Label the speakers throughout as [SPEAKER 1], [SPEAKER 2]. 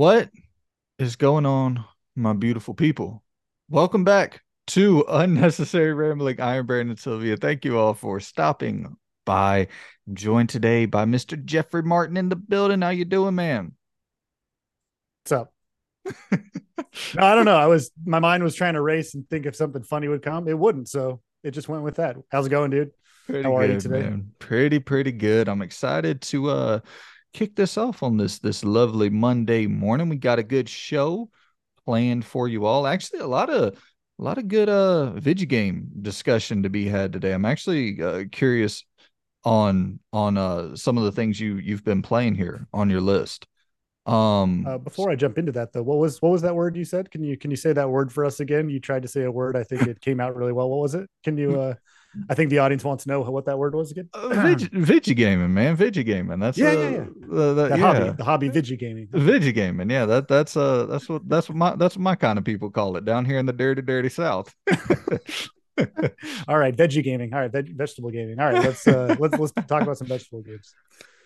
[SPEAKER 1] What is going on, my beautiful people? Welcome back to Unnecessary Rambling. I am Brandon Sylvia. Thank you all for stopping by. I'm joined today by Mr. Jeffrey Martin in the building. How you doing, man?
[SPEAKER 2] What's up? no, I don't know. I was my mind was trying to race and think if something funny would come. It wouldn't, so it just went with that. How's it going, dude?
[SPEAKER 1] Pretty
[SPEAKER 2] How are you today?
[SPEAKER 1] man. Pretty, pretty good. I'm excited to uh kick this off on this this lovely Monday morning. We got a good show planned for you all. Actually, a lot of a lot of good uh video game discussion to be had today. I'm actually uh, curious on on uh some of the things you you've been playing here on your list. Um
[SPEAKER 2] Uh, before I jump into that, though, what was what was that word you said? Can you can you say that word for us again? You tried to say a word. I think it came out really well. What was it? Can you? uh I think the audience wants to know what that word was again.
[SPEAKER 1] uh, video gaming, man. Video gaming. That's
[SPEAKER 2] Yeah,
[SPEAKER 1] uh,
[SPEAKER 2] yeah, yeah.
[SPEAKER 1] that-
[SPEAKER 2] that
[SPEAKER 1] yeah.
[SPEAKER 2] hobby, the hobby, video gaming.
[SPEAKER 1] Video gaming, yeah, that that's uh that's what that's what my that's what my kind of people call it down here in the dirty, dirty south.
[SPEAKER 2] All right, veggie gaming. All right, veg- vegetable gaming. All right, let's uh let's let's talk about some vegetable games.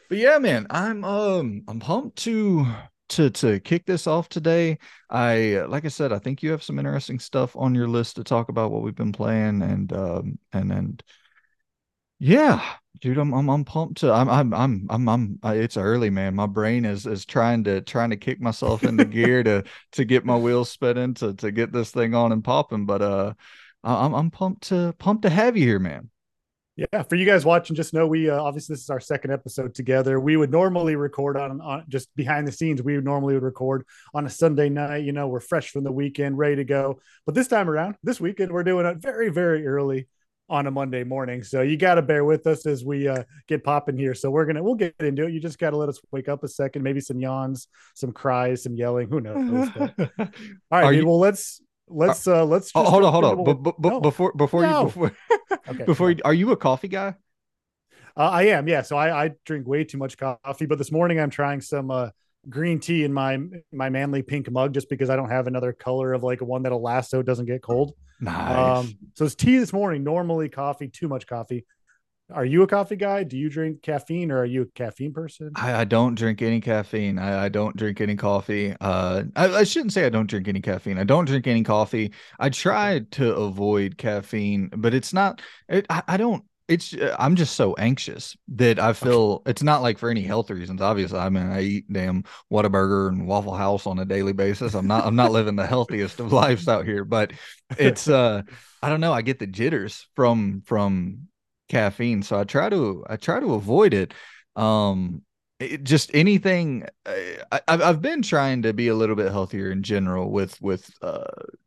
[SPEAKER 1] But yeah, man, I'm um I'm pumped to to to kick this off today. I like I said, I think you have some interesting stuff on your list to talk about what we've been playing and um and and yeah, dude, I'm I'm I'm pumped to I'm I'm I'm I'm I'm I, it's early, man. My brain is is trying to trying to kick myself into gear to to get my wheels spinning to to get this thing on and popping, but uh I'm I'm pumped to pumped to have you here, man.
[SPEAKER 2] Yeah, for you guys watching, just know we uh, obviously this is our second episode together. We would normally record on, on just behind the scenes. We would normally would record on a Sunday night. You know, we're fresh from the weekend, ready to go. But this time around, this weekend, we're doing it very, very early on a Monday morning. So you got to bear with us as we uh, get popping here. So we're gonna we'll get into it. You just got to let us wake up a second, maybe some yawns, some cries, some yelling. Who knows? All right, dude,
[SPEAKER 1] you-
[SPEAKER 2] well let's let's uh let's
[SPEAKER 1] Oh,
[SPEAKER 2] just
[SPEAKER 1] hold on, hold on.
[SPEAKER 2] we-
[SPEAKER 1] but,
[SPEAKER 2] no.
[SPEAKER 1] before before
[SPEAKER 2] No.
[SPEAKER 1] you before
[SPEAKER 2] Okay,
[SPEAKER 1] before you, are you a coffee guy?
[SPEAKER 2] Uh, I am, yeah. So I, I drink way too much coffee, but this morning I'm trying some uh, green tea in my my manly pink mug just because I don't have another color of like one that'll last so it doesn't get cold.
[SPEAKER 1] Nice.
[SPEAKER 2] Um, so it's tea this morning. Normally coffee, too much coffee. Are you a coffee guy? Do you drink caffeine or are you a caffeine person?
[SPEAKER 1] I, I don't drink any caffeine. I, I don't drink any coffee. Uh, I, I shouldn't say I don't drink any caffeine. I don't drink any coffee. I try to avoid caffeine, but it's not. It, I, I don't. It's. uh, I'm just so anxious that I feel it's not like for any health reasons. Obviously, I mean, I eat damn Whataburger and Waffle House on a daily basis. I'm not. I'm not living the healthiest of lives out here, but it's. Uh, I don't know. I get the jitters from from caffeine, so I try to. I try to avoid it um it, just anything uh, I, I've, I've been trying to be a little bit healthier in general with with uh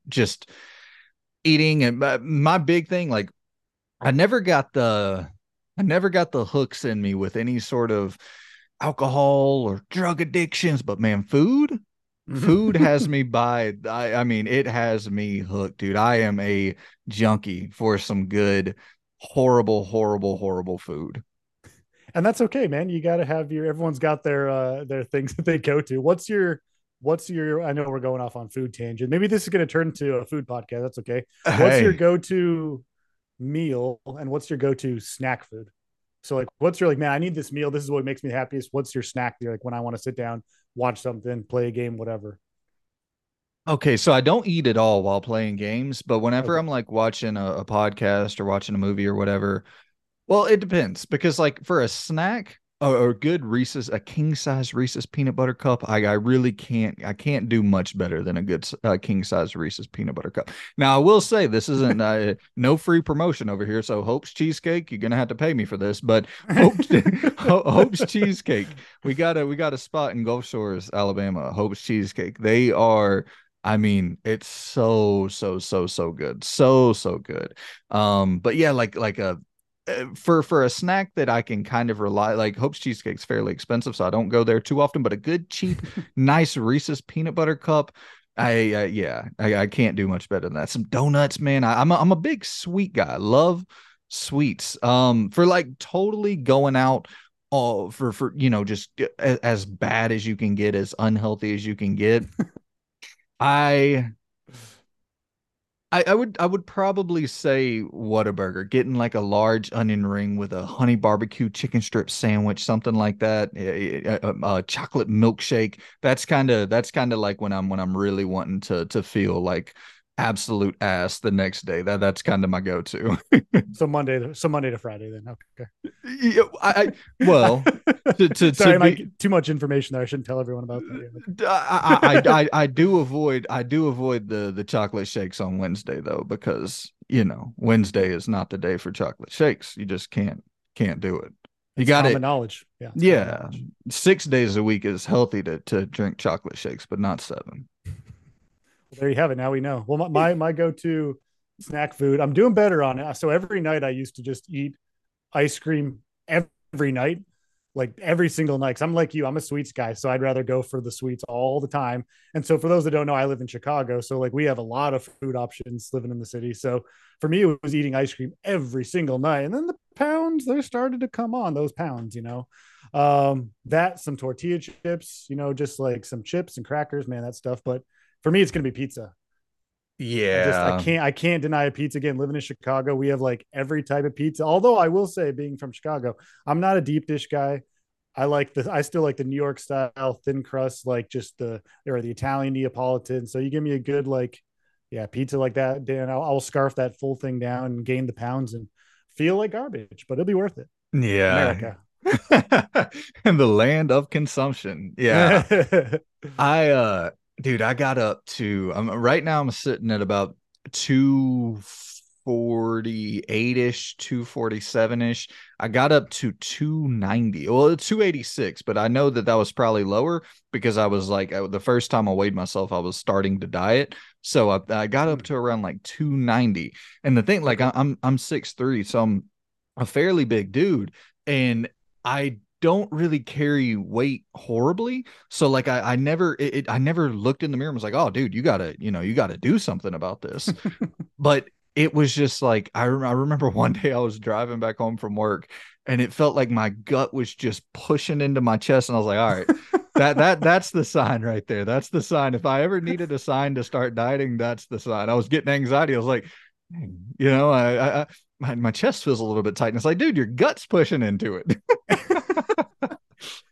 [SPEAKER 1] just eating and my, my big thing like i never got the i never got the hooks in me with any sort of alcohol or drug addictions but man food food has me by I, I mean it has me hooked dude i am a junkie for some good horrible horrible horrible food
[SPEAKER 2] and that's okay, man. You got to have your. Everyone's got their uh their things that they go to. What's your What's your? I know we're going off on food tangent. Maybe this is going to turn into a food podcast. That's okay. What's your go to meal and what's your go to snack food? So like, what's your like, man? I need this meal. This is what makes me happiest. What's your snack? You're like when I want to sit down, watch something, play a game, whatever.
[SPEAKER 1] Okay, so I don't eat at all while playing games, but whenever
[SPEAKER 2] Okay.
[SPEAKER 1] I'm like watching a, a podcast or watching a movie or whatever, well, it depends because like for a snack, a, a good Reese's, a king size Reese's peanut butter cup, I, I really can't, I can't do much better than a good uh, king size Reese's peanut butter cup. Now, I will say this isn't uh, no free promotion over here, so Hope's cheesecake, you're gonna have to pay me for this, but Hope's, Hope's cheesecake, we got a we got a spot in Gulf Shores, Alabama, Hope's cheesecake. They are I mean, it's so so so so good. So so good. Um but yeah, like like a uh, for for a snack that I can kind of rely like Hope's cheesecake's fairly expensive, so I don't go there too often, but a good cheap nice Reese's peanut butter cup I uh, yeah, I, I can't do much better than that. Some donuts, man. I, I'm a, I'm a big sweet guy. I love sweets. Um, for like totally going out, all for for you know just as, as bad as you can get, as unhealthy as you can get. I I, I would I would probably say Whataburger, getting like a large onion ring with a honey barbecue chicken strip sandwich, something like that. A, a, a chocolate milkshake. That's kind of that's kind of like when I'm when I'm really wanting to to feel like absolute ass the next day. That that's kind of my go-to.
[SPEAKER 2] so Monday, to, so Monday to Friday, then okay.
[SPEAKER 1] Yeah, I, I well,
[SPEAKER 2] to, to, Sorry, to be, too much information there. I shouldn't tell everyone about that.
[SPEAKER 1] I, I, I, I do avoid I do avoid the the chocolate shakes on Wednesday though because you know Wednesday is not the day for chocolate shakes. You just can't can't do it. You got
[SPEAKER 2] it. Knowledge.
[SPEAKER 1] Yeah. Yeah. Knowledge. Six days a week is healthy to to drink chocolate shakes, but not seven.
[SPEAKER 2] There you have it. Now we know. Well, my, my, my go-to snack food, I'm doing better on it. So every night I used to just eat ice cream every night, like every single night. Cause I'm like you, I'm a sweets guy. So I'd rather go for the sweets all the time. And so for those that don't know, I live in Chicago. So like we have a lot of food options living in the city. So for me, it was eating ice cream every single night. And then the pounds, they started to come on those pounds, you know. Um, that some tortilla chips, you know, just like some chips and crackers, man, that stuff. But for me, it's going to be pizza.
[SPEAKER 1] Yeah.
[SPEAKER 2] I, just, I can't, I can't deny a pizza again. Living in Chicago, we have like every type of pizza. Although I will say, being from Chicago, I'm not a deep dish guy. I like the, I still like the New York style thin crust, like just the, or the Italian Neapolitan. So you give me a good, like, yeah, pizza like that, Dan, I'll, I'll scarf that full thing down and gain the pounds and feel like garbage, but it'll be worth it.
[SPEAKER 1] Yeah. America. and the land of consumption. Yeah. I, uh, dude, I got up to I'm right now I'm sitting at about 248-ish, 247-ish. I got up to 290. Well, 286, but I know that that was probably lower because I was like the first time I weighed myself, I was starting to diet. So I, I got up mm. to around like 290. And the thing, like I'm I'm 6'3, so I'm a fairly big dude. And I don't really carry weight horribly. So like I, I never it, it, I never looked in the mirror and was like, oh dude, you gotta, you know, you gotta do something about this. but it was just like I, I remember one day I was driving back home from work and it felt like my gut was just pushing into my chest and I was like, all right, that that that's the sign right there. That's the sign. If I ever needed a sign to start dieting, that's the sign. I was getting anxiety. I was like, you know, I, I my, my chest feels a little bit tight. And it's like, dude, your gut's pushing into it.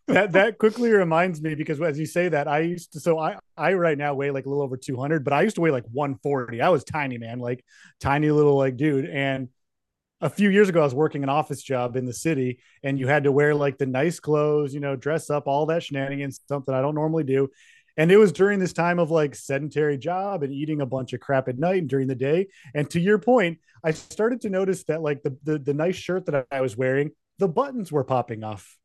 [SPEAKER 2] That that quickly reminds me because as you say that, I used to so I I right now weigh like a little over 200, but I used to weigh like 140. I was tiny, man, like tiny little like dude. And a few years ago, I was working an office job in the city, and you had to wear like the nice clothes, you know, dress up, all that shenanigans, something I don't normally do. And it was during this time of like sedentary job and eating a bunch of crap at night and during the day. And to your point, I started to notice that like the the, the nice shirt that I was wearing, the buttons were popping off.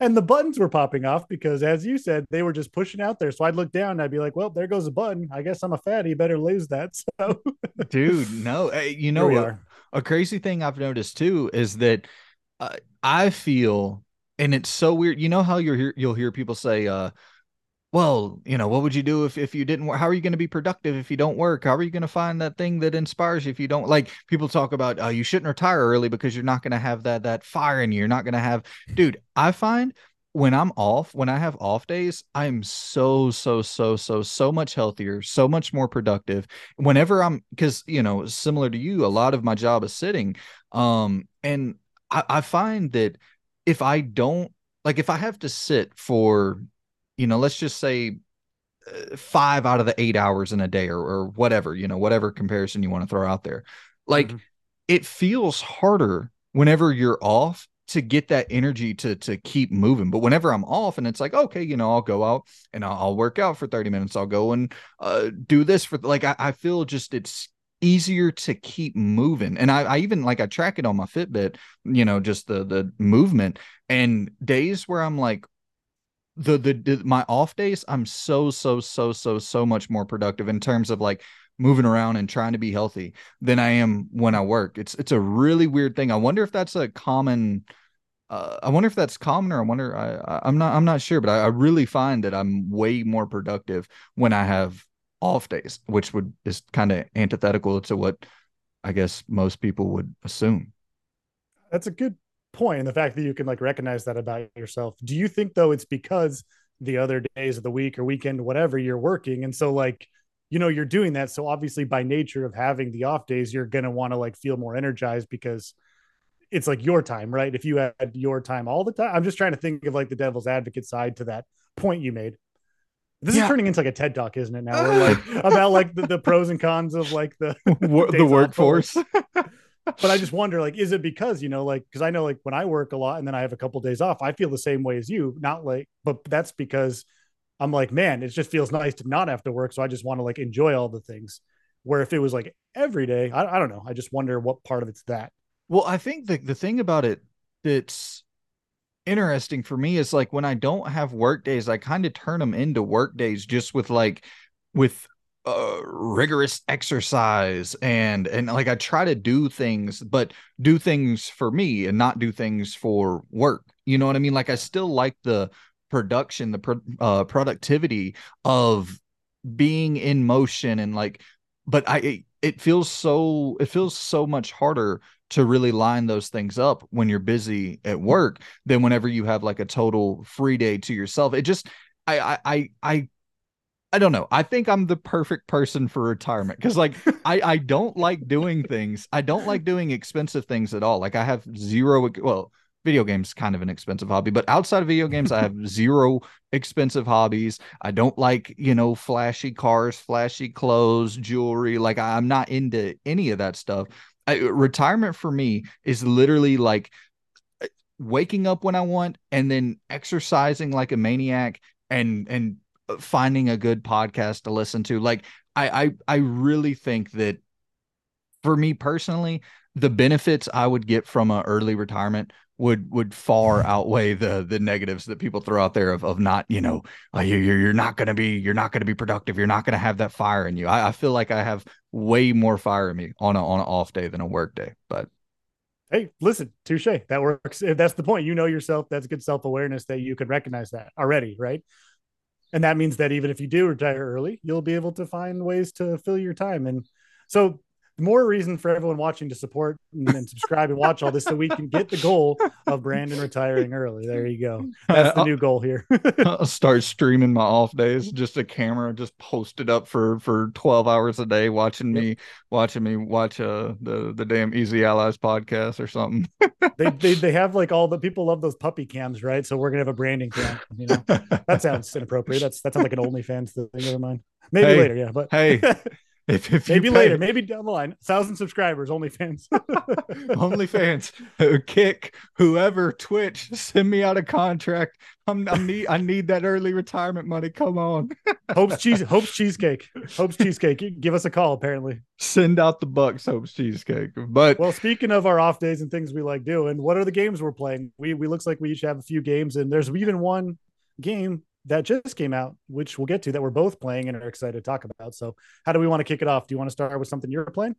[SPEAKER 2] And the buttons were popping off because, as you said, they were just pushing out there. So I'd look down and I'd be like, well, there goes a button. I guess I'm a fatty. Better lose that. So,
[SPEAKER 1] dude, no, you know, a, a, crazy thing I've noticed too is that uh, I feel, and it's so weird. You know how you're you'll hear people say, uh, well, you know, what would you do if, if you didn't work? How are you going to be productive if you don't work? How are you going to find that thing that inspires you if you don't like people talk about, uh, you shouldn't retire early because you're not going to have that, that fire in you. You're not going to have, dude, I find when I'm off, when I have off days, I'm so, so, so, so, so much healthier, so much more productive. Whenever I'm, because, you know, similar to you, a lot of my job is sitting. Um, and I, I find that if I don't, like, if I have to sit for you know, let's just say uh, five out of the eight hours in a day or, or whatever, you know, whatever comparison you want to throw out there. Like mm-hmm. it feels harder whenever you're off to get that energy to to keep moving. But whenever I'm off and it's like, okay, you know, I'll go out and I'll, I'll work out for 30 minutes. I'll go and uh, do this for like, I, I feel just it's easier to keep moving. And I, I even like, I track it on my Fitbit, you know, just the, the movement and days where I'm like, the, the, the my off days i'm so so so so so much more productive in terms of like moving around and trying to be healthy than i am when i work it's it's a really weird thing i wonder if that's a common uh, I wonder if that's common, or I wonder. I, I'm not. I'm not sure, but I, I, really find that I'm way more productive when I have off days, which would is kind of antithetical to what I guess most people would assume.
[SPEAKER 2] That's a good point and the fact that you can like recognize that about yourself do you think though it's because the other days of the week or weekend whatever you're working and so like you know you're doing that so obviously by nature of having the off days you're going to want to like feel more energized because it's like your time right if you had your time all the time i'm just trying to think of like the devil's advocate side to that point you made this yeah. is turning into like a TED talk, isn't it? Now we're like about like the, the pros and cons of like the
[SPEAKER 1] the workforce.
[SPEAKER 2] but I just wonder, like, is it because you know, like, because I know, like, when I work a lot and then I have a couple of days off, I feel the same way as you. Not like, but that's because I'm like, man, it just feels nice to not have to work. So I just want to like enjoy all the things. Where if it was like every day, I, I don't know. I just wonder what part of it's that.
[SPEAKER 1] Well, I think the the thing about it that's interesting for me is like when I don't have work days, I kind of turn them into work days just with like with uh, rigorous exercise and and like I try to do things, but do things for me and not do things for work. You know what I mean? Like I still like the production, the uh, productivity of being in motion and like, but I it, it feels so it feels so much harder to really line those things up when you're busy at work than whenever you have like a total free day to yourself. It just I I I I don't know. I think I'm the perfect person for retirement because like I I don't like doing things. I don't like doing expensive things at all. Like I have zero well, video games kind of an expensive hobby, but outside of video games I have zero expensive hobbies. I don't like, you know, flashy cars, flashy clothes, jewelry. Like I'm not into any of that stuff. I, retirement for me is literally like waking up when I want and then exercising like a maniac and and finding a good podcast to listen to. Like I I I really think that for me personally, the benefits I would get from an early retirement would would far outweigh the the negatives that people throw out there of of not you know uh, you're you're not gonna be you're not gonna be productive. You're not gonna have that fire in you. I, I feel like I have way more fire in me on a on an off day than a work day but
[SPEAKER 2] hey listen touche. That works. If that's the point you know yourself. That's good self-awareness that you can recognize that already right and that means that even if you do retire early, you'll be able to find ways to fill your time. And so more reason for everyone watching to support and, and, subscribe and watch all this so we can get the goal of Brandon retiring early. There you go. That's the I'll, new goal here.
[SPEAKER 1] I'll start streaming my off days, just a camera just posted up for for 12 hours a day watching me watching me watch uh the the damn Easy Allies podcast or something.
[SPEAKER 2] they, they they have like all the people love those puppy cams, right? So we're gonna have a Brandon cam, you know. that sounds inappropriate. That's that sounds like an OnlyFans thing. Never mind. Maybe hey, later, yeah. But
[SPEAKER 1] hey,
[SPEAKER 2] if, if maybe pay, later, maybe down the line, thousand subscribers, OnlyFans,
[SPEAKER 1] OnlyFans, Kick, whoever, Twitch, send me out a contract. I'm, I need, I need that early retirement money. Come on,
[SPEAKER 2] Hope's cheese, Hope's cheesecake, Hope's cheesecake. Give us a call. Apparently,
[SPEAKER 1] send out the bucks, Hope's cheesecake. But
[SPEAKER 2] well, speaking of our off days and things we like doing, what are the games we're playing? We we looks like we each have a few games, and there's even one game that just came out, which we'll get to that we're both playing and are excited to talk about. So, how do we want to kick it off? Do you want to start with something you're playing?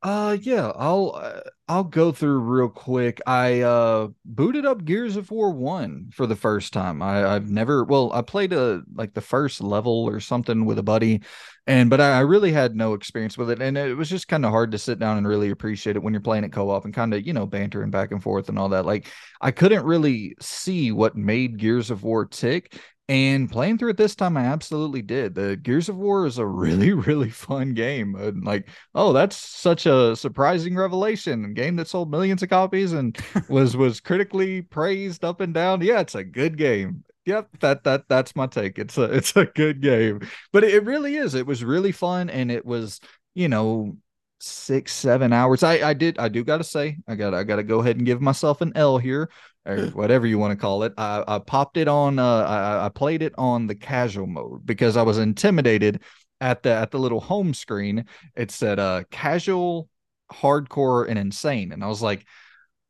[SPEAKER 1] Uh yeah, I'll uh, I'll go through real quick. I uh booted up Gears of War 1 for the first time. I I've never well, I played a like the first level or something with a buddy and but I, I really had no experience with it and it was just kind of hard to sit down and really appreciate it when you're playing it co-op and kind of, you know, bantering back and forth and all that. Like I couldn't really see what made Gears of War tick and playing through it this time, I absolutely did. The Gears of War is a really, really fun game. And like, oh, that's such a surprising revelation. A game that sold millions of copies and was was critically praised up and down. Yeah, it's a good game. Yep, that that that's my take. It's a it's a good game. But it really is. It was really fun and it was, you know, six seven hours i i did i do gotta say i gotta i gotta go ahead and give myself an l here or whatever you want to call it. I, I popped it on. Uh, I, I played it on the casual mode because I was intimidated at the at the little home screen. It said uh, casual, hardcore, and insane, and I was like,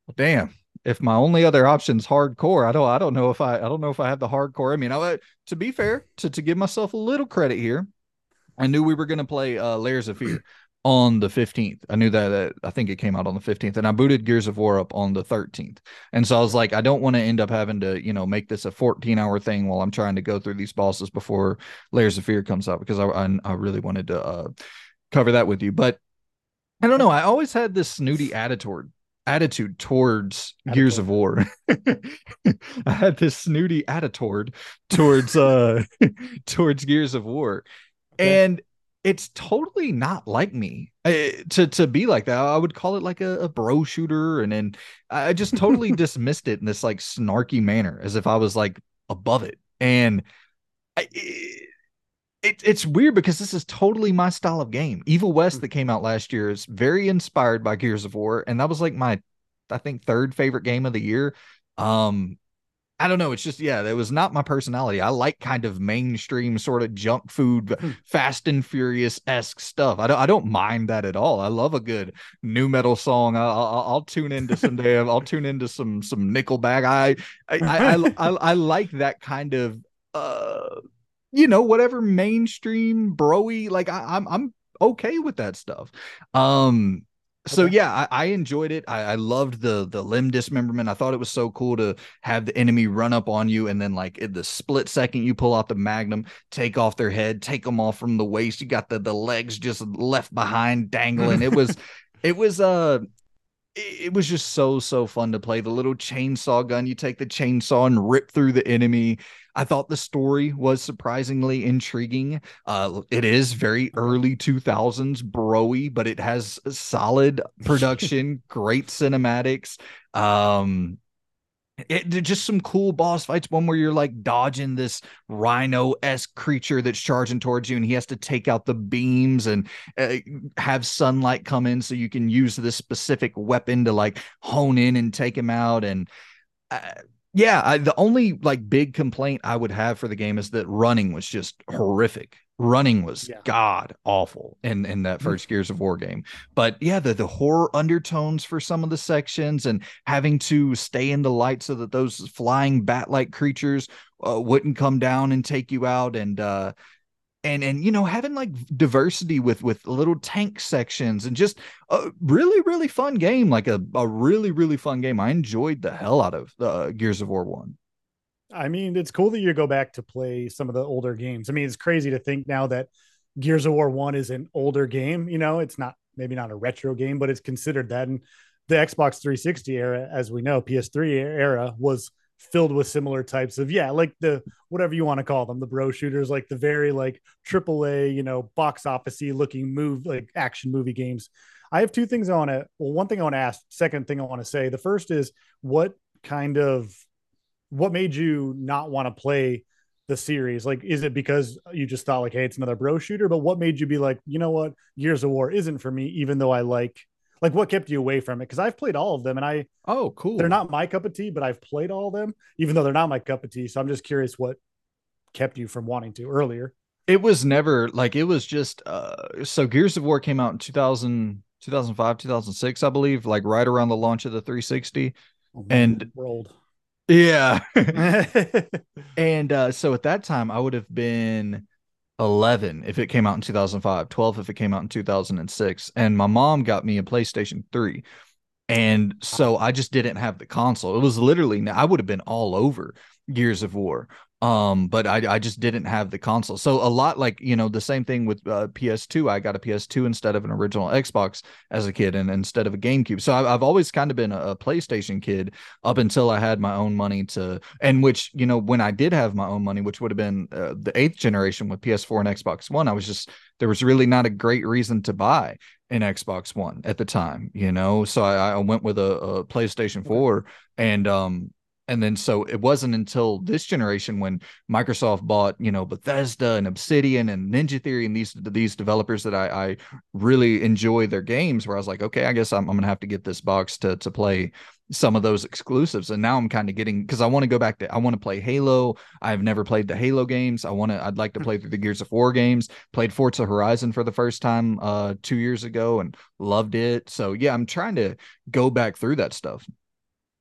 [SPEAKER 1] well, damn. If my only other option is hardcore, I don't I don't know if I I don't know if I have the hardcore. I mean, I, to be fair, to to give myself a little credit here, I knew we were going to play uh, Layers of Fear on the 15th. I knew that uh, I think it came out on the 15th and I booted Gears of War up on the 13th. And so I was like, I don't want to end up having to, you know, make this a 14 hour thing while I'm trying to go through these bosses before Layers of Fear comes out because I, I, I really wanted to uh, cover that with you. But I don't know. I always had this snooty attitude attitude towards attitude. Gears of War. I had this snooty attitude towards uh towards Gears of War. Okay. And it's totally not like me to to be like that. I would call it like a, a bro shooter, and then I just totally dismissed it in this like snarky manner, as if I was like above it. And I, it, it's weird because this is totally my style of game. Evil West hmm. that came out last year is very inspired by Gears of War, and that was like my, I think, third favorite game of the year. Um, I don't know. It's just yeah, that was not my personality. I like kind of mainstream sort of junk food, hmm. Fast and Furious esque stuff. I don't I don't mind that at all. I love a good nu metal song. I'll, I'll, I'll tune into some day. I'll tune into some some Nickelback. I I I, I, I, I like that kind of uh you know whatever mainstream broy like I, I'm I'm okay with that stuff. Um so okay. yeah, I, I, enjoyed it. I, I, loved the the limb dismemberment. I thought it was so cool to have the enemy run up on you and then like in the split second you pull out the magnum, take off their head, take them off from the waist. You got the the legs just left behind dangling. it was it was uh it was just so so fun to play. The little chainsaw gun you take the chainsaw and rip through the enemy. I thought the story was surprisingly intriguing. Uh it is very early 2000s broy but it has solid production great cinematics. Um it, just some cool boss fights. One where you're like dodging this rhino esque creature that's charging towards you, and he has to take out the beams and uh, have sunlight come in so you can use this specific weapon to like hone in and take him out. And uh, yeah, I, the only like big complaint I would have for the game is that running was just horrific running was yeah. god awful in in that mm-hmm. first gears of war game but yeah the the horror undertones for some of the sections and having to stay in the light so that those flying bat like creatures uh, wouldn't come down and take you out and uh and and you know having like diversity with with little tank sections and just a really really fun game like a, a really really fun game i enjoyed the hell out of uh, gears of war one
[SPEAKER 2] I mean, it's cool that you go back to play some of the older games. I mean, it's crazy to think now that Gears of War 1 is an older game. You know, it's not maybe not a retro game, but it's considered that. And the Xbox 360 era, as we know, PS3 era was filled with similar types of, yeah, like the whatever you want to call them, the bro shooters, like the very like AAA, you know, box officey looking move, like action movie games. I have two things I want to, well, one thing I want to ask, second thing I want to say. The first is what kind of what made you not want to play the series? Like, is it because you just thought like, hey, it's another bro shooter? But what made you be like, you know what, Gears of War isn't for me, even though I like like what kept you away from it? Because I've played all of them and I
[SPEAKER 1] oh cool.
[SPEAKER 2] They're not my cup of tea, but I've played all of them, even though they're not my cup of tea. So I'm just curious what kept you from wanting to earlier.
[SPEAKER 1] It was never like it was just uh so Gears of War came out in 2000 2005 2006 I believe like right around the launch of the 360 oh, and
[SPEAKER 2] world
[SPEAKER 1] yeah. and uh, so at that time, I would have been 11 if it came out in 2005, 12 if it came out in 2006. And my mom got me a PlayStation 3. And so I just didn't have the console. It was literally, I would have been all over Gears of War um but I, I just didn't have the console. So a lot like you know the same thing with uh, ps2 i got a ps2 instead of an original xbox as a kid and instead of a gamecube. So i've, I've always kind of been a, a, playstation kid up until i had my own money to and which you know when i did have my own money which would have been uh, the eighth generation with ps4 and xbox one i was just there was really not a great reason to buy an xbox one at the time you know? So i, I went with a, a playstation 4 and um and then so it wasn't until this generation when Microsoft bought, you know, Bethesda and Obsidian and Ninja Theory and these these developers that I, I really enjoy their games. Where I was like, okay, I guess I'm, I'm gonna have to get this box to to play some of those exclusives. And now I'm kind of getting because I want to go back to I want to play Halo. I've never played the Halo games. I want to I'd like to hmm. play through the Gears of War games. Played Forza Horizon for the first time uh two years ago and loved it. So yeah, I'm trying to go back through that stuff.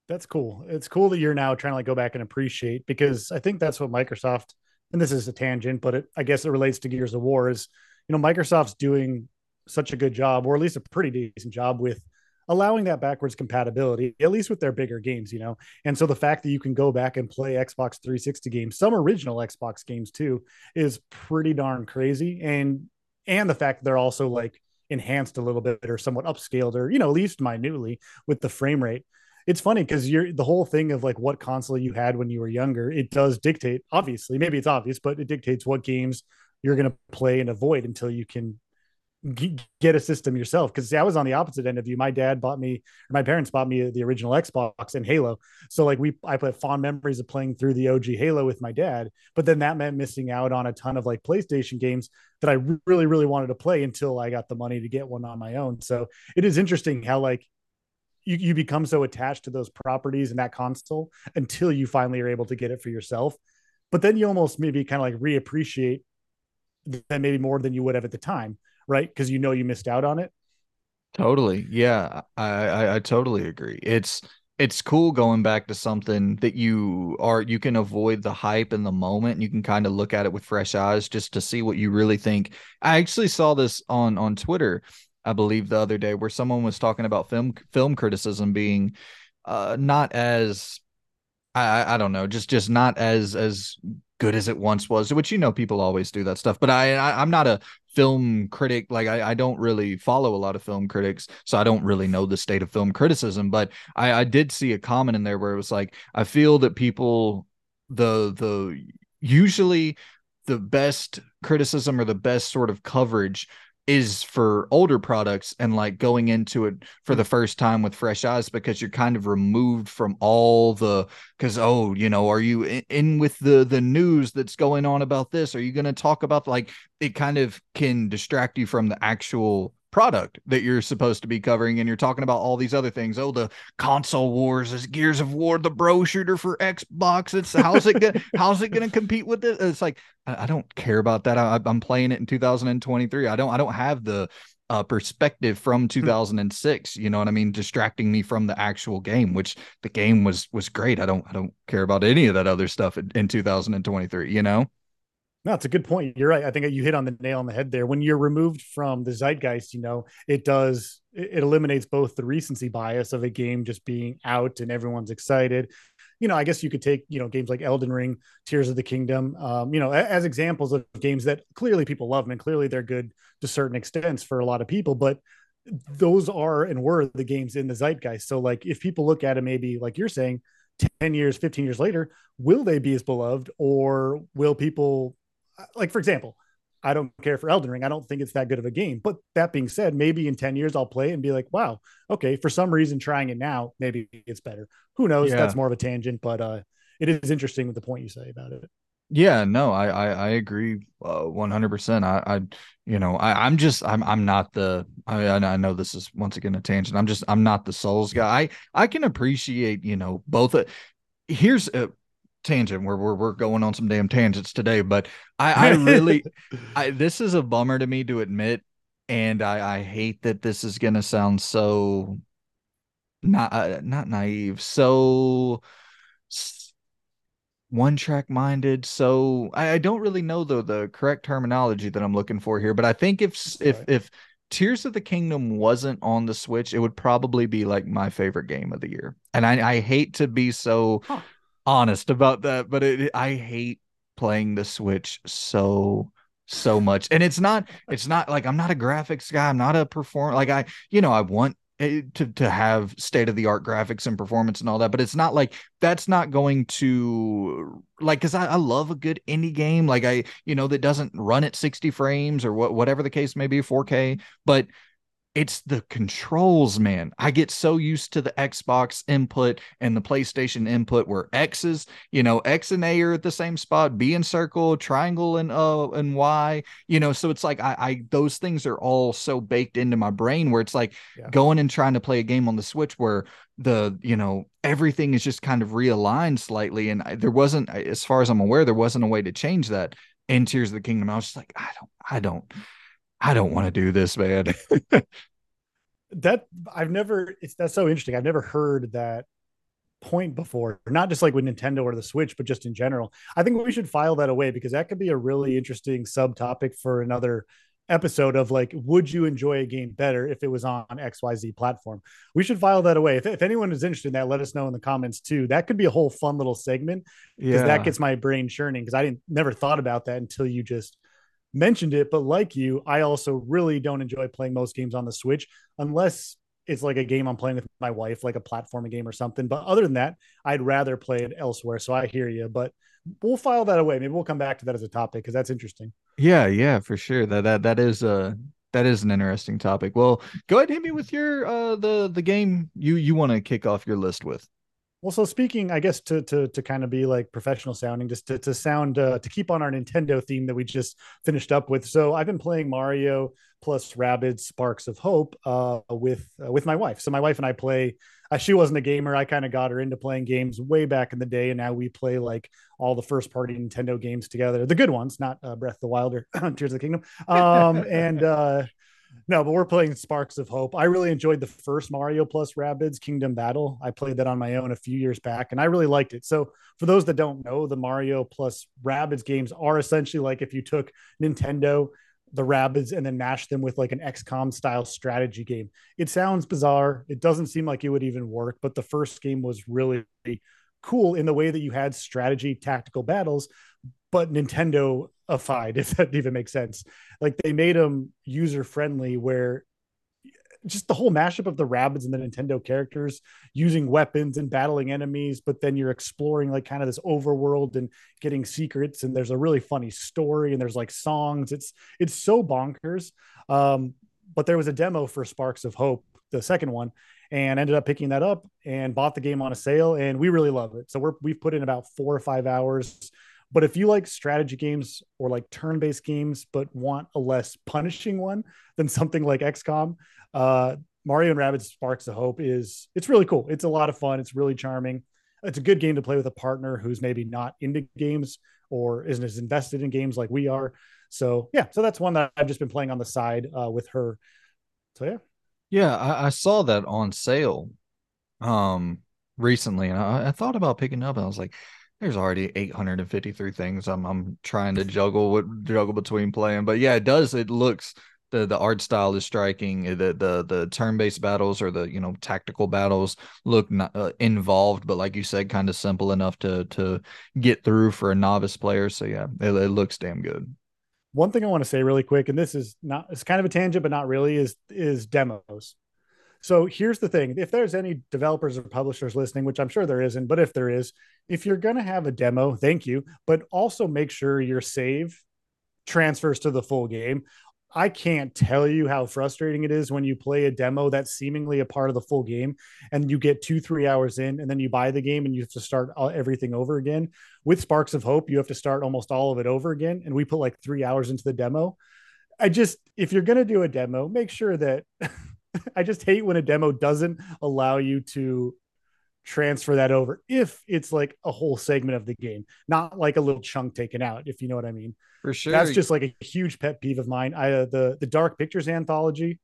[SPEAKER 2] That's cool. It's cool that you're now trying to like go back and appreciate because I think that's what Microsoft and this is a tangent, but it, I guess it relates to Gears of War is, you know, Microsoft's doing such a good job, or at least a pretty decent job with allowing that backwards compatibility, at least with their bigger games, you know. And so the fact that you can go back and play Xbox 360 games, some original Xbox games too, is pretty darn crazy. And and the fact that they're also like enhanced a little bit or somewhat upscaled or you know at least minutely with the frame rate it's funny because you're the whole thing of like what console you had when you were younger. It does dictate, obviously, maybe it's obvious, but it dictates what games you're going to play and avoid until you can get a system yourself because I was on the opposite end of you. My dad bought me, my parents bought me the original Xbox and Halo. So like we, I put fond memories of playing through the OG Halo with my dad. But then that meant missing out on a ton of like PlayStation games that I really, really wanted to play until I got the money to get one on my own. So it is interesting how like you, you become so attached to those properties and that console until you finally are able to get it for yourself. But then you almost maybe kind of like reappreciate that maybe more than you would have at the time right? Because you know you missed out on it.
[SPEAKER 1] Totally. Yeah, I, I, I totally agree. It's it's cool going back to something that you are you can avoid the hype in the moment you can kind of look at it with fresh eyes just to see what you really think. I actually saw this on on Twitter, I believe the other day where someone was talking about film film criticism being uh not as I I don't know, just just not as as good as it once was, which you know people always do that stuff. But I, I am not a film critic. Like I, I don't really follow a lot of film critics, so I don't really know the state of film criticism. But I, I did see a comment in there where it was like, I feel that people the the usually the best criticism or the best sort of coverage is for older products and like going into it for the first time with fresh eyes because you're kind of removed from all the because oh you know are you in, with the the news that's going on about this? Are you going to talk about like it kind of can distract you from the actual product that you're supposed to be covering and you're talking about all these other things. Oh the console wars is gears of war the bro shooter for xbox. It's how's it gonna how's it gonna compete with it it's like I, I don't care about that. I, i'm playing it in 2023 i don't i don't have the uh, perspective from hmm. 2006 you know what i mean? Distracting me from the actual game which the game was was great. I don't i don't care about any of that other stuff in, in 2023 you know
[SPEAKER 2] no, it's a good point. You're right. I think you hit on the nail on the head there. When you're removed from the zeitgeist, you know, it does it eliminates both the recency bias of a game just being out and everyone's excited. You know, I guess you could take, you know, games like Elden Ring, Tears of the Kingdom, um, you know, as examples of games that clearly people love them and clearly they're good to certain extents for a lot of people, but those are and were the games in the zeitgeist. So like if people look at it maybe like you're saying 10 years, 15 years later, will they be as beloved or will people like for example, I don't care for Elden Ring. I don't think it's that good of a game. But that being said, maybe in 10 years I'll play it and be like, wow, okay, for some reason trying it now, maybe it's better. Who knows? Yeah. That's more of a tangent, but uh it is interesting with the point you say about it.
[SPEAKER 1] Yeah, no, I I, I agree one hundred percent. I I you know I I'm just I'm I'm not the I I know this is once again a tangent. I'm just I'm not the Souls guy. I I can appreciate you know both. Uh, here's a, tangent where we're, we're going on some damn tangents today but i i really i this is a bummer to me to admit and i i hate that this is gonna sound so not uh, not naive so one track minded so I, I, don't really know though the correct terminology that i'm looking for here but i think if That's if if Tears of the Kingdom wasn't on the Switch, it would probably be like my favorite game of the year. And I, I hate to be so huh honest about that, but it, I hate playing the Switch so so much. And it's not it's not like I'm not a graphics guy, I'm not a perform like I you know, I want eh, to to have state of the art graphics and performance and all that but it's not like that's not going to like because I, I love a good indie game like i you know that doesn't run at 60 frames or what whatever the case may be 4k but it's the controls, man. I get so used to the Xbox input and the PlayStation input where X's, you know, X and A are at the same spot, B and circle, triangle and uh and Y, you know, so it's like I, I those things are all so baked into my brain where it's like yeah. going and trying to play a game on the Switch where the you know everything is just kind of realigned slightly and I, there wasn't as far as I'm aware there wasn't a way to change that in Tears of the Kingdom. I was just like I don't I don't I don't want to do this, man.
[SPEAKER 2] that I've never it's that's so interesting. I've never heard that point before, not just like with Nintendo or the Switch, but just in general. I think we should file that away because that could be a really interesting subtopic for another episode of like, would you enjoy a game better if it was on XYZ platform? We should file that away. If, if anyone is interested in that, let us know in the comments too. That could be a whole fun little segment because yeah. that gets my brain churning because I didn't never thought about that until you just mentioned it, but like you, I also really don't enjoy playing most games on the Switch unless it's like a game I'm playing with my wife, like a platforming game or something. But other than that, I'd rather play it elsewhere. So I hear you, but we'll file that away. Maybe we'll come back to that as a topic because that's interesting.
[SPEAKER 1] Yeah, yeah, for sure. That that that is uh that is an interesting topic. Well, go ahead and hit me with your uh the the game you you want to kick off your list with.
[SPEAKER 2] Well, so speaking, I guess to to to kind of be like professional sounding, just to to sound uh, to keep on our Nintendo theme that we just finished up with. So I've been playing Mario plus Rabbids Sparks of Hope uh, with uh, with my wife. So my wife and I play. Uh, she wasn't a gamer. I kind of got her into playing games way back in the day, and now we play like all the first party Nintendo games together, the good ones, not uh, Breath of the Wild or Tears of the Kingdom. Um, and uh, no, but we're playing Sparks of Hope. I really enjoyed the first Mario plus Rabbids Kingdom Battle. I played that on my own a few years back and I really liked it. So, for those that don't know, the Mario plus Rabbids games are essentially like if you took Nintendo, the Rabbids, and then mashed them with like an XCOM style strategy game. It sounds bizarre. It doesn't seem like it would even work, but the first game was really cool in the way that you had strategy tactical battles but Nintendo-ified, if that even makes sense. Like they made them user friendly, where just the whole mashup of the Rabbids and the Nintendo characters using weapons and battling enemies, but then you're exploring like kind of this overworld and getting secrets. And there's a really funny story and there's like songs. It's it's so bonkers. Um, but there was a demo for Sparks of Hope, the second one, and ended up picking that up and bought the game on a sale. And we really love it. So we're we've put in about four or five hours but if you like strategy games or like turn based games, but want a less punishing one than something like XCOM, uh, Mario and Rabbids Sparks of Hope is it's really cool. It's a lot of fun. It's really charming. It's a good game to play with a partner who's maybe not into games or isn't as invested in games like we are. So yeah, so that's one that I've just been playing on the side uh, with her. So yeah,
[SPEAKER 1] yeah, I, I saw that on sale um recently, and I, I thought about picking up. And I was like, there's already 853 things I'm I'm trying to juggle with juggle between playing. But yeah, it does. It looks the the art style is striking. The the the turn based battles or the you know tactical battles look not, uh, involved, but like you said, kind of simple enough to to get through for a novice player. So yeah, it, it looks damn good.
[SPEAKER 2] One thing I want to say really quick, and this is not it's kind of a tangent, but not really, is is demos. So here's the thing if there's any developers or publishers listening, which I'm sure there isn't, but if there is, if you're going to have a demo, thank you, but also make sure your save transfers to the full game. I can't tell you how frustrating it is when you play a demo that's seemingly a part of the full game and you get two, three hours in and then you buy the game and you have to start everything over again. With Sparks of Hope, you have to start almost all of it over again. And we put like three hours into the demo. I just, if you're going to do a demo, make sure that I just hate when a demo doesn't allow you to transfer that over if it's like a whole segment of the game, not like a little chunk taken out, if you know what I mean.
[SPEAKER 1] For sure.
[SPEAKER 2] That's just like a huge pet peeve of mine. I uh, the the Dark Pictures anthology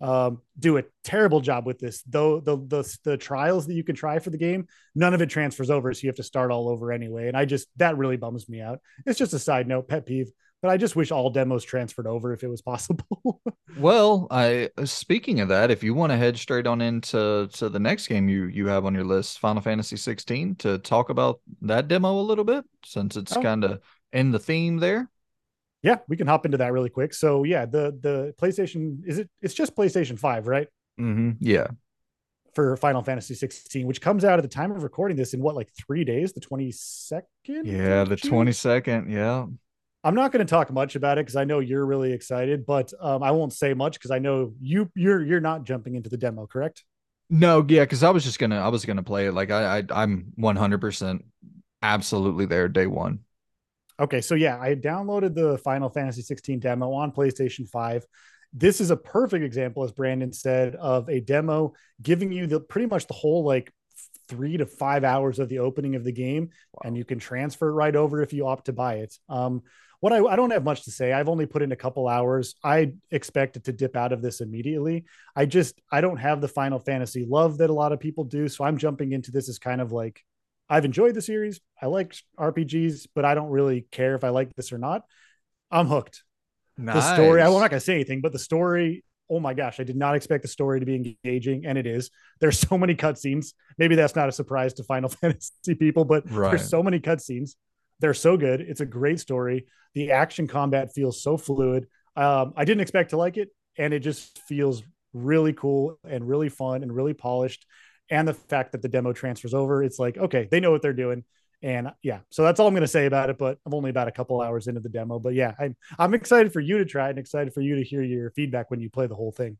[SPEAKER 2] um, do a terrible job with this. Though the, the the trials that you can try for the game, none of it transfers over, so you have to start all over anyway. And I just that really bums me out. It's just a side note, pet peeve but I just wish all demos transferred over if it was possible.
[SPEAKER 1] well, I speaking of that, if you want to head straight on into to the next game you you have on your list, Final Fantasy 16, to talk about that demo a little bit, since it's oh. kind of in the theme there.
[SPEAKER 2] Yeah, we can hop into that really quick. So yeah, the the PlayStation is it? It's just PlayStation Five, right?
[SPEAKER 1] Mm-hmm. Yeah.
[SPEAKER 2] For Final Fantasy 16, which comes out at the time of recording this in what, like three days, the 22nd?
[SPEAKER 1] Yeah, the 22nd. Yeah.
[SPEAKER 2] I'm not going to talk much about it because I know you're really excited, but um, I won't say much because I know you you're you're not jumping into the demo, correct?
[SPEAKER 1] No, yeah, because I was just gonna I was gonna play it like I, I I'm 100 percent absolutely there day one.
[SPEAKER 2] Okay, so yeah, I downloaded the Final Fantasy 16 demo on PlayStation 5. This is a perfect example, as Brandon said, of a demo giving you the pretty much the whole like three to five hours of the opening of the game, wow. and you can transfer it right over if you opt to buy it. Um, what I, I don't have much to say. I've only put in a couple hours. I expected to dip out of this immediately. I just I don't have the Final Fantasy love that a lot of people do. So I'm jumping into this as kind of like I've enjoyed the series. I like RPGs, but I don't really care if I like this or not. I'm hooked. Nice. The story, I'm not going to say anything, but the story, oh my gosh, I did not expect the story to be engaging, and it is. There's so many cutscenes. Maybe that's not a surprise to Final Fantasy people, but right. there's so many cutscenes. They're so good. It's a great story. The action combat feels so fluid. Um, I didn't expect to like it, and it just feels really cool and really fun and really polished. And the fact that the demo transfers over, it's like, okay, they know what they're doing. And yeah, so that's all I'm going to say about it. But I'm only about a couple hours into the demo. But yeah, I'm I'm excited for you to try it and excited for you to hear your feedback when you play the whole thing.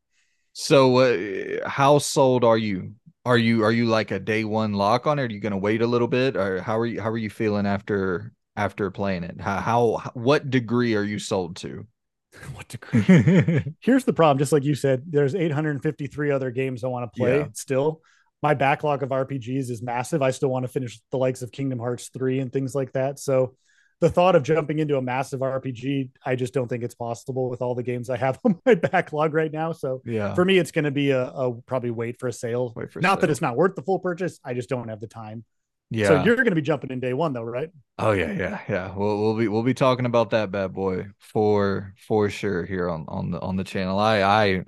[SPEAKER 1] So, uh, how sold are you? Are you are you like a day one lock on it? Are you going to wait a little bit, or how are you how are you feeling after after playing it? How, how what degree are you sold to?
[SPEAKER 2] what degree? Here's the problem. Just like you said, there's 853 other games I want to play yeah. still my backlog of RPGs is massive. I still want to finish the likes of Kingdom Hearts 3 and things like that. So the thought of jumping into a massive RPG, I just don't think it's possible with all the games I have on my backlog right now. So yeah, for me, it's going to be a, a, probably wait for a sale. For not sale. that it's not worth the full purchase. I just don't have the time. Yeah. So you're going to be jumping in day one though, right?
[SPEAKER 1] Oh yeah, yeah, yeah. We'll we'll be we'll be talking about that bad boy for for sure here on on the on the channel. I I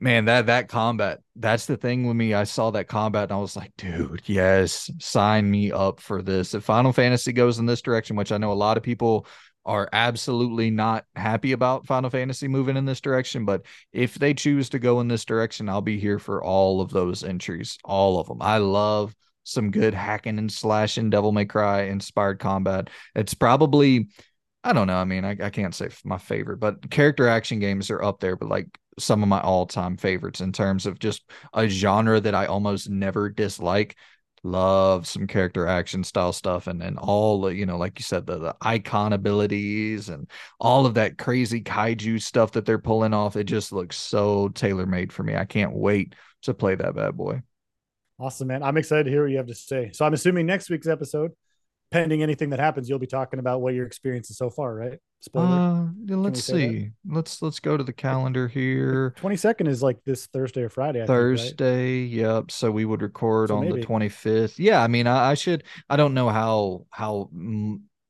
[SPEAKER 1] man that that combat that's the thing with me. I saw that combat and i was like dude yes sign me up for this. If final fantasy goes in this direction which i know a lot of people are absolutely not happy about final fantasy moving in this direction but if they choose to go in this direction i'll be here for all of those entries all of them i love some good hacking and slashing devil may cry inspired combat. It's probably I don't know. I mean, I, I can't say my favorite, but character action games are up there, but like some of my all-time favorites in terms of just a genre that I almost never dislike. Love some character action style stuff and and all you know, like you said, the, the Eikon abilities and all of that crazy kaiju stuff that they're pulling off. It just looks so tailor-made for me. I can't wait to play that bad boy.
[SPEAKER 2] Awesome, man. I'm excited to hear what you have to say. So I'm assuming next week's episode pending anything that happens, you'll be talking about what your experience is so far, right?
[SPEAKER 1] Spoiler. Uh, let's see. That? Let's let's go to the calendar here.
[SPEAKER 2] Twenty second is like this Thursday or Friday. I
[SPEAKER 1] Thursday.
[SPEAKER 2] Think,
[SPEAKER 1] right? Yep. So we would record so on maybe. the twenty fifth. Yeah. I mean, I, I, should. I don't know how how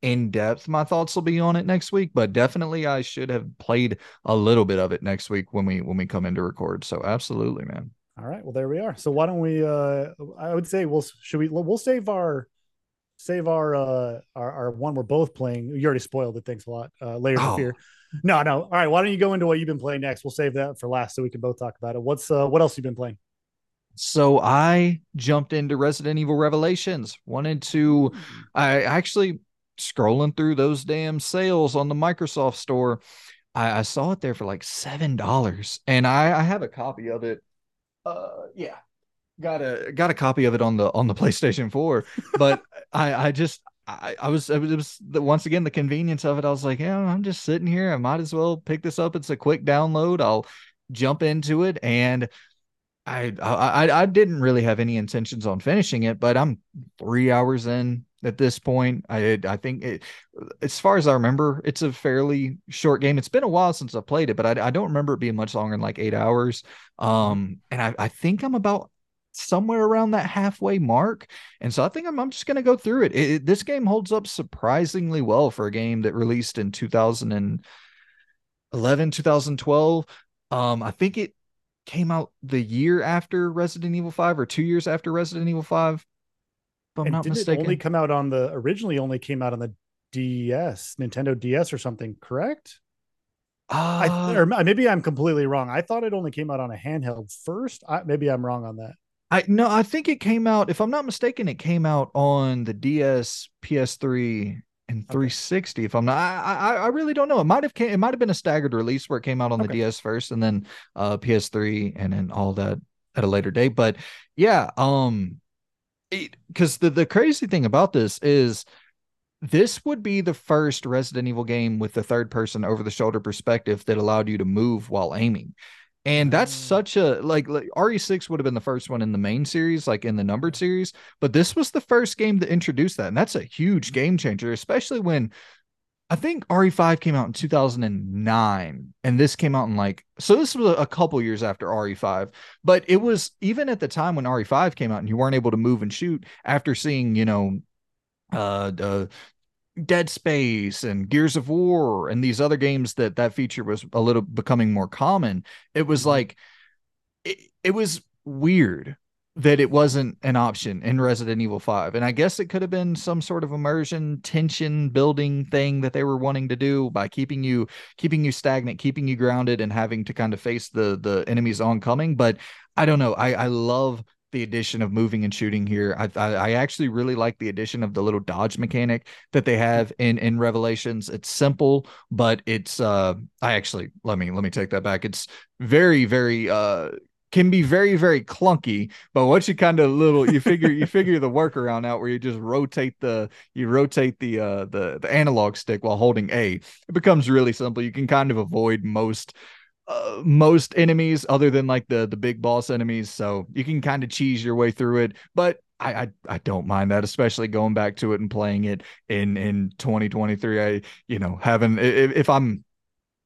[SPEAKER 1] in depth my thoughts will be on it next week, but definitely I should have played a little bit of it next week when we when we come in to record. So absolutely, man.
[SPEAKER 2] All right. Well, there we are. So why don't we? uh I would say we'll should we we'll save our save our uh our, our one we're both playing. You already spoiled it. Thanks a lot. Uh, Layers oh. of Fear. No, no. All right. Why don't you go into what you've been playing next? We'll save that for last so we can both talk about it. What's uh what else you been playing?
[SPEAKER 1] So I jumped into Resident Evil Revelations. Wanted to I actually scrolling through those damn sales on the Microsoft store. I, I saw it there for like seven dollars. And I, I have a copy of it. Uh yeah, got a got a copy of it on the on the PlayStation 4, but I I just I, I was it was the, once again the convenience of it. I was like, yeah, I'm just sitting here. I might as well pick this up. It's a quick download. I'll jump into it and I, I I didn't really have any intentions on finishing it, but I'm three hours in at this point. I I think it, as far as I remember, it's a fairly short game. It's been a while since I played it, but I, I don't remember it being much longer than like eight hours. Um, and I, I think I'm about somewhere around that halfway mark. And so I think I'm, I'm just going to go through it. It. This game holds up surprisingly well for a game that released in 2011, 2012. Um, I think it came out the year after Resident Evil 5 or two years after Resident Evil 5. If
[SPEAKER 2] I'm and not mistaken. It only come out on the originally only came out on the DS, Nintendo DS or something, correct? Uh, I, or maybe I'm completely wrong. I thought it only came out on a handheld first. I, maybe I'm wrong on that.
[SPEAKER 1] I no, I think it came out. If I'm not mistaken, it came out on the DS, PS3, and 360. Okay. If I'm not, I, I, I really don't know. It might have came, it might have been a staggered release where it came out on okay. the DS first, and then uh PS3, and then all that at a later date. But yeah, um, because the the crazy thing about this is this would be the first Resident Evil game with the third person over the shoulder perspective that allowed you to move while aiming. And that's mm. such a like, like RE6 would have been the first one in the main series, like in the numbered series, but this was the first game to introduce that. And that's a huge game changer, especially when I think RE5 came out in 2009 and this came out in like so this was a couple years after RE5 but it was even at the time when RE5 came out and you weren't able to move and shoot after seeing you know uh, uh Dead Space and Gears of War and these other games that that feature was a little becoming more common, it was mm-hmm. like it, it was weird that it wasn't an option in Resident Evil 5. And I guess it could have been some sort of immersion tension building thing that they were wanting to do by keeping you keeping you stagnant, keeping you grounded and having to kind of face the the enemies oncoming, but I don't know. I I love the addition of moving and shooting here. I, I, I actually really like the addition of the little dodge mechanic that they have in in Revelations. It's simple, but it's uh I actually let me let me take that back. It's very very uh can be very very clunky but once you kind of little you figure you figure the workaround out where you just rotate the you rotate the uh the the analog stick while holding a it becomes really simple you can kind of avoid most uh, most enemies other than like the the big boss enemies so you can kind of cheese your way through it but I, I I don't mind that, especially going back to it and playing it in in 2023. I you know having if, if I'm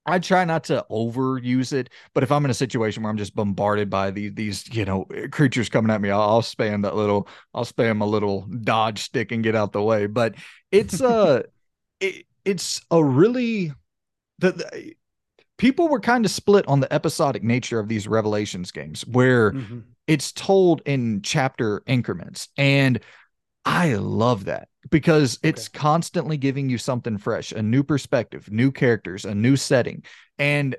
[SPEAKER 1] I try not to overuse it, but if I'm in a situation where I'm just bombarded by these these you know creatures coming at me, I'll, I'll spam that little I'll spam a little dodge stick and get out the way. But it's uh it, it's a really the, the people were kind of split on the episodic nature of these revelations games where mm-hmm. it's told in chapter increments and i love that because it's okay. constantly giving you something fresh a new perspective new characters a new setting and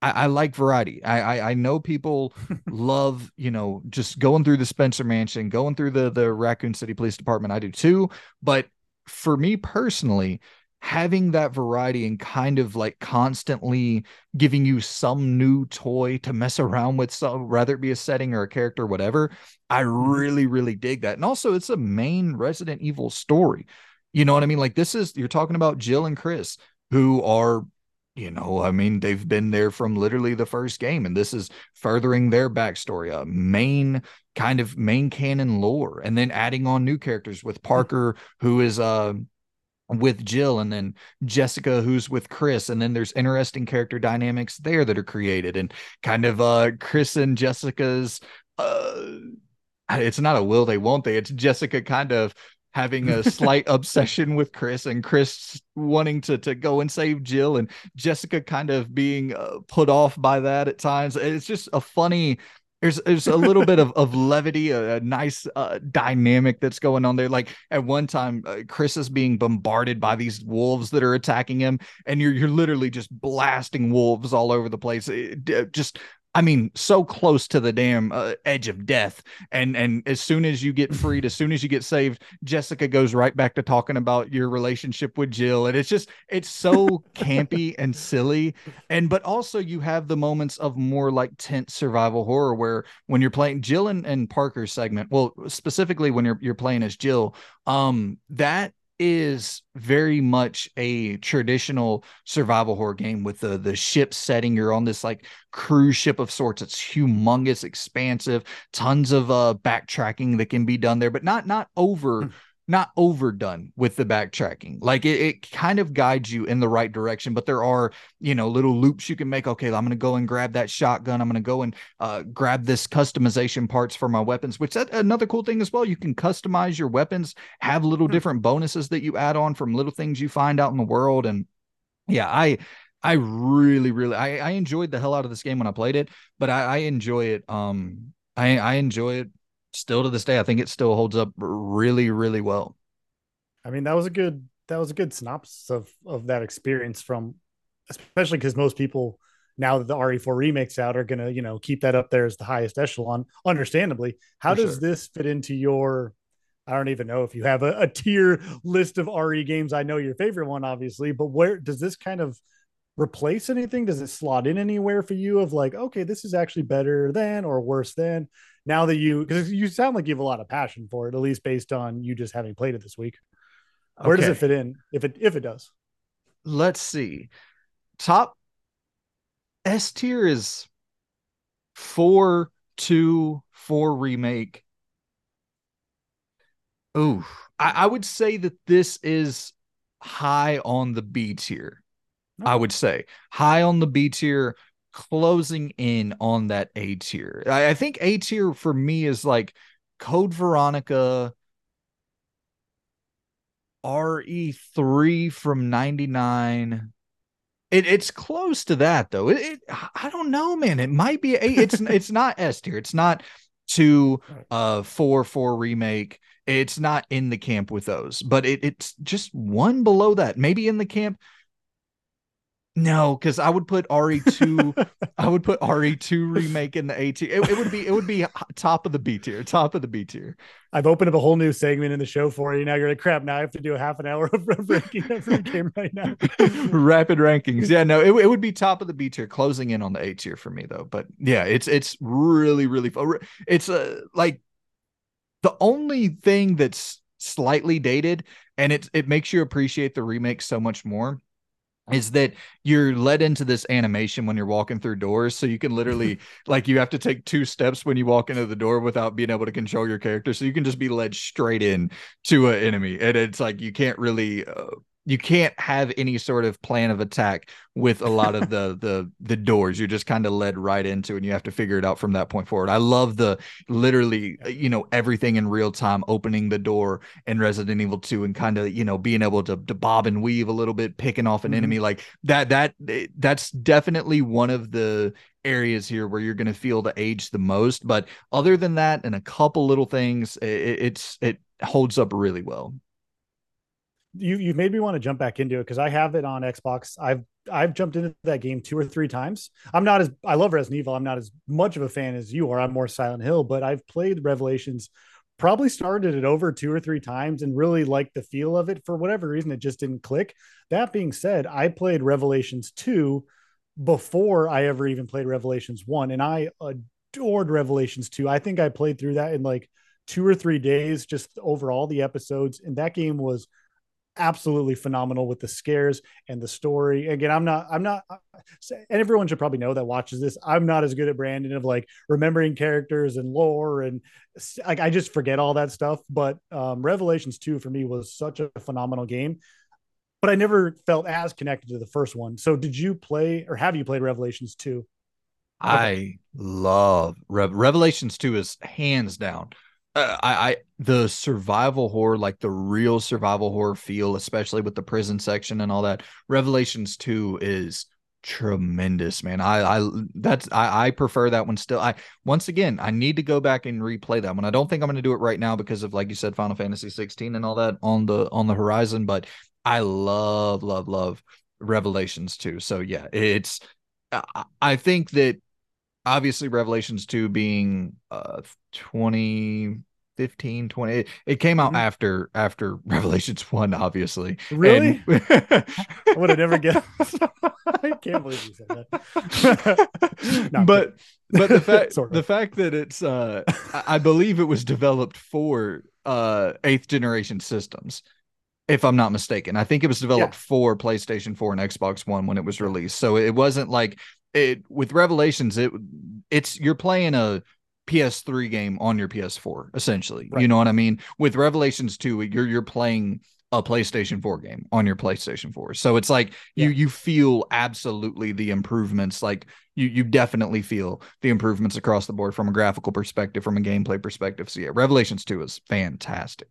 [SPEAKER 1] I, I like variety. I, I, I know people love you know just going through the Spencer Mansion, going through the the Raccoon City Police Department. I do too, but for me personally, having that variety and kind of like constantly giving you some new toy to mess around with some rather it be a setting or a character or whatever i mm-hmm. really really dig that. And also it's a main resident evil story. You know what i mean? Like this is you're talking about jill and chris who are you know i mean they've been there from literally the first game and this is furthering their backstory a main kind of main canon lore and then adding on new characters with parker who is uh with Jill and then Jessica who's with Chris and then there's interesting character dynamics there that are created and kind of uh Chris and Jessica's uh it's not a will they won't they it's Jessica kind of having a slight obsession with Chris and Chris wanting to to go and save Jill and Jessica kind of being uh, put off by that at times. It's just a funny there's there's a little bit of, of levity, a, a nice uh, dynamic that's going on there. Like at one time, uh, Chris is being bombarded by these wolves that are attacking him, and you're you're literally just blasting wolves all over the place. It, just I mean, so close to the damn uh, edge of death. And and as soon as you get freed, as soon as you get saved, Jessica goes right back to talking about your relationship with Jill. And it's just it's so campy and silly. And but also you have the moments of more like tense survival horror where when you're playing Jill and, and Parker's segment, well, specifically when you're you're playing as Jill, um, that is very much a traditional survival horror game with the the ship setting. You're on this like cruise ship of sorts. It's humongous expansive tons of uh backtracking that can be done there but not not over mm not overdone with the backtracking. Like it, it kind of guides you in the right direction, but there are, you know, little loops you can make. Okay, I'm going to go and grab that shotgun. I'm going to go and uh, grab this customization parts for my weapons, which that another cool thing as well. You can customize your weapons, have little hmm. different bonuses that you add on from little things you find out in the world. And yeah, I, I really, really, I, I enjoyed the hell out of this game when I played it, but I, I enjoy it. Um, I, I enjoy it still to this day, I think it still holds up really, really well.
[SPEAKER 2] I mean, that was a good that was a good synopsis of of that experience from especially because most people now that the RE4 remakes out are gonna, you know, keep that up there as the highest echelon, understandably. How For does sure. this fit into your I don't even know if you have a, a tier list of RE games. I know your favorite one, obviously, but where does this kind of replace anything? Does it slot in anywhere for you of like, okay, this is actually better than or worse than? Now that you because you sound like you have a lot of passion for it, at least based on you just having played it this week. Where okay. does it fit in if it if it does?
[SPEAKER 1] Let's see. Top S tier is four two four remake. Ooh, I, I would say that this is high on the B tier. I would say high on the B tier closing in on that A tier. I, I think A tier for me is like Code Veronica, RE3 from 99. It, it's close to that though. It, it, I don't know, man. It might be a. It's it's not S tier. It's not two, uh, four, four remake. It's not in the camp with those, but it, it's just one below that. Maybe in the camp no, because I would put RE2. I would put RE2 remake in the A tier. It, it, would be it would be top of the B tier, top of the B tier.
[SPEAKER 2] I've opened up a whole new segment in the show for you. Now you're like, crap. Now I have to do a half an hour of, ranking every game right now.
[SPEAKER 1] Rapid rankings. Yeah, no, it, it would be top of the B tier, closing in on the A tier for me though. But yeah, it's it's really really fun. It's uh, like the only thing that's slightly dated, and it it makes you appreciate the remake so much more is that you're led into this animation when you're walking through doors. So you can literally like you have to take two steps when you walk into the door without being able to control your character. So you can just be led straight in to an enemy. And it's like you can't really uh, you can't have any sort of plan of attack with a lot of the the the doors. You're just kind of led right into and you have to figure it out from that point forward. I love the literally uh, you know everything in real time opening the door in resident evil 2 and kind of you know being able to, to bob and weave a little bit picking off an mm-hmm. enemy like that that eh, that's definitely one of the areas here where you're going to feel the age the most. But other than that and a couple little things it, it's it holds up really well
[SPEAKER 2] you you made me want to jump back into it because I have it on Xbox. I've I've jumped into that game two or three times. I'm not as I love Resident Evil. I'm not as much of a fan as you are. I'm more Silent Hill, but I've played Revelations. Probably started it over two or three times and really liked the feel of it. For whatever reason, it just didn't click. That being said, I played Revelations two before I ever even played Revelations one, and I adored Revelations two. I think I played through that in like two or three days, just over all the episodes, and that game was absolutely phenomenal with the scares and the story. Again, I'm not, I'm not, and everyone should probably know that watches this. I'm not as good at Brandon of like remembering characters and lore and like I just forget all that stuff. But um, Revelations 2 for me was such a phenomenal game. But I never felt as connected to the first one. So, did you play or have you played Revelations 2?
[SPEAKER 1] I love Re- Revelations 2 is hands down uh, I, I the survival horror, like the real survival horror feel, especially with the prison section and all that. Revelations two is tremendous, man. I I that's I, I prefer that one still. I once again I need to go back and replay that one. I don't think I'm going to do it right now because of like you said, Final Fantasy 16 and all that on the on the horizon. But I love love love Revelations 2. So yeah, it's I, I think that obviously Revelations 2 being uh 20 15 20 it, it came out mm-hmm. after after revelations 1 obviously.
[SPEAKER 2] Really? And... i would have never guessed. I can't believe you said
[SPEAKER 1] that. No, but but the fact sort of. the fact that it's uh i believe it was developed for uh eighth generation systems if i'm not mistaken. I think it was developed yeah. for playstation 4 and xbox one when it was released. So it wasn't like it with revelations it it's you're playing a PS3 game on your PS4, essentially. Right. You know what I mean? With Revelations 2, you're you're playing a PlayStation 4 game on your PlayStation 4. So it's like yeah. you you feel absolutely the improvements. Like you you definitely feel the improvements across the board from a graphical perspective, from a gameplay perspective. So yeah, Revelations 2 is fantastic.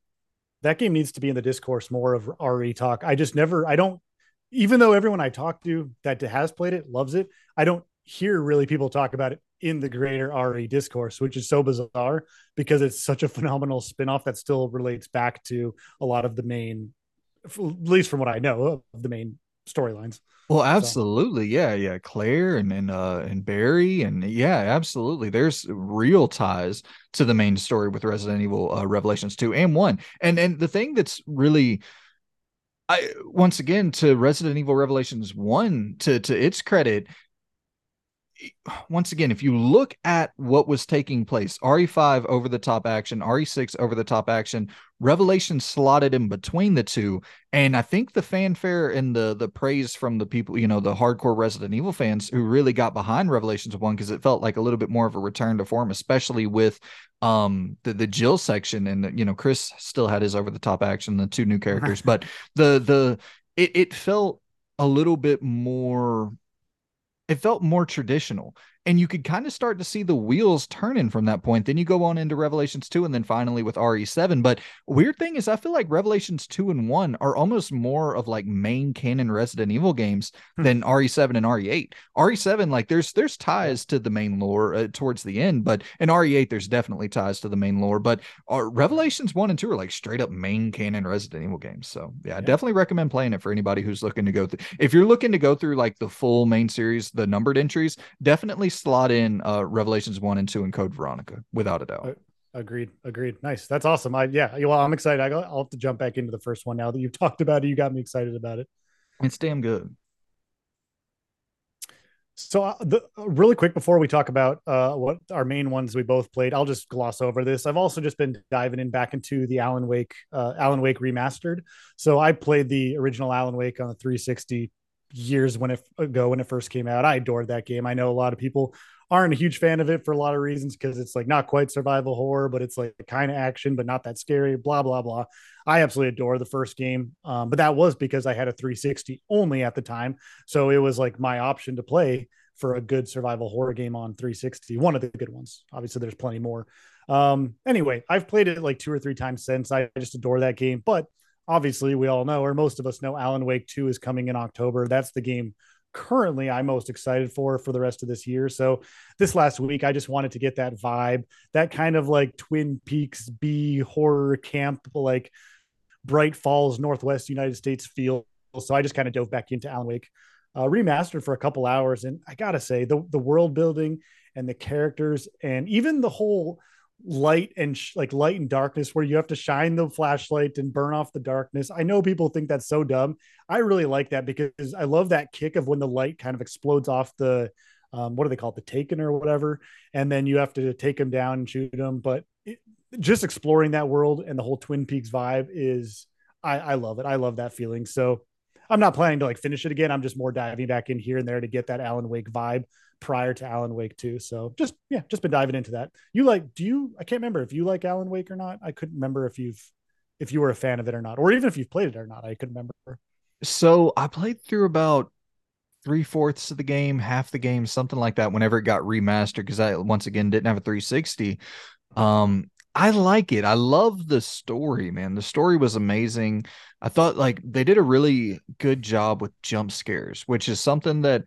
[SPEAKER 2] That game needs to be in the discourse more of RE talk. I just never I don't even though everyone I talk to that has played it loves it, I don't hear really people talk about it in the greater RE discourse, which is so bizarre because it's such a phenomenal spinoff that still relates back to a lot of the main, at least from what I know of the main storylines.
[SPEAKER 1] Well, absolutely. So. Yeah. Yeah. Claire and, and, uh, and Barry. And yeah, absolutely. There's real ties to the main story with Resident Evil, uh, Revelations 2 and 1. And, and the thing that's really, I, once again, to Resident Evil Revelations 1, to, to its credit, once again, if you look at what was taking place, RE5 over the top action, RE6 over the top action, Revelation slotted in between the two. And I think the fanfare and the the praise from the people, you know, the hardcore Resident Evil fans who really got behind Revelations 1 because it felt like a little bit more of a return to form, especially with um the the Jill section and you know Chris still had his over the top action the two new characters but the the it, it felt a little bit more it felt more traditional and you could kind of start to see the wheels turning from that point. Then you go on into Revelations 2 and then finally with RE7. But weird thing is I feel like Revelations 2 and 1 are almost more of like main canon Resident Evil games hmm. than RE7 and RE8. RE7 like there's there's ties to the main lore uh, towards the end, but in RE8 there's definitely ties to the main lore, but uh, Revelations 1 and 2 are like straight up main canon Resident Evil games. So, yeah, yeah. I definitely recommend playing it for anybody who's looking to go through. If you're looking to go through like the full main series, the numbered entries, definitely slot in uh, Revelations 1 and 2 and Code Veronica without a doubt. Uh,
[SPEAKER 2] agreed. Agreed. Nice. That's awesome. I, yeah. Well, I'm excited. I, will have to jump back into the first one now that you've talked about it. You got me excited about it.
[SPEAKER 1] It's damn good.
[SPEAKER 2] So, uh, the, really quick before we talk about uh, what our main ones we both played, I'll just gloss over this. I've also just been diving in back into the Alan Wake, uh, Alan Wake remastered. So, I played the original Alan Wake on the 360 years when it ago when it first came out. I adored that game. I know a lot of people aren't a huge fan of it for a lot of reasons because it's like not quite survival horror, but it's like kind of action, but not that scary. Blah blah blah. I absolutely adore the first game, um, but that was because I had a 360 only at the time, so it was like my option to play for a good survival horror game on 360. One of the good ones. Obviously, there's plenty more. Um, anyway, I've played it like two or three times since. I just adore that game, but obviously we all know, or most of us know, Alan Wake 2 is coming in October. That's the game currently I'm most excited for for the rest of this year. So this last week, I just wanted to get that vibe, that kind of like Twin Peaks B horror camp, like Bright Falls, Northwest United States feel. So I just kind of dove back into Alan Wake, uh, remastered for a couple hours, and I gotta say the the world building and the characters and even the whole light and sh- like light and darkness where you have to shine the flashlight and burn off the darkness. I know people think that's so dumb. I really like that because I love that kick of when the light kind of explodes off the um, what do they call it, the taken or whatever, and then you have to take them down and shoot them. But it, just exploring that world and the whole Twin Peaks vibe is I, I love it. I love that feeling. So I'm not planning to like finish it again. I'm just more diving back in here and there to get that Alan Wake vibe prior to Alan Wake 2. So just yeah, just been diving into that. You like do you I can't remember if you like Alan Wake or not. I couldn't remember if you've if you were a fan of it or not, or even if you've played it or not. I couldn't remember.
[SPEAKER 1] So I played through about three fourths of the game, half the game, something like that, whenever it got remastered, because I once again didn't have a 360. Um, I like it. I love the story, man. The story was amazing. I thought like they did a really good job with jump scares, which is something that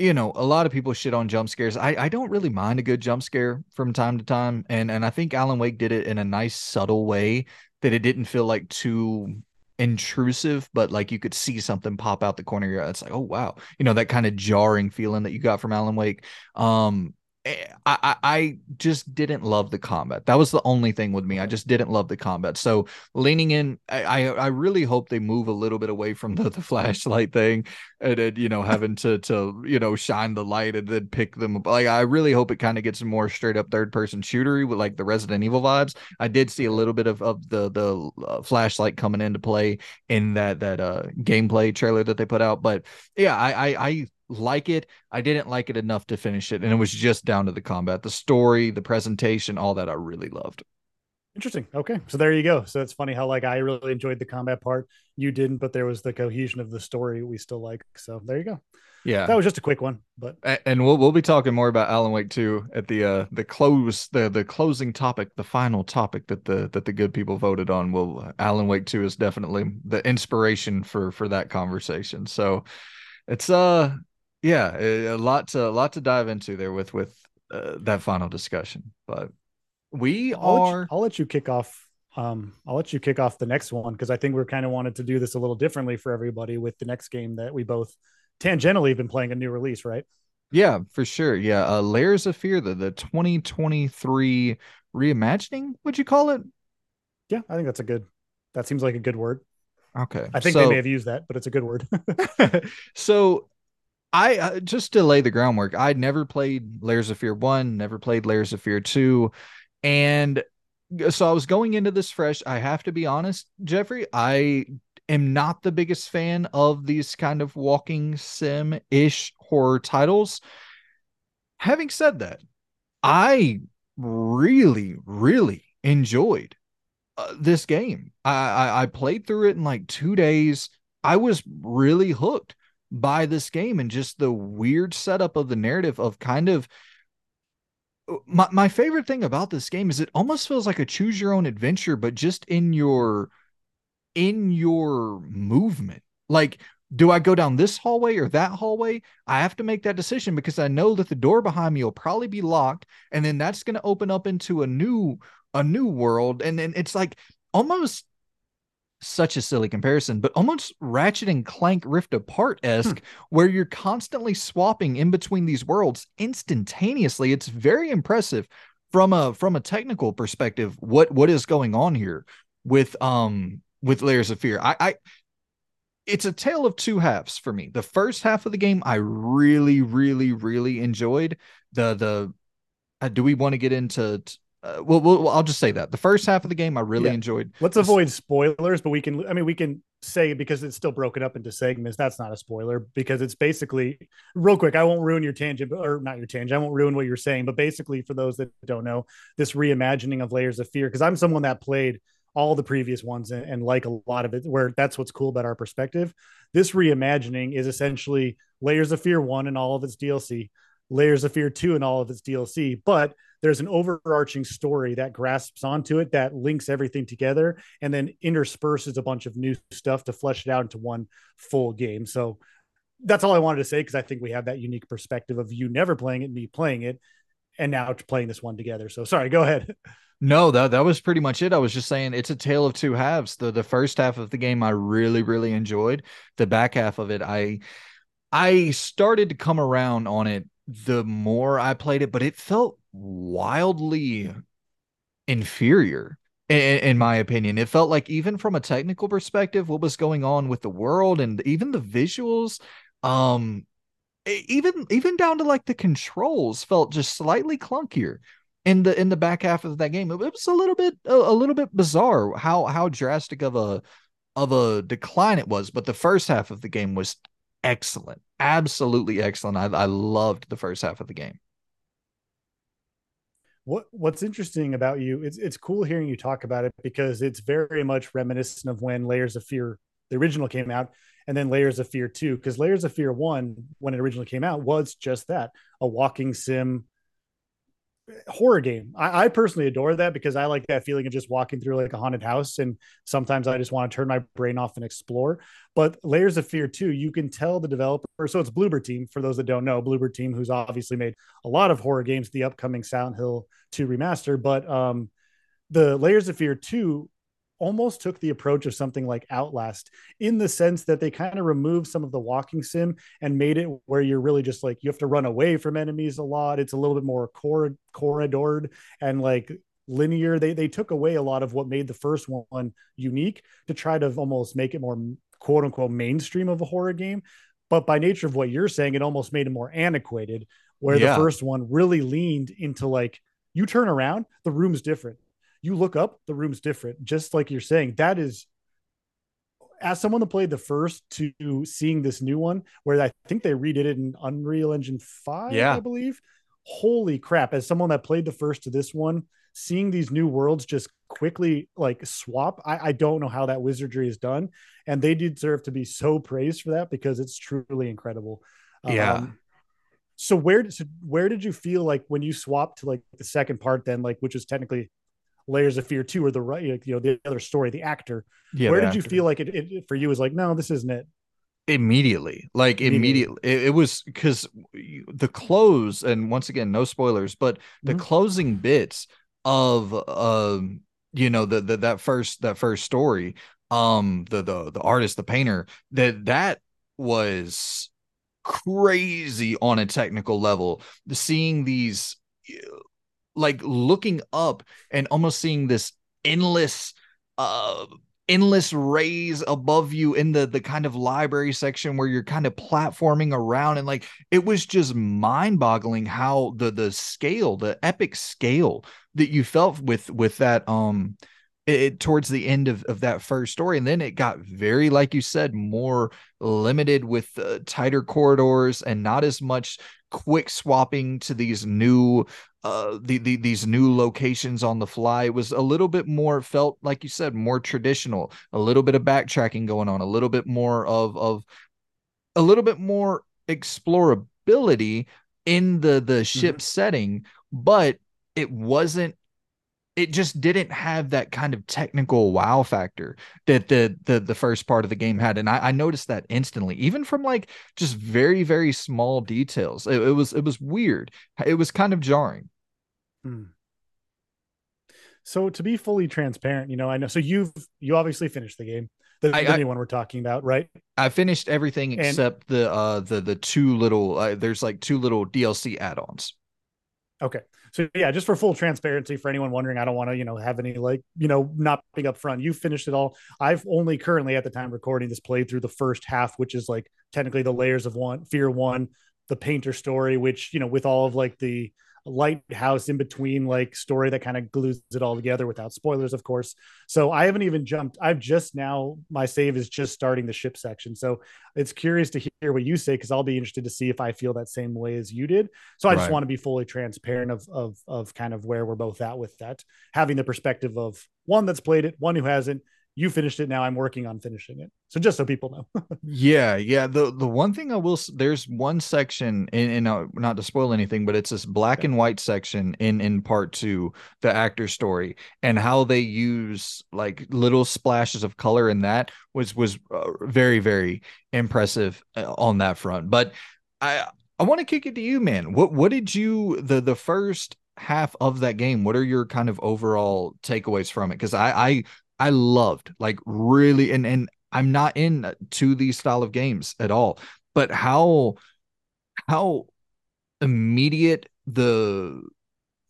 [SPEAKER 1] you know, a lot of people shit on jump scares. I, I don't really mind a good jump scare from time to time. And and I think Alan Wake did it in a nice subtle way that it didn't feel like too intrusive, but like you could see something pop out the corner of your eye. It's like, oh wow. You know, that kind of jarring feeling that you got from Alan Wake. Um, I, I just didn't love the combat. That was the only thing with me. I just didn't love the combat. So leaning in, I I really hope they move a little bit away from the, the flashlight thing and then you know having to to you know shine the light and then pick them up. Like I really hope it kind of gets more straight up third person shootery with like the Resident Evil vibes. I did see a little bit of of the the uh, flashlight coming into play in that that uh gameplay trailer that they put out, but yeah, I I, I like it. I didn't like it enough to finish it. And it was just down to the combat, the story, the presentation, all that I really loved.
[SPEAKER 2] Interesting. Okay. So there you go. So it's funny how like I really enjoyed the combat part. You didn't, but there was the cohesion of the story we still like. So there you go.
[SPEAKER 1] Yeah.
[SPEAKER 2] That was just a quick one, but
[SPEAKER 1] and we'll we'll be talking more about Alan Wake 2 at the uh the close the the closing topic, the final topic that the that the good people voted on. Will Alan Wake 2 is definitely the inspiration for for that conversation. So it's uh yeah, a, lot to a lot to dive into there with with uh, that final discussion. But we
[SPEAKER 2] I'll
[SPEAKER 1] are.
[SPEAKER 2] Let you, I'll let you kick off. Um, I'll let you kick off the next one because I think we're kind of wanted to do this a little differently for everybody with the next game that we both tangentially have been playing a new release, right?
[SPEAKER 1] Yeah, for sure. Yeah, uh, Layers of Fear, the the 2023 reimagining. Would you call it?
[SPEAKER 2] Yeah, I think that's a good. That seems like a good word.
[SPEAKER 1] Okay.
[SPEAKER 2] I think so, they may have used that, but it's a good word.
[SPEAKER 1] so I uh, just to lay the groundwork. I'd never played Layers of Fear 1, never played Layers of Fear 2. And so I was going into this fresh. I have to be honest, Jeffrey, I am not the biggest fan of these kind of walking sim ish horror titles. Having said that, I really, really enjoyed uh, this game. I, I I played through it in like two days. I was really hooked by this game and just the weird setup of the narrative of kind of uh, my, my favorite thing about this game is it almost feels like a choose your own adventure but just in your in your movement like do I go down this hallway or that hallway? I have to make that decision because I know that the door behind me will probably be locked and then that's going to open up into a new a new world and then it's like almost such a silly comparison, but almost Ratchet and Clank Rift Apart esque, hmm. where you're constantly swapping in between these worlds instantaneously. It's very impressive from a from a technical perspective. What what is going on here with um with Layers of Fear? I, I it's a tale of two halves for me. The first half of the game I really really really enjoyed. The the uh, do we want to get into uh, well, well, I'll just say that the first half of the game I really yeah. enjoyed.
[SPEAKER 2] Let's avoid spoilers, but we can. I mean, we can say because it's still broken up into segments. That's not a spoiler because it's basically real quick. I won't ruin your tangent, or not your tangent. I won't ruin what you're saying, but basically, for those that don't know, this reimagining of Layers of Fear, because I'm someone that played all the previous ones and, and like a lot of it, where that's what's cool about our perspective. This reimagining is essentially Layers of Fear one and all of its DLC, Layers of Fear two and all of its DLC, but there's an overarching story that grasps onto it that links everything together and then intersperses a bunch of new stuff to flesh it out into one full game. So that's all I wanted to say because I think we have that unique perspective of you never playing it, me playing it, and now playing this one together. So sorry, go ahead.
[SPEAKER 1] No, that that was pretty much it. I was just saying it's a tale of two halves. The the first half of the game I really really enjoyed. The back half of it I I started to come around on it the more I played it, but it felt wildly inferior in, my opinion. It felt like even from a technical perspective, what was going on with the world and even the visuals, um, even even down to like the controls felt just slightly clunkier in the in the back half of that game. It, was a little bit a, a little bit bizarre how how drastic of a of a decline it was, but the first half of the game was excellent, absolutely excellent. I, I loved the first half of the game.
[SPEAKER 2] What What's interesting about you? It's it's cool hearing you talk about it because it's very much reminiscent of when Layers of Fear the original came out, and then Layers of Fear two. Because Layers of Fear one, when it originally came out, was just that a walking sim horror game. I, I, personally adore that because I like that feeling of just walking through like a haunted house. And sometimes I just want to turn my brain off and explore. But Layers of Fear 2, you can tell the developer. So it's Bloober Team, for those that don't know, Bloober Team, who's obviously made a lot of horror games, the upcoming Silent Hill 2 remaster. But um, the Layers of Fear 2 almost took the approach of something like Outlast in the sense that they kind of removed some of the walking sim and made it where you're really just like you have to run away from enemies a lot. It's a little bit more cor- corridored and like linear. They they took away a lot of what made the first one unique to try to almost make it more quote unquote mainstream of a horror game. But by nature of what you're saying, it almost made it more antiquated. Where yeah. the first one really leaned into like you turn around, the room's different you look up, the room's different. Just like you're saying, that is as someone that played the first to seeing this new one, where I think they redid it in Unreal Engine 5, yeah. I believe. Holy crap. As someone that played the first to this one, seeing these new worlds just quickly like swap, I, I don't know how that wizardry is done. And they deserve to be so praised for that because it's truly incredible.
[SPEAKER 1] Yeah. Um,
[SPEAKER 2] so where so where did you feel like when you swapped to like the second part then like which is technically layers of fear two or the right you know the other story the actor yeah, where did actor. you feel like it, it, for you was like no this isn't it
[SPEAKER 1] immediately like immediately, immediately. It, it, was because the close and once again no spoilers but the mm-hmm. closing bits of um you know the, the that first that first story um the the the artist the painter that that was crazy on a technical level seeing these like looking up and almost seeing this endless uh endless rays above you in the the kind of library section where you're kind of platforming around. And like it was just mind-boggling how the the scale the epic scale that you felt with with that um it, towards the end of, of that first story. And then it got very like you said more limited with uh, tighter corridors and not as much quick swapping to these new uh the, the these new locations on the fly it was a little bit more felt like you said more traditional a little bit of backtracking going on a little bit more of of a little bit more explorability in the the ship mm-hmm. setting, but it wasn't it just didn't have that kind of technical wow factor that the the the first part of the game had. And i, I noticed that instantly even from like just very very small details. It, it was it was weird. It was kind of jarring. Hmm.
[SPEAKER 2] so to be fully transparent you know i know so you've you obviously finished the game the, I, the new one we're talking about right?
[SPEAKER 1] I finished everything and, except the uh the the two little uh, there's like two little dlc add-ons.
[SPEAKER 2] Okay so yeah, just for full transparency for anyone wondering, I don't want to, you know, have any like, you know, not being up front. You finished it all. I've only currently at the time recording this played through the first half, which is like technically the layers of one fear one, the painter story, which, you know, with all of like the lighthouse in between like story that kind of glues it all together without spoilers of course. So i haven't even jumped i've just now my save is just starting the ship section. So it's curious to hear what you say because i'll be interested to see if i feel that same way as you did. So i right. just want to be fully transparent of of of kind of where we're both at with that having the perspective of one that's played it one who hasn't you finished it now i'm working on finishing it. So just so people know.
[SPEAKER 1] Yeah yeah. The the one thing i will there's one section in, in uh, not to spoil anything but it's this black okay. and white section in in part two the actor story and how they use like little splashes of color in that was was uh, very very impressive uh, on that front. But i i want to kick it to you man. What what did you the the first half of that game what are your kind of overall takeaways from it? Because i i I loved like really and and I'm not in to these style of games at all but how how immediate the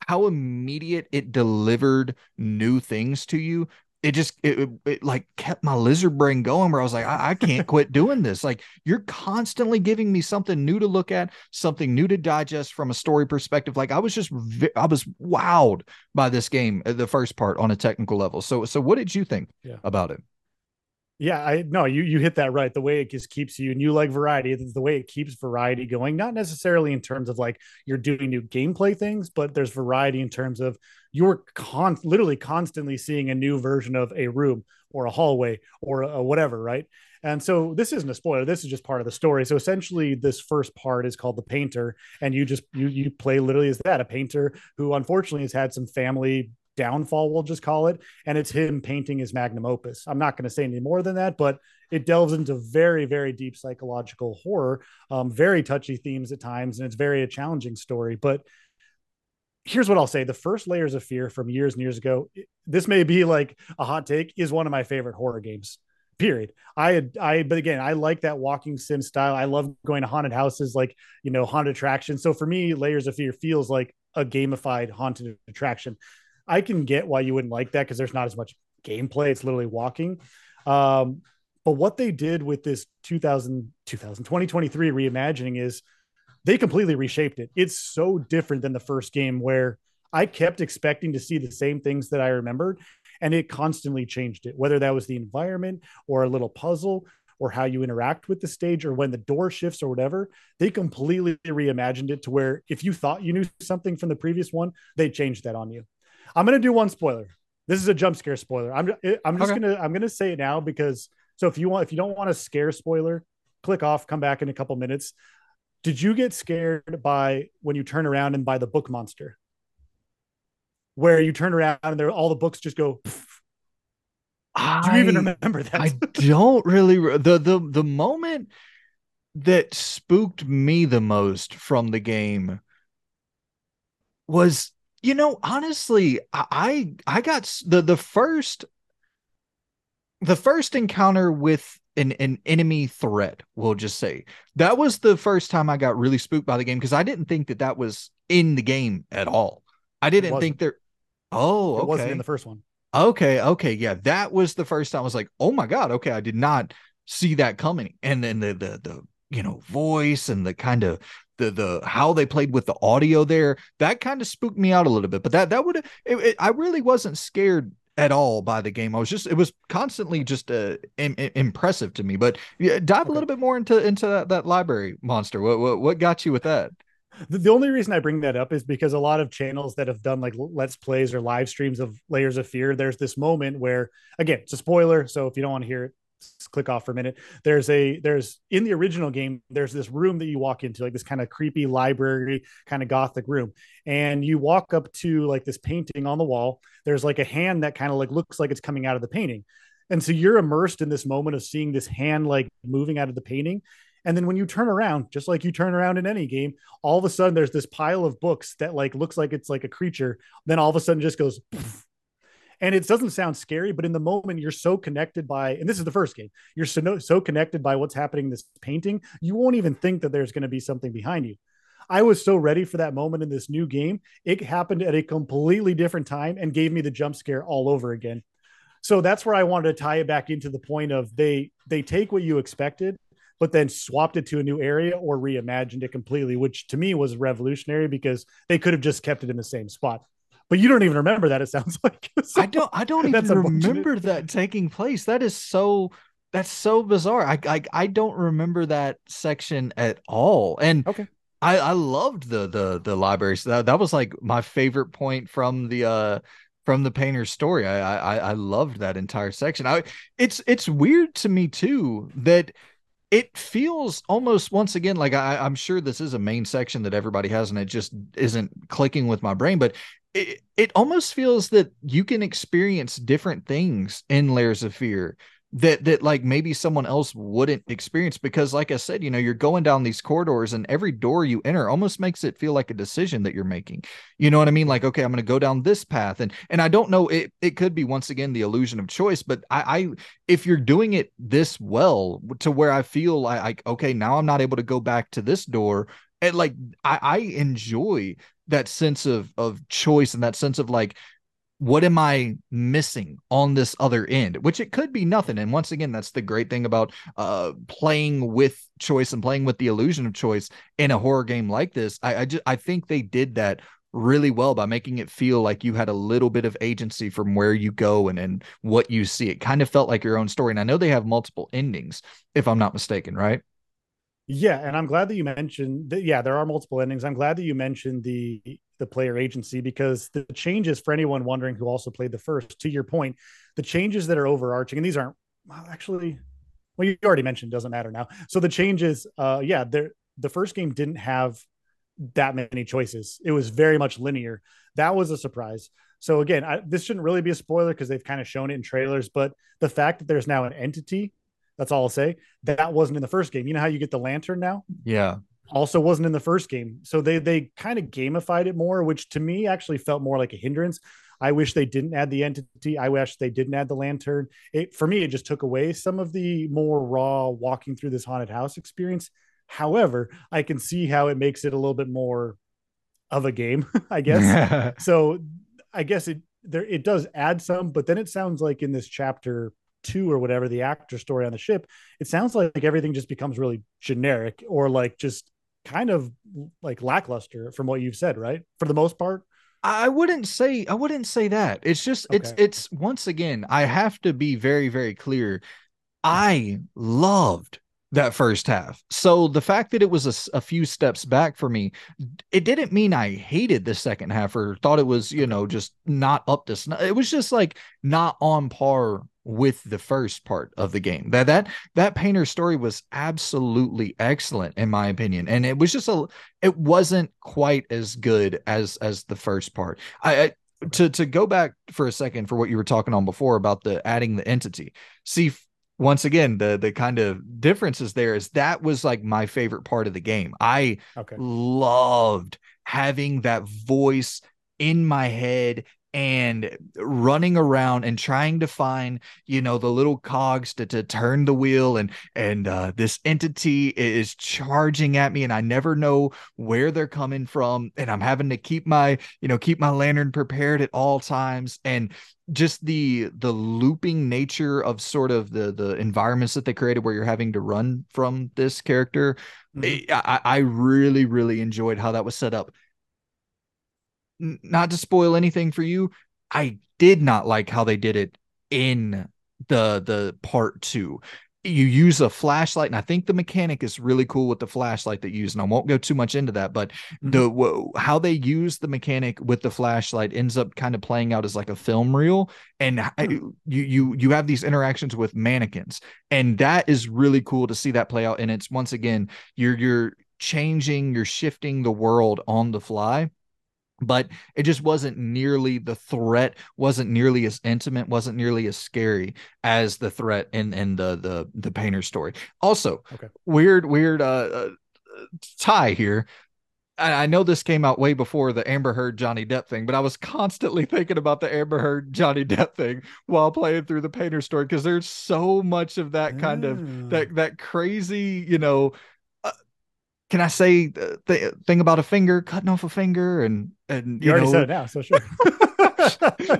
[SPEAKER 1] how immediate it delivered new things to you it just it, it, like kept my lizard brain going where i was like I, I can't quit doing this. Like you're constantly giving me something new to look at something new to digest from a story perspective. Like i was just i was wowed by this game uh, the first part on a technical level. So so what did you think yeah. about it
[SPEAKER 2] yeah, I no, you you hit that right. The way it just keeps you, and you like variety. The way it keeps variety going, not necessarily in terms of like you're doing new gameplay things, but there's variety in terms of you're con literally constantly seeing a new version of a room or a hallway or a, whatever, right? And so this isn't a spoiler. This is just part of the story. So essentially, this first part is called the painter, and you just you you play literally as that a painter who unfortunately has had some family downfall, we'll just call it. And it's him painting his magnum opus. I'm not going to say any more than that, but it delves into very, very deep psychological horror, um, very touchy themes at times, and it's very a challenging story. But here's what I'll say the first layers of fear from years and years ago, this may be like a hot take, is one of my favorite horror games. Period. I had I but again, I like that walking sim style. I love going to haunted houses, like you know, haunted attractions. So for me, Layers of Fear feels like a gamified haunted attraction. I can get why you wouldn't like that because there's not as much gameplay. It's literally walking. Um, but what they did with this 2000, 2000 2023 reimagining is they completely reshaped it. It's so different than the first game where I kept expecting to see the same things that I remembered, and it constantly changed it, whether that was the environment or a little puzzle or how you interact with the stage or when the door shifts or whatever. They completely reimagined it to where if you thought you knew something from the previous one, they changed that on you. I'm gonna do one spoiler. This is a jump scare spoiler. I'm I'm just okay. gonna I'm gonna say it now because so if you want if you don't want a scare spoiler, click off, come back in a couple minutes. Did you get scared by when you turn around and buy the book monster? Where you turn around and there all the books just go.
[SPEAKER 1] Do you even remember that? I don't really. The the the moment that spooked me the most from the game was you know, honestly, I I got the the first the first encounter with an, an enemy threat, we'll just say. That was the first time I got really spooked by the game because I didn't think that that was in the game at all. I didn't think there. Oh, okay. It wasn't
[SPEAKER 2] in the first one.
[SPEAKER 1] Okay, okay, yeah, that was the first time I was like, "Oh my god, okay, I did not see that coming." And then the the the you know voice and the kind of the the how they played with the audio there that kind of spooked me out a little bit but that that would i really wasn't scared at all by the game i was just it was constantly just uh, Im- impressive to me but yeah, dive okay. a little bit more into into that, that library monster what, what what got you with that
[SPEAKER 2] the only reason I bring that up is because a lot of channels that have done like let's plays or live streams of Layers of Fear, there's this moment where, again, it's a spoiler. So if you don't want to hear it, click off for a minute. There's a there's in the original game, there's this room that you walk into, like this kind of creepy library, kind of gothic room. And you walk up to like this painting on the wall. There's like a hand that kind of like looks like it's coming out of the painting. And so you're immersed in this moment of seeing this hand like moving out of the painting. And then when you turn around, just like you turn around in any game, all of a sudden there's this pile of books that like looks like it's like a creature. Then all of a sudden just goes poof, and it doesn't sound scary but in the moment you're so connected by and this is the first game you're so so connected by what's happening in this painting you won't even think that there's going to be something behind you. I was so ready for that moment in this new game it happened at a completely different time and gave me the jump scare all over again. So that's where i wanted to tie it back into the point of they they take what you expected but then swapped it to a new area or reimagined it completely which to me was revolutionary because they could have just kept it in the same spot but you don't even remember that. It sounds like
[SPEAKER 1] so, I don't. I don't even remember that taking place. That is so. That's so bizarre. I, I I don't remember that section at all. And
[SPEAKER 2] okay.
[SPEAKER 1] I, I loved the the the library. So that, that was like my favorite point from the uh from the painter's story. I I I loved that entire section. I it's it's weird to me too that it feels almost once again like I, am sure this is a main section that everybody has, and it just isn't clicking with my brain. But it, it almost feels that you can experience different things in layers of fear that that like maybe someone else wouldn't experience because like i said you know you're going down these corridors and every door you enter almost makes it feel like a decision that you're making. You know what i mean? Like okay i'm going to go down this path. And and i don't know it it could be once again the illusion of choice but i i if you're doing it this well to where i feel like okay now i'm not able to go back to this door and like i i enjoy that sense of of choice and that sense of like what am I missing on this other end? Which it could be nothing. And once again, that's the great thing about uh, playing with choice and playing with the illusion of choice in a horror game like this. I, I just I think they did that really well by making it feel like you had a little bit of agency from where you go and and what you see. It kind of felt like your own story. And I know they have multiple endings, if I'm not mistaken, right?
[SPEAKER 2] Yeah, and I'm glad that you mentioned that. Yeah, there are multiple endings. I'm glad that you mentioned the the player agency because the changes for anyone wondering who also played the first. To your point, the changes that are overarching, and these aren't well, actually. Well, you already mentioned doesn't matter now. So the changes, uh, yeah, there. The first game didn't have that many choices. It was very much linear. That was a surprise. So again, I, this shouldn't really be a spoiler because they've kind of shown it in trailers. But the fact that there's now an entity that's all I'll say. That wasn't in the first game. You know how you get the lantern now?
[SPEAKER 1] Yeah.
[SPEAKER 2] Also wasn't in the first game. So they they kind of gamified it more, which to me actually felt more like a hindrance. I wish they didn't add the entity. I wish they didn't add the lantern. It for me, it just took away some of the more raw walking through this haunted house experience. However, I can see how it makes it a little bit more of a game, I guess. so I guess it there it does add some, but then it sounds like in this chapter two or whatever the actor story on the ship it sounds like everything just becomes really generic or like just kind of like lackluster from what you've said right for the most part
[SPEAKER 1] I wouldn't say I wouldn't say that. It's just okay. it's it's once again I have to be very very clear. I loved that first half. So the fact that it was a, a, few steps back for me, it didn't mean I hated the second half or thought it was, you know, just not up to snuff. It was just like not on par with the first part of the game. That that that painter story was absolutely excellent in my opinion. And it was just a it wasn't quite as good as as the first part. I, I to to go back for a second for what you were talking on before about the adding the entity. See once again the the kind of differences there is that was like my favorite part of the game. I okay. loved having that voice in my head and running around and trying to find you know the little cogs to, to turn the wheel and and uh, this entity is charging at me and i never know where they're coming from and i'm having to keep my you know keep my lantern prepared at all times and just the the looping nature of sort of the the environments that they created where you're having to run from this character mm-hmm. I, I really really enjoyed how that was set up not to spoil anything for you, I did not like how they did it in the the part 2. you use a flashlight and i think the mechanic is really cool with the flashlight that you use and i won't go too much into that but mm-hmm. the w- how they use the mechanic with the flashlight ends up kind of playing out as like a film reel and mm-hmm. you you you have these interactions with mannequins and that is really cool to see that play out and it's once again you're you're changing you're shifting the world on the fly but it just wasn't nearly the threat wasn't nearly as intimate wasn't nearly as scary as the threat in in the the the painter story. Also okay. weird weird uh, uh tie here. I know this came out way before the Amber Heard Johnny Depp thing, but I was constantly thinking about the Amber Heard Johnny Depp thing while playing through the Painter story because there's so much of that kind of that that crazy, you know, can I say the thing about a finger cutting off a finger and and
[SPEAKER 2] you, you already know, said it now, so sure.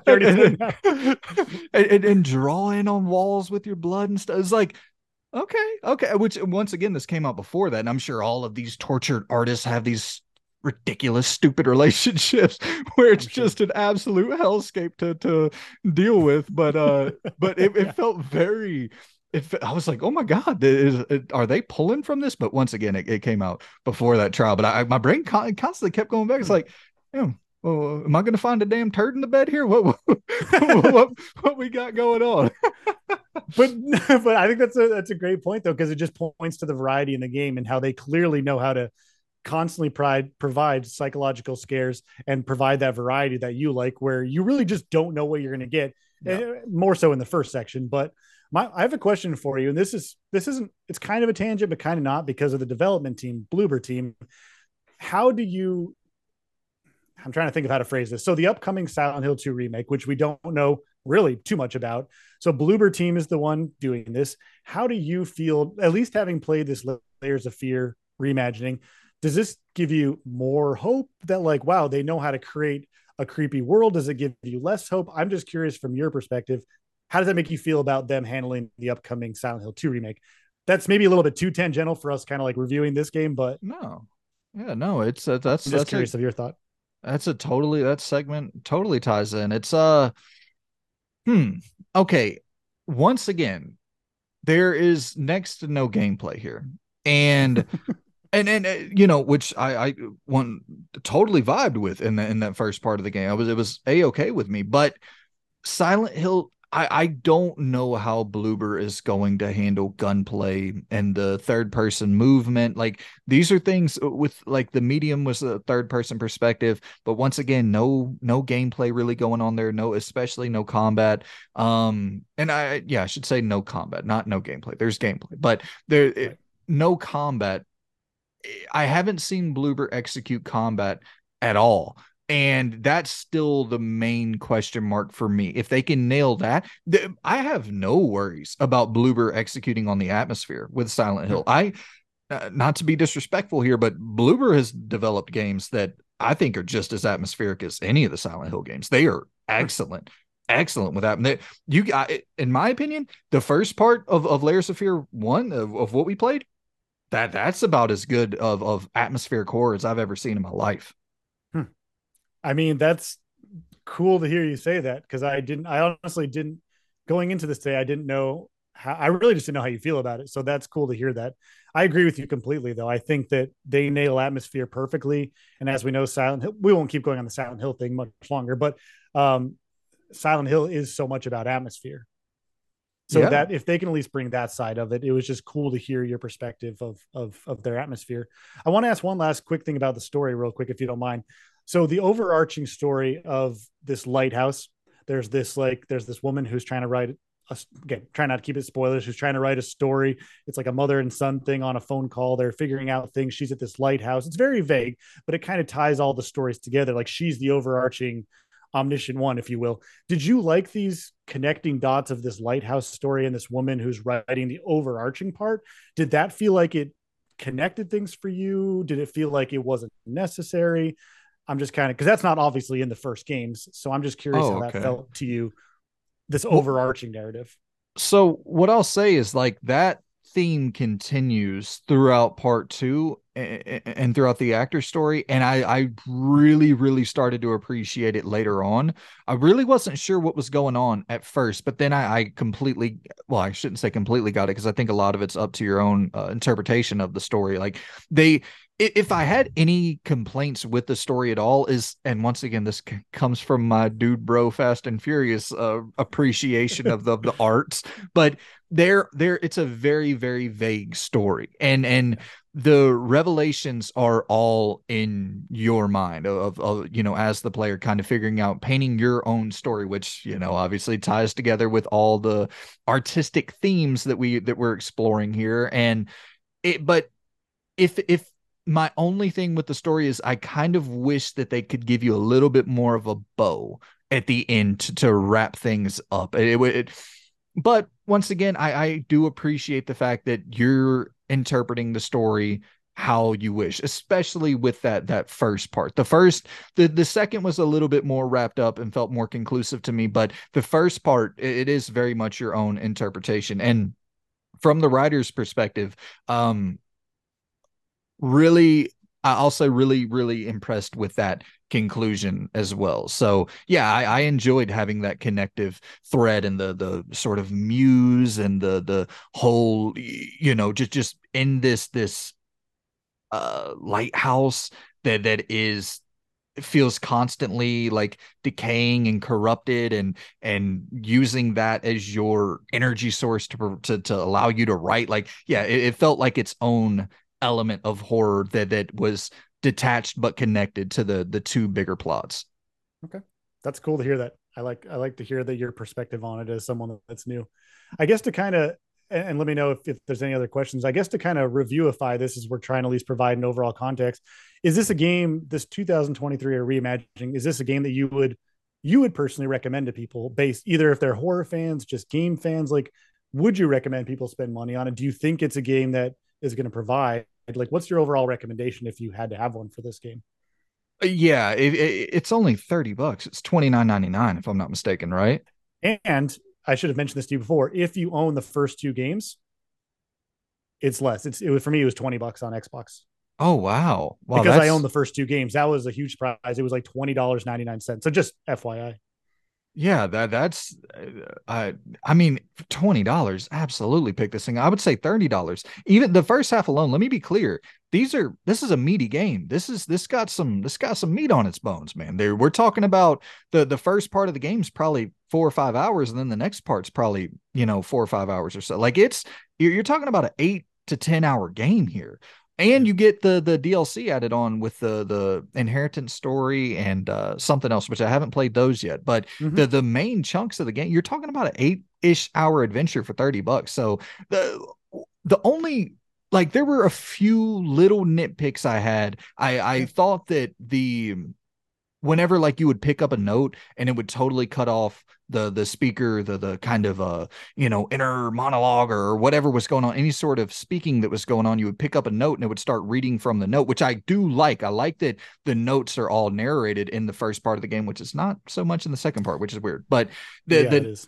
[SPEAKER 1] and, and, and, and drawing on walls with your blood and stuff. It's like, okay, okay. Which once again, this came out before that, and I'm sure all of these tortured artists have these ridiculous, stupid relationships where it's sure. just an absolute hellscape to to deal with. But uh, but it, it felt very it, I was like, oh my God, is, are they pulling from this? But once again, it, it came out before that trial. But I, my brain constantly kept going back. It's like, well, am I going to find a damn turd in the bed here? What, what, what, what we got going on?
[SPEAKER 2] but, but I think that's a, that's a great point though, because it just points to the variety in the game and how they clearly know how to constantly pride, provide psychological scares and provide that variety that you like, where you really just don't know what you're going to get. Eh, more so in the first section, but my, I have a question for you, and this is this isn't it's kind of a tangent, but kind of not because of the development team, Bloober team. How do you? I'm trying to think of how to phrase this. So the upcoming Silent Hill 2 remake, which we don't know really too much about. So Bloober team is the one doing this. How do you feel, at least having played this Layers of Fear reimagining? Does this give you more hope that like, wow, they know how to create a creepy world? Does it give you less hope? I'm just curious from your perspective how does that make you feel about them handling the upcoming Silent Hill 2 remake? That's maybe a little bit too tangential for us, kind of like reviewing this game, but
[SPEAKER 1] no, yeah, no, it's uh, that's
[SPEAKER 2] I'm
[SPEAKER 1] just that's
[SPEAKER 2] curious a, of your thought.
[SPEAKER 1] That's a totally that segment totally ties in. It's uh, hmm, okay. Once again, there is next to no gameplay here, and and and uh, you know which I I one totally vibed with in the in that first part of the game. I was it was a okay with me, but Silent Hill I, I don't know how Bloober is going to handle gunplay and the third person movement. Like these are things uh, with like the medium was a third person perspective, but once again, no no gameplay really going on there. No, especially no combat. Um, and I yeah, I should say no combat, not no gameplay. There's gameplay, but there it, no combat. I haven't seen Bloober execute combat at all. And that's still the main question mark for me. If they can nail that, th- I have no worries about Bloober executing on the atmosphere with Silent Hill. I, uh, not to be disrespectful here, but Bloober has developed games that I think are just as atmospheric as any of the Silent Hill games. They are excellent, excellent with that. You, I, in my opinion, the first part of, of Layers of Fear one of, of what we played, that that's about as good of of atmospheric horror as I've ever seen in my life.
[SPEAKER 2] I mean, that's cool to hear you say that because I didn't, I honestly didn't going into this day, I didn't know how, I really just didn't know how you feel about it. So that's cool to hear that. I agree with you completely, though. I think that they nail atmosphere perfectly. And as we know, Silent Hill, we won't keep going on the Silent Hill thing much longer, but um, Silent Hill is so much about atmosphere. So yeah. that if they can at least bring that side of it, it was just cool to hear your perspective of of of their atmosphere. I want to ask one last quick thing about the story, real quick, if you don't mind. So the overarching story of this lighthouse, there's this like there's this woman who's trying to write a, again, trying not to keep it spoilers, who's trying to write a story. It's like a mother and son thing on a phone call. They're figuring out things. She's at this lighthouse. It's very vague, but it kind of ties all the stories together. Like she's the overarching omniscient one, if you will. Did you like these connecting dots of this lighthouse story and this woman who's writing the overarching part? Did that feel like it connected things for you? Did it feel like it wasn't necessary? I'm just kind of because that's not obviously in the first games. So I'm just curious oh, how okay. that felt to you, this overarching narrative.
[SPEAKER 1] So what I'll say is like that theme continues throughout part two and throughout the actor story and I, I really really started to appreciate it later on i really wasn't sure what was going on at first but then i, I completely well i shouldn't say completely got it because i think a lot of it's up to your own uh, interpretation of the story like they if I had any complaints with the story at all, is and once again, this c- comes from my dude bro Fast and Furious uh, appreciation of the, the arts, but there, there, it's a very, very vague story, and and the revelations are all in your mind of, of you know as the player kind of figuring out painting your own story which you know obviously ties together with all the artistic themes that we that we're exploring here. And it but if if my only thing with the story is I kind of wish that they could give you a little bit more of a bow at the end to, to wrap things up. It, it, but once again, I, I do appreciate the fact that you're interpreting the story how you wish especially with that that first part the first the the second was a little bit more wrapped up and felt more conclusive to me but the first part it is very much your own interpretation and from the writer's perspective um really I'll say really, really impressed with that conclusion as well. So yeah, I, I, enjoyed having that connective thread and the the sort of muse and the the whole you know just just in this this uh lighthouse that that is feels constantly like decaying and corrupted and and using that as your energy source to to, to allow you to write like yeah it, it felt like its own element of horror that that was detached but connected to the the two bigger plots.
[SPEAKER 2] Okay. That's cool to hear that. I like I like to hear that your perspective on it as someone that's new. I guess to kind of and let me know if, if there's any other questions. I guess to kind of reviewify this as we're trying to at least provide an overall context. Is this a game, this 2023 or reimagining, is this a game that you would you would personally recommend to people based either if they're horror fans, just game fans? Like, would you recommend people spend money on it? Do you think it's a game that is going to provide. Like, what's your overall recommendation if you had to have one for this game?
[SPEAKER 1] Yeah, it, it, it's only 30 bucks. It's 29.99 if I'm not mistaken, right?
[SPEAKER 2] And I should have mentioned this to you before. If you own the first two games, it's less. It's it was for me it was 20 bucks on Xbox.
[SPEAKER 1] Oh wow. wow
[SPEAKER 2] because I own the first two games. That was a huge surprise. It was like $20.99. So just FYI.
[SPEAKER 1] Yeah, that that's uh, I mean twenty dollars. Absolutely pick this thing. I would say thirty dollars. Even the first half alone. Let me be clear. These are this is a meaty game. This is this got some this got some meat on its bones, man. There we're talking about the the first part of the game is probably four or five hours, and then the next part's probably you know four or five hours or so. Like it's you're, you're talking about an eight to ten hour game here and you get the the DLC added on with the the inheritance story and uh, something else, which I haven't played those yet. But mm-hmm. the the main chunks of the game, you're talking about an eight ish hour adventure for thirty bucks. So the the only like there were a few little nitpicks I had. I I thought that the whenever like you would pick up a note and it would totally cut off the the speaker the the kind of uh you know inner monologue or whatever was going on any sort of speaking that was going on you would pick up a note and it would start reading from the note which i do like. I like that the notes are all narrated in the first part of the game which is not so much in the second part which is weird but the yeah, the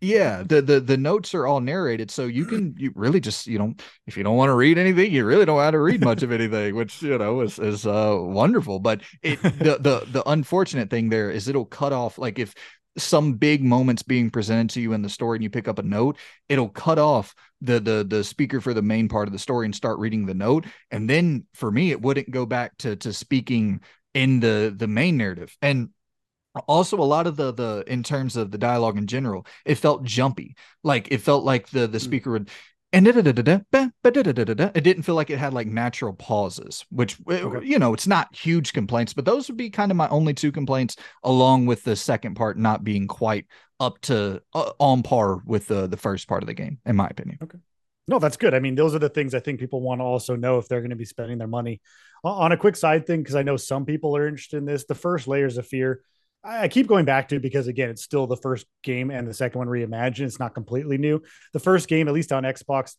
[SPEAKER 1] yeah the, the the notes are all narrated so you can you really just you know if you don't want to read anything you really don't have to read much of anything which you know is is uh wonderful but it the the the unfortunate thing there is it'll cut off like if some big moments being presented to you in the story and you pick up a note it'll cut off the the the speaker for the main part of the story and start reading the note and then for me it wouldn't go back to to speaking in the the main narrative and also a lot of the the in terms of the dialogue in general it felt jumpy like it felt like the the hmm. speaker would and it didn't feel like it had like natural pauses, which okay. you know it's not huge complaints, but those would be kind of my only two complaints, along with the second part not being quite up to uh, on par with the the first part of the game, in my opinion.
[SPEAKER 2] Okay, no, that's good. I mean, those are the things I think people want to also know if they're going to be spending their money. On a quick side thing, because I know some people are interested in this, the first layers of fear I keep going back to it because again, it's still the first game and the second one reimagined. It's not completely new. The first game, at least on Xbox,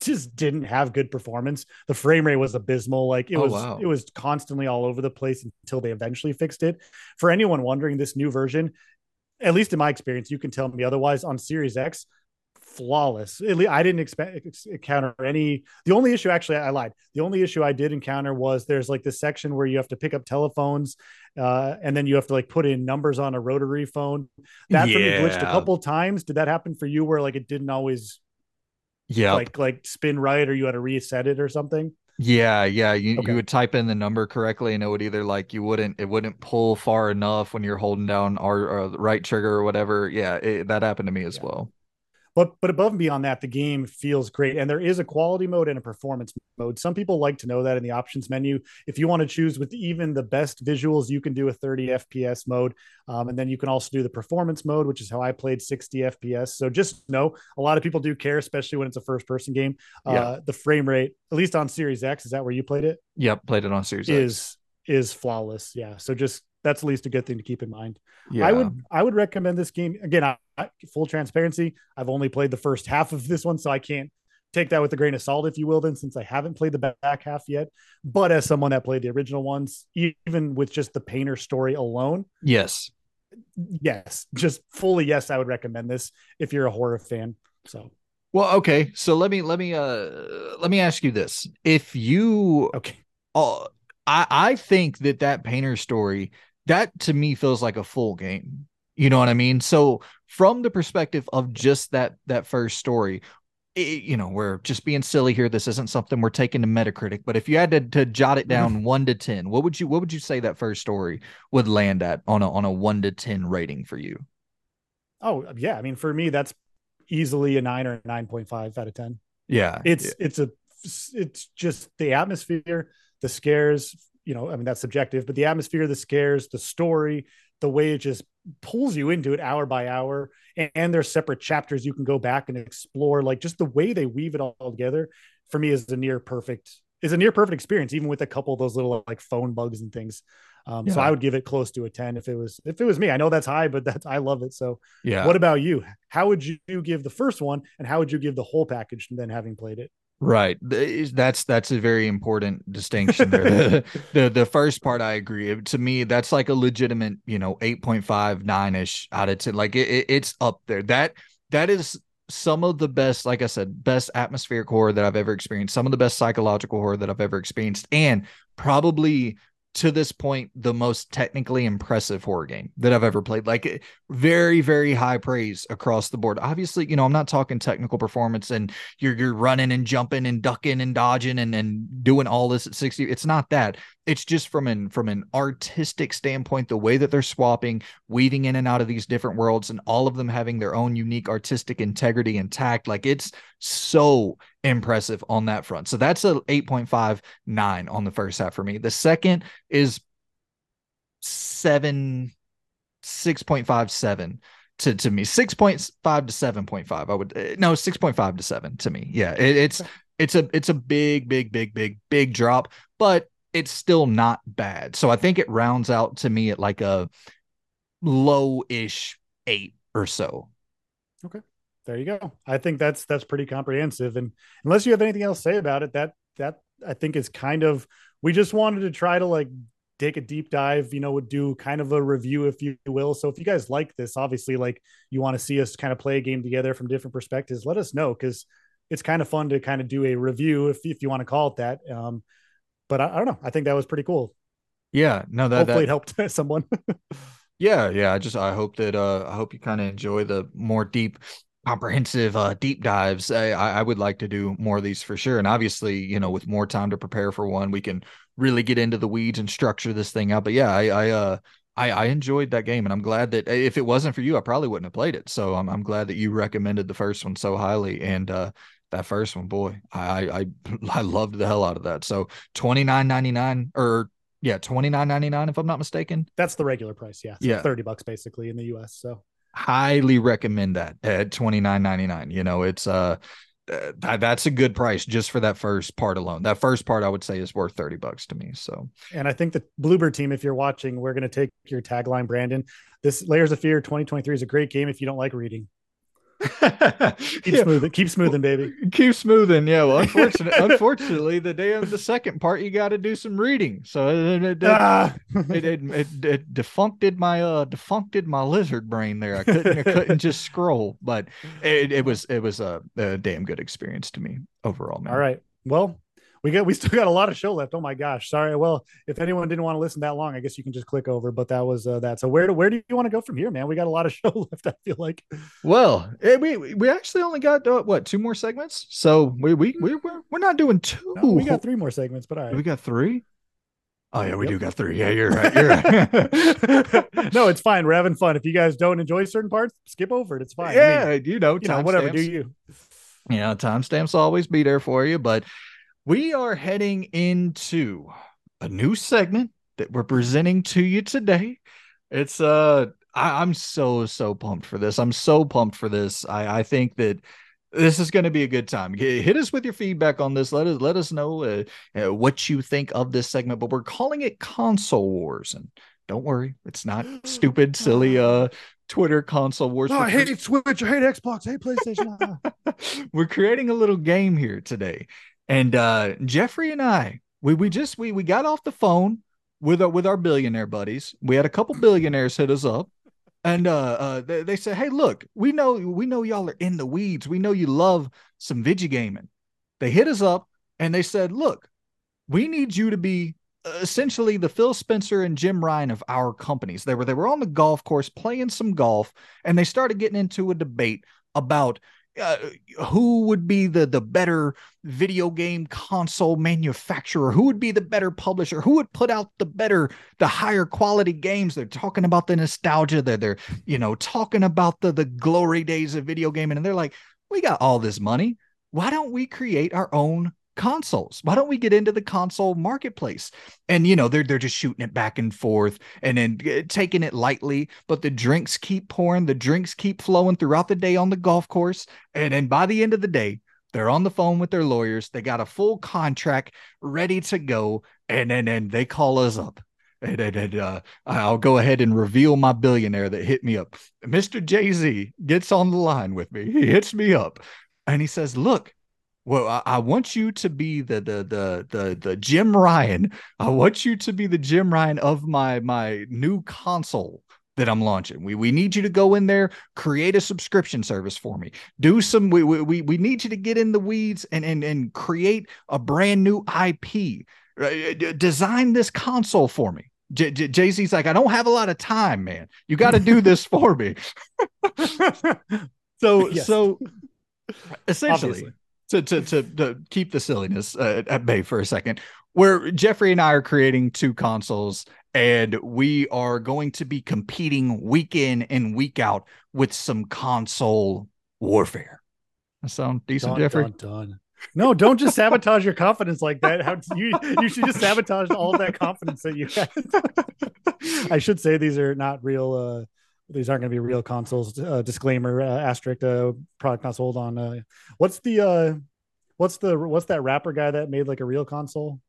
[SPEAKER 2] just didn't have good performance. The frame rate was abysmal. Like it oh, was, wow. it was constantly all over the place until they eventually fixed it. For anyone wondering, this new version, at least in my experience, you can tell me otherwise. On Series X, flawless. At least I didn't expect encounter any. The only issue, actually, I lied. The only issue I did encounter was there's like this section where you have to pick up telephones, uh, and then you have to like put in numbers on a rotary phone. That yeah. for me glitched a couple times. Did that happen for you, where like it didn't always,
[SPEAKER 1] yeah,
[SPEAKER 2] like like spin right, or you had to reset it or something?
[SPEAKER 1] Yeah, yeah. You okay. you would type in the number correctly, and it would either like you wouldn't it wouldn't pull far enough when you're holding down our, our right trigger or whatever. Yeah, it, that happened to me as yeah. well.
[SPEAKER 2] But but above and beyond that, the game feels great, and there is a quality mode and a performance mode. Some people like to know that in the options menu. If you want to choose with even the best visuals, you can do a 30 FPS mode, um, and then you can also do the performance mode, which is how I played 60 FPS. So just know a lot of people do care, especially when it's a first person game. Uh, yeah. The frame rate, at least on Series X, is that where you played it?
[SPEAKER 1] Yep, played it on Series
[SPEAKER 2] is, X. Is flawless. Yeah. So just that's at least a good thing to keep in mind. Yeah. I would I would recommend this game again. I, I, full transparency, I've only played the first half of this one, so I can't take that with a grain of salt, if you will. Then, since I haven't played the back half yet, but as someone that played the original ones, even with just the painter story alone,
[SPEAKER 1] yes,
[SPEAKER 2] yes, just fully yes, I would recommend this if you're a horror fan. So.
[SPEAKER 1] Well, okay. So let me let me uh let me ask you this: If you
[SPEAKER 2] okay,
[SPEAKER 1] uh, I I think that that painter story that to me feels like a full game. You know what I mean? So from the perspective of just that that first story, it, you know, we're just being silly here. This isn't something we're taking to Metacritic, but if you had to, to jot it mm-hmm. down one to ten, what would you what would you say that first story would land at on a on a one to ten rating for you?
[SPEAKER 2] Oh yeah, I mean for me that's easily a nine or nine point five out of ten.
[SPEAKER 1] Yeah,
[SPEAKER 2] it's
[SPEAKER 1] yeah.
[SPEAKER 2] it's a it's just the atmosphere, the scares, you know, I mean, that's subjective, but the atmosphere, the scares, the story, the way it just pulls you into it hour by hour. And, and there's separate chapters you can go back and explore. Like just the way they weave it all together for me is a near perfect, is a near perfect experience, even with a couple of those little like phone bugs and things. Um, yeah. So I would give it close to a 10 if it was if it was me. I know that's high, but that's I love it. So
[SPEAKER 1] yeah.
[SPEAKER 2] What about you? How would you give the first one and how would you give the whole package and then having played it?
[SPEAKER 1] Right. That's that's a very important distinction there. the, the, the first part I agree. To me, that's like a legitimate, you know, 8.5, 9-ish out of 10. Like it, it, it's up there. That that is some of the best, like I said, best atmospheric horror that I've ever experienced, some of the best psychological horror that I've ever experienced, and probably to this point the most technically impressive horror game that I've ever played. Like very, very high praise across the board. Obviously, you know, I'm not talking technical performance and you're you're running and jumping and ducking and dodging and, and doing all this at 60. It's not that it's just from an from an artistic standpoint the way that they're swapping weaving in and out of these different worlds and all of them having their own unique artistic integrity intact like it's so impressive on that front. So that's a 8.59 on the first half for me. The second is 7 6.57 to to me. 6.5 to 7.5 i would uh, no 6.5 to 7 to me. Yeah it, it's it's a it's a big big big big big drop but it's still not bad. So I think it rounds out to me at like a low-ish eight or so.
[SPEAKER 2] Okay. There you go. I think that's that's pretty comprehensive. And unless you have anything else to say about it, that that I think is kind of we just wanted to try to like take a deep dive, you know, would do kind of a review, if you will. So if you guys like this, obviously, like you want to see us kind of play a game together from different perspectives, let us know because it's kind of fun to kind of do a review if if you want to call it that. Um, but I, I, don't know. I think that was pretty cool.
[SPEAKER 1] Yeah, no, that
[SPEAKER 2] hopefully
[SPEAKER 1] that,
[SPEAKER 2] it helped someone.
[SPEAKER 1] yeah, yeah. I just I hope that uh I hope you kind of enjoy the more deep comprehensive uh deep dives I, I would like to do more of these for sure and obviously you know with more time to prepare for one we can really get into the weeds and structure this thing out but yeah i i uh I, I enjoyed that game and I'm glad that if it wasn't for you, I probably wouldn't have played it. So I'm, I'm glad that you recommended the first one so highly. And uh, that first one, boy, I I I loved the hell out of that. So twenty nine ninety nine or yeah, twenty nine ninety nine if I'm not mistaken.
[SPEAKER 2] That's the regular price. Yeah,
[SPEAKER 1] yeah,
[SPEAKER 2] thirty bucks basically in the U.S. So
[SPEAKER 1] highly recommend that at twenty nine ninety nine. You know, it's uh. Uh, that's a good price just for that first part alone. That first part I would say is worth 30 bucks to me. So,
[SPEAKER 2] and I think the Bloober team, if you're watching, we're going to take your tagline, Brandon. This Layers of Fear 2023 is a great game if you don't like reading. Keep yeah. smoothing, keep smoothing, baby.
[SPEAKER 1] Keep smoothing. Yeah. Well, unfortunately, unfortunately, the day of the second part, you got to do some reading. So it it, ah. it, it, it, it defuncted my uh defuncted my lizard brain there. I couldn't I couldn't just scroll, but it, it was it was a, a damn good experience to me overall. Man.
[SPEAKER 2] All right. Well, we got we still got a lot of show left. Oh my gosh, sorry. Well, if anyone didn't want to listen that long, I guess you can just click over. But that was uh, that. So where do where do you want to go from here, man? We got a lot of show left. I feel like.
[SPEAKER 1] Well, eh, we we actually only got uh, what two more segments, so we we we we're, we're not doing two.
[SPEAKER 2] No, we got three more segments, but all right.
[SPEAKER 1] We got three. Oh yeah, we yep. do got three. Yeah, you're right. You're right.
[SPEAKER 2] no, it's fine. We're having fun. If you guys don't enjoy certain parts, skip over it. It's fine.
[SPEAKER 1] Yeah, I mean, you know,
[SPEAKER 2] you know whatever. Do you?
[SPEAKER 1] You know, timestamps always be there for you, but we are heading into a new segment that we're presenting to you today. It's uh I, am so so pumped for this. I'm so pumped for this. I I think that this is going to be a good time. Hit us with your feedback on this. Let us let us know uh, uh, what you think of this segment. But we're calling it console wars, and don't worry, it's not stupid, silly uh Twitter console wars.
[SPEAKER 2] Oh, I hate Switch. I hate Xbox. I hate PlayStation.
[SPEAKER 1] we're creating a little game here today, and uh, Jeffrey and I, we we just we we got off the phone with our with our billionaire buddies. We had a couple billionaires hit us up, and uh, uh they, they said, "Hey, look, we know we know y'all are in the weeds. We know you love some video gaming." They hit us up and they said, "Look, we need you to be essentially the Phil Spencer and Jim Ryan of our companies. They were they were on the golf course playing some golf, and they started getting into a debate about uh, who would be the the better video game console manufacturer? Who would be the better publisher? Who would put out the better the higher quality games? They're talking about the nostalgia. They're they're you know talking about the the glory days of video gaming. And they're like we got all this money. Why don't we create our own consoles. Why don't we get into the console marketplace? And you know, they're they're just shooting it back and forth and then uh, taking it lightly, but the drinks keep pouring, the drinks keep flowing throughout the day on the golf course, and then by the end of the day, they're on the phone with their lawyers. They got a full contract ready to go, and then and they call us up. And, and, and uh, I'll go ahead and reveal my billionaire that hit me up. Mr. Jay Z gets on the line with me. He hits me up and he says, Look, well, I, I, want you to be the the the the the Jim Ryan. I want you to be the Jim Ryan of my my new console that I'm launching. We we need you to go in there, create a subscription service for me. Do some we we we need you to get in the weeds and and and create a brand new IP. Uh, design this console for me. J- J- Jay Z's like, I don't have a lot of time, man. You got to do this for me. so yes. so essentially. Obviously to to to, to keep the silliness uh, at bay for a second, where Jeffrey and I are creating two consoles, and we are going to be competing week in and week out with some console warfare. That sound decent, dun, Jeffrey? Dun, dun.
[SPEAKER 2] No, don't just sabotage your confidence like that. How you you should just sabotage all that confidence that you had. I should say these are not real uh these aren't going to be real consoles. Uh, disclaimer: uh, asterisk. Uh, product not sold on. Uh, what's the uh, what's the what's that rapper guy that made like a real console?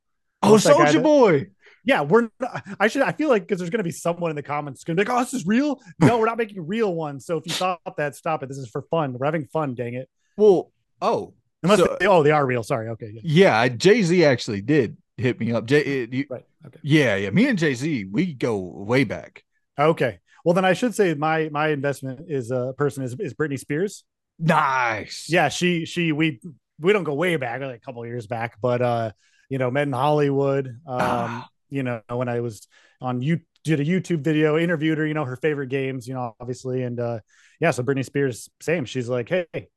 [SPEAKER 1] Oh, Soulja Boy.
[SPEAKER 2] Yeah, we're. Not, I should. I feel like because there's going to be someone in the comments going to be like, "Oh, this is real." No, we're not making real ones. So if you thought that, stop it. This is for fun. We're having fun. Dang it.
[SPEAKER 1] Well, oh,
[SPEAKER 2] unless so, they, oh they are real. Sorry. Okay.
[SPEAKER 1] Yeah. yeah Jay Z actually did hit me up. Jay, you, right. Okay. Yeah, yeah. Me and Jay Z, we go way back.
[SPEAKER 2] Okay. Well, then I should say my my investment is a uh, person is is Britney Spears.
[SPEAKER 1] Nice.
[SPEAKER 2] Yeah, she she we we don't go way back, like a couple years back, but uh, you know, met in Hollywood. Um, ah. you know, when I was on you did a YouTube video, interviewed her, you know, her favorite games, you know, obviously, and uh, yeah, so Britney Spears, same. She's like, hey,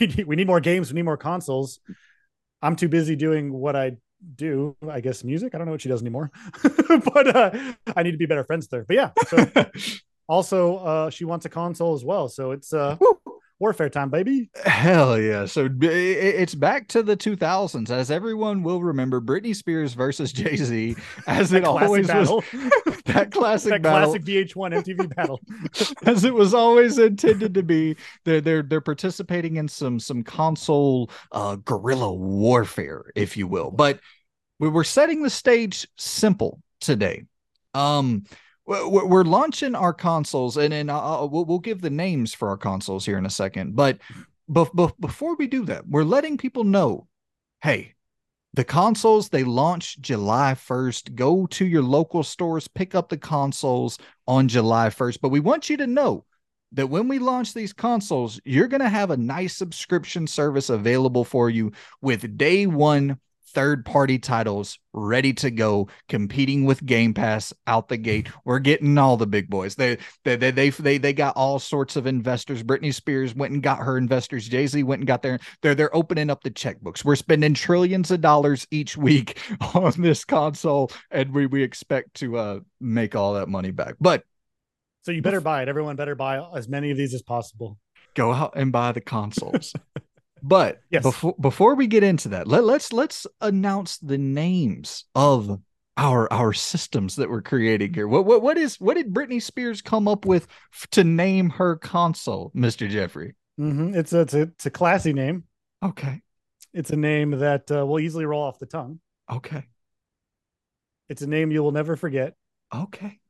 [SPEAKER 2] we need we need more games, we need more consoles. I'm too busy doing what I do, I guess music. I don't know what she does anymore, but uh, I need to be better friends with her. But yeah, so also uh, she wants a console as well. So it's uh, warfare time, baby.
[SPEAKER 1] Hell yeah! So it's back to the 2000s, as everyone will remember. Britney Spears versus Jay Z, as it always battle. was. that classic,
[SPEAKER 2] that
[SPEAKER 1] battle.
[SPEAKER 2] classic VH1 MTV battle,
[SPEAKER 1] as it was always intended to be. They're they're they're participating in some some console uh, guerrilla warfare, if you will. But we were setting the stage simple today. Um, we're launching our consoles, and then uh, we'll, we'll give the names for our consoles here in a second. But before we do that, we're letting people know, hey, the consoles they launch July 1st. Go to your local stores, pick up the consoles on July 1st. But we want you to know that when we launch these consoles, you're going to have a nice subscription service available for you with day one third party titles ready to go, competing with Game Pass out the gate. We're getting all the big boys. They they they they they, they got all sorts of investors. Britney Spears went and got her investors. Jay Z went and got their. They're they're opening up the checkbooks. We're spending trillions of dollars each week on this console, and we we expect to uh make all that money back. But
[SPEAKER 2] so you better buy it. Everyone better buy as many of these as possible.
[SPEAKER 1] Go out and buy the consoles. But yes. before before we get into that, let, let's let's announce the names of our our systems that we're creating here. What what what is what did Britney Spears come up with to name her console, Mister Jeffrey?
[SPEAKER 2] Mm-hmm. It's a, it's a it's a classy name.
[SPEAKER 1] Okay.
[SPEAKER 2] It's a name that uh, will easily roll off the tongue.
[SPEAKER 1] Okay.
[SPEAKER 2] It's a name you will never forget.
[SPEAKER 1] Okay.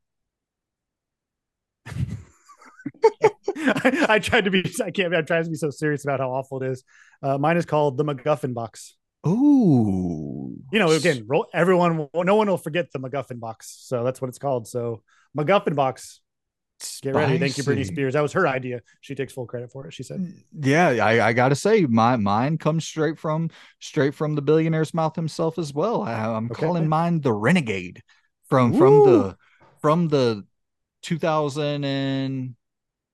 [SPEAKER 2] I, I, tried to be. I can't. Be I'm trying to be so serious about how awful it is. Uh, mine is called the MacGuffin box.
[SPEAKER 1] Ooh.
[SPEAKER 2] You know, again, everyone, no one will forget the MacGuffin box. So that's what it's called. So MacGuffin box. Get ready. Thank you, Britney Spears. That was her idea. She takes full credit for it. She said.
[SPEAKER 1] Yeah, I, I gotta say, my mine comes straight from straight from the billionaire's mouth himself as well. I, am okay. calling mine the Renegade from Ooh. from the from the 2000 and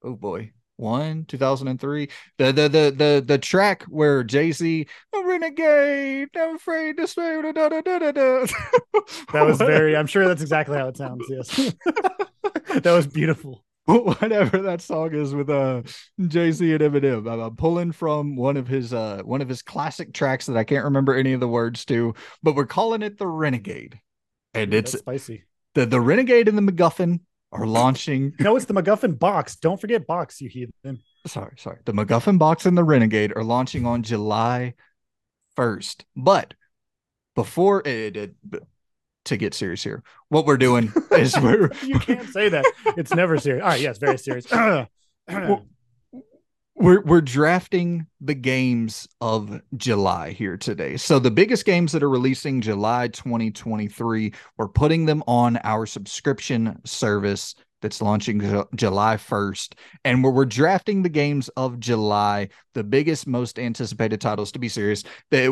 [SPEAKER 1] oh boy. One 2003 the the the the, the track where jay-z a renegade i'm afraid to say da, da, da, da, da.
[SPEAKER 2] that was very i'm sure that's exactly how it sounds yes. That was beautiful.
[SPEAKER 1] Whatever that song is with uh jay-z and eminem. I'm, I'm, pulling from one of his uh one of his classic tracks that i can't remember any of the words to but we're calling it the renegade. And it's
[SPEAKER 2] spicy.
[SPEAKER 1] the the renegade and the macguffin are launching.
[SPEAKER 2] no, it's the MacGuffin box. Don't forget box, you heathen.
[SPEAKER 1] Sorry, sorry. The MacGuffin box and the Renegade are launching on July 1st. But before eh, eh, eh, it, it to get serious here, what we're doing is we're.
[SPEAKER 2] you can't say that. It's never serious. All right. Yes, very serious.
[SPEAKER 1] we're we're drafting the games of July here today. So the biggest games that are releasing July 2023, we're putting them on our subscription service that's launching July 1st. And we're, we're drafting the games of July, the biggest, most anticipated titles to be serious. They,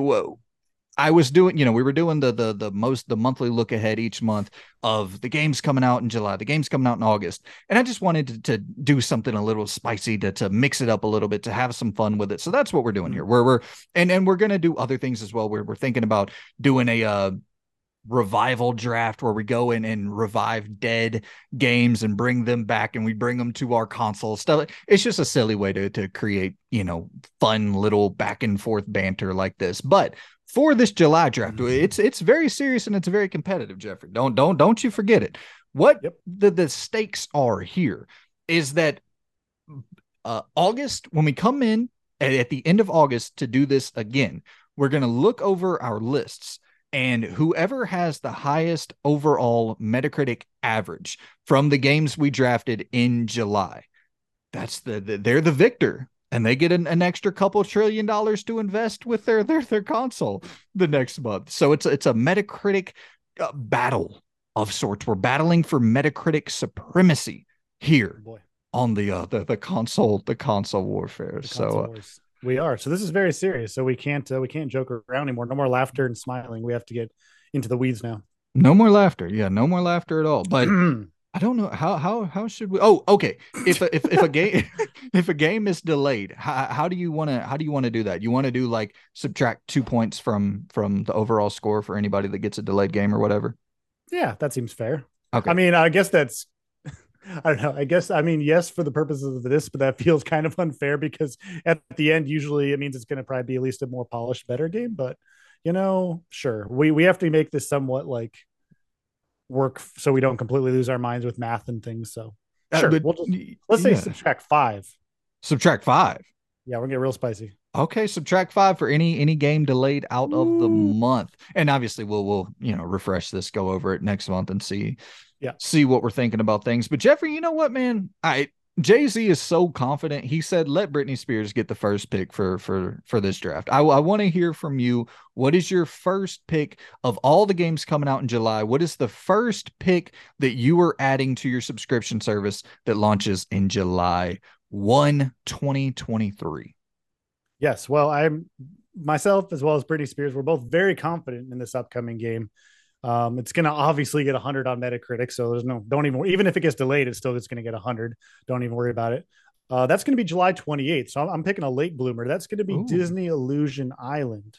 [SPEAKER 1] I was doing, you know, we were doing the the the most the monthly look ahead each month of the games coming out in July, the games coming out in August, and I just wanted to, to do something a little spicy to to mix it up a little bit to have some fun with it. So that's what we're doing here. We're we're and and we're gonna do other things as well. We're we're thinking about doing a uh revival draft where we go in and revive dead games and bring them back and we bring them to our console stuff it's just a silly way to to create you know fun little back and forth banter like this but for this July draft. Mm-hmm. It's it's very serious and it's very competitive, Jeffrey. Don't don't don't you forget it. What yep. the the stakes are here is that uh, August when we come in at, at the end of August to do this again, we're going to look over our lists and whoever has the highest overall Metacritic average from the games we drafted in July, that's the, the they're the victor and they get an, an extra couple trillion dollars to invest with their their their console the next month. So it's it's a Metacritic uh, battle of sorts. We're battling for Metacritic supremacy here Boy. on the uh the, the console the console warfare. The so console uh,
[SPEAKER 2] we are. So this is very serious. So we can't uh, we can't joke around anymore. No more laughter and smiling. We have to get into the weeds now.
[SPEAKER 1] No more laughter. Yeah, no more laughter at all. But I don't know how how how should we? Oh, okay. If a, if if a game if a game is delayed, how, how do you want to how do you want to do that? You want to do like subtract two points from from the overall score for anybody that gets a delayed game or whatever?
[SPEAKER 2] Yeah, that seems fair. Okay. I mean, I guess that's I don't know. I guess I mean yes for the purposes of this, but that feels kind of unfair because at the end, usually it means it's going to probably be at least a more polished, better game. But you know, sure, we we have to make this somewhat like work so we don't completely lose our minds with math and things. So uh, sure, but, we'll just let's say subtract five.
[SPEAKER 1] Subtract five.
[SPEAKER 2] Yeah, we're gonna get real spicy.
[SPEAKER 1] Okay, subtract five for any any game delayed out Ooh. of the month, and obviously we'll we'll you know refresh this, go over it next month, and see
[SPEAKER 2] yeah
[SPEAKER 1] see what we're thinking about things. But Jeffrey, you know what, man, I Jay Z is so confident. He said, "Let Britney Spears get the first pick for for for this draft." I, I want to hear from you. What is your first pick of all the games coming out in July? What is the first pick that you are adding to your subscription service that launches in July 1, 2023?
[SPEAKER 2] Yes. Well, I'm myself as well as Britney Spears. We're both very confident in this upcoming game. Um, it's going to obviously get 100 on Metacritic, so there's no don't even even if it gets delayed, it's still it's going to get 100. Don't even worry about it. Uh, that's going to be July 28th, so I'm, I'm, picking a late bloomer. That's going to be Ooh. Disney Illusion Island.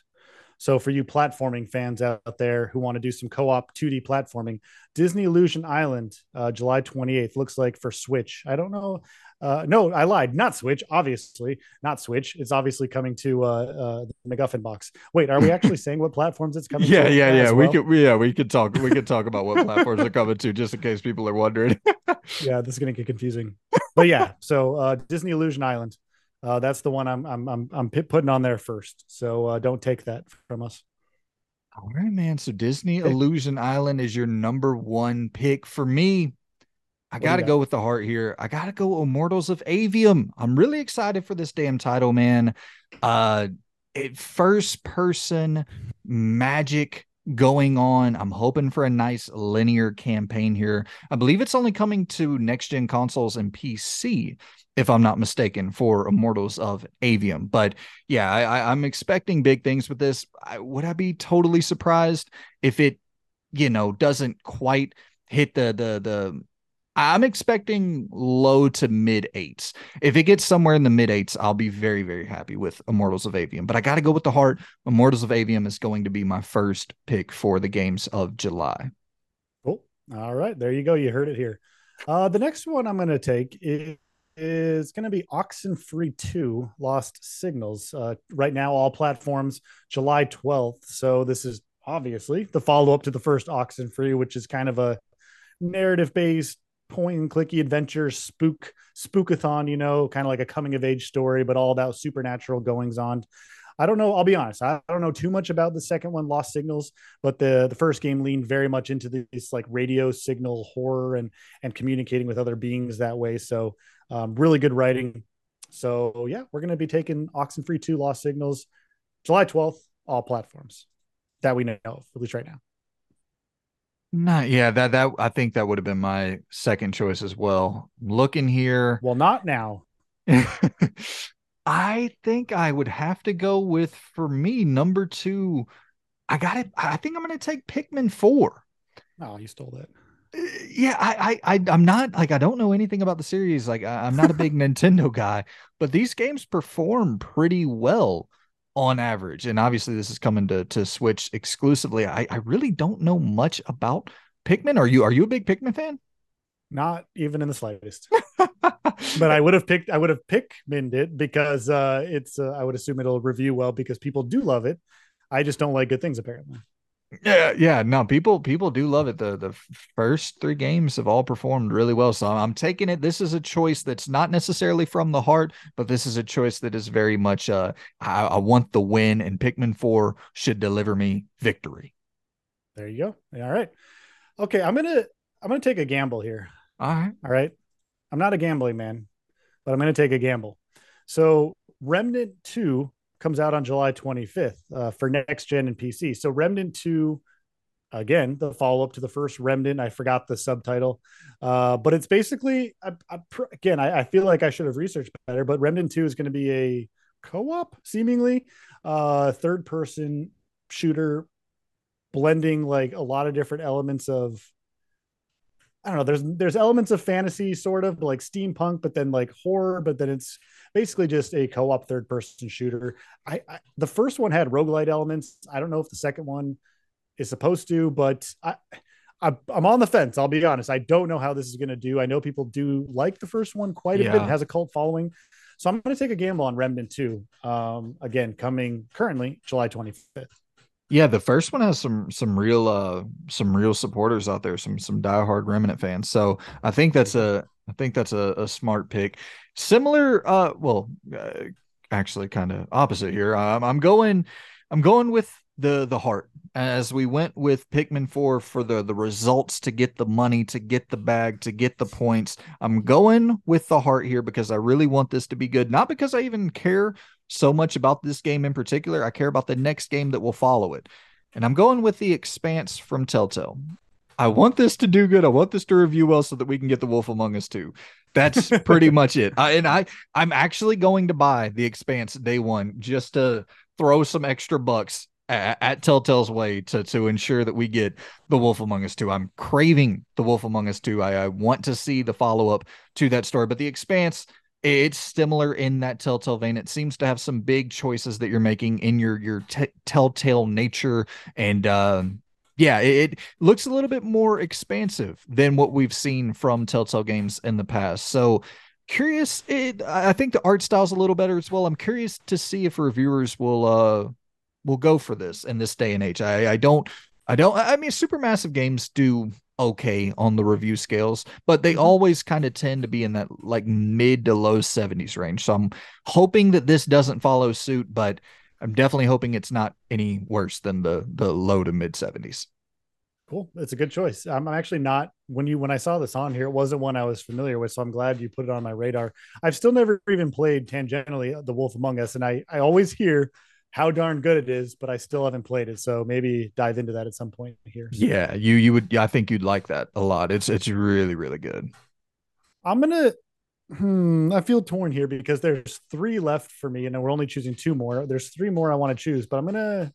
[SPEAKER 2] So for you platforming fans out there who want to do some co-op 2D platforming, Disney Illusion Island, uh, July 28th looks like for Switch. I don't know. Uh, no, I lied. Not Switch, obviously. Not Switch. It's obviously coming to uh, uh, the MacGuffin box. Wait, are we actually saying what platforms it's coming
[SPEAKER 1] yeah,
[SPEAKER 2] to?
[SPEAKER 1] Yeah, yeah, yeah. We could yeah, we could talk we could talk about what platforms are coming to just in case people are wondering.
[SPEAKER 2] yeah, this is gonna get confusing. But yeah, so uh, Disney Illusion Island. Uh, that's the one I'm I'm I'm I'm putting on there first. So uh, don't take that from us.
[SPEAKER 1] All right, man. So Disney. Illusion Island is your number one pick for me. I got to go with the heart here. I got to go Immortals of Aveum. I'm really excited for this damn title, man. Uh, it, first person magic going on. I'm hoping for a nice linear campaign here. I believe it's only coming to next gen consoles and PC, if I'm not mistaken, for Immortals of Aveum. But yeah, I, am expecting big things with this. I, would I be totally surprised if it, you know, doesn't quite hit the the the I'm expecting low to mid eights. If it gets somewhere in the mid eights, I'll be very, very happy with Immortals of Aveum. But I got to go with the heart. Immortals of Aveum is going to be my first pick for the games of July.
[SPEAKER 2] Cool. All right. There you go. You heard it here. Uh, the next one I'm going to take is, going to be Oxenfree 2 Lost Signals. Uh, right now, all platforms, July 12th. So this is obviously the follow up to the first Oxenfree, which is kind of a narrative based point and clicky adventure spook spookathon you know kind of like a coming of age story but all about supernatural goings on. I don't know i'll be honest i don't know too much about the second one lost signals but the the first game leaned very much into this like radio signal horror and and communicating with other beings that way. So um, really good writing. So yeah we're going to be taking oxenfree 2 lost signals july 12th all platforms that we know of at least right now
[SPEAKER 1] not yeah, that that I think that would have been my second choice as well. Looking here.
[SPEAKER 2] Well, not now.
[SPEAKER 1] I think I would have to go with for me number two. I got it. I think I'm going to take Pikmin four.
[SPEAKER 2] Oh, you stole that.
[SPEAKER 1] Uh, yeah, I, I, I, I'm not like I don't know anything about the series. Like I, I'm not a big Nintendo guy, but these games perform pretty well on average. And obviously, this is coming to to Switch exclusively. I, I really don't know much about Pikmin. Are you are you a big Pikmin fan?
[SPEAKER 2] Not even in the slightest. but I would have picked I would have Pikmin it because uh, it's uh, I would assume it'll review well because people do love it. I just don't like good things apparently.
[SPEAKER 1] Yeah, yeah, no, people people do love it. The the first three games have all performed really well. So I'm taking it. This is a choice that's not necessarily from the heart, but this is a choice that is very much uh I, I want the win, and Pikmin 4 should deliver me victory.
[SPEAKER 2] There you go. All right. Okay, I'm gonna I'm gonna take a gamble here.
[SPEAKER 1] All right.
[SPEAKER 2] All right. I'm not a gambling man, but I'm gonna take a gamble. So Remnant 2 comes out on July 25th uh, for next gen and PC. So Remnant 2, again, the follow up to the first Remnant. I forgot the subtitle, uh, but it's basically, I, I, again, I, I, feel like I should have researched better, but Remnant 2 is going to be a co op, seemingly, uh, third person shooter blending like a lot of different elements of I don't know. There's there's elements of fantasy, sort of like steampunk, but then like horror, but then it's basically just a co-op third person shooter. I, I the first one had roguelite elements. I don't know if the second one is supposed to, but I, I am on the fence. I'll be honest. I don't know how this is going to do. I know people do like the first one quite a yeah. bit. It has a cult following. So I'm going to take a gamble on Remnant 2. Um, again, coming currently July 25th.
[SPEAKER 1] Yeah, the first one has some some real uh some real supporters out there, some some diehard Remnant fans. So I think that's a I think that's a, a smart pick. Similar, uh, well, uh, actually kind of opposite here. Um, I'm going, I'm going with the the heart as we went with Pikmin 4 for the the results to get the money, to get the bag, to get the points. I'm going with the heart here because I really want this to be good, not because I even care so much about this game in particular. I care about the next game that will follow it. And I'm going with the Expanse from Telltale. I want this to do good. I want this to review well so that we can get the Wolf Among Us 2. That's pretty much it. I, and I I'm actually going to buy the Expanse day one just to throw some extra bucks at, at Telltale's way to to ensure that we get the Wolf Among Us 2. I'm craving the Wolf Among Us 2. I, I want to see the follow up to that story, but the Expanse it's similar in that telltale vein it seems to have some big choices that you're making in your your t- telltale nature and um yeah, it, it, looks a little bit more expansive than what we've seen from Telltale games in the past. So curious, it, I think the art style's a little better as well. I'm curious to see if reviewers will uh will go for this in this day and age. I, I don't I don't I mean supermassive games do okay on the review scales, but they mm-hmm. always kind of tend to be in that like mid to low 70s range. So I'm hoping that this doesn't follow suit, but I'm definitely hoping it's not any worse than the the low to mid 70s.
[SPEAKER 2] Cool. It's a good choice. I'm actually not when you when I saw this on here, it wasn't one I was familiar with, so I'm glad you put it on my radar. I've still never even played tangentially The Wolf Among Us, and I I always hear how darn good it is, but I still haven't played it. So maybe dive into that at some point here.
[SPEAKER 1] Yeah, you you would. I think you'd like that a lot. It's it's really really good.
[SPEAKER 2] I'm gonna Hmm, I feel torn here because there's three left for me, and we're only choosing two more. There's three more I want to choose, but I'm gonna.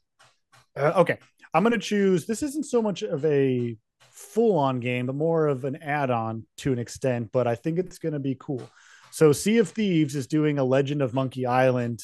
[SPEAKER 2] Uh, okay, I'm gonna choose. This isn't so much of a full-on game, but more of an add-on to an extent. But I think it's gonna be cool. So, Sea of Thieves is doing a Legend of Monkey Island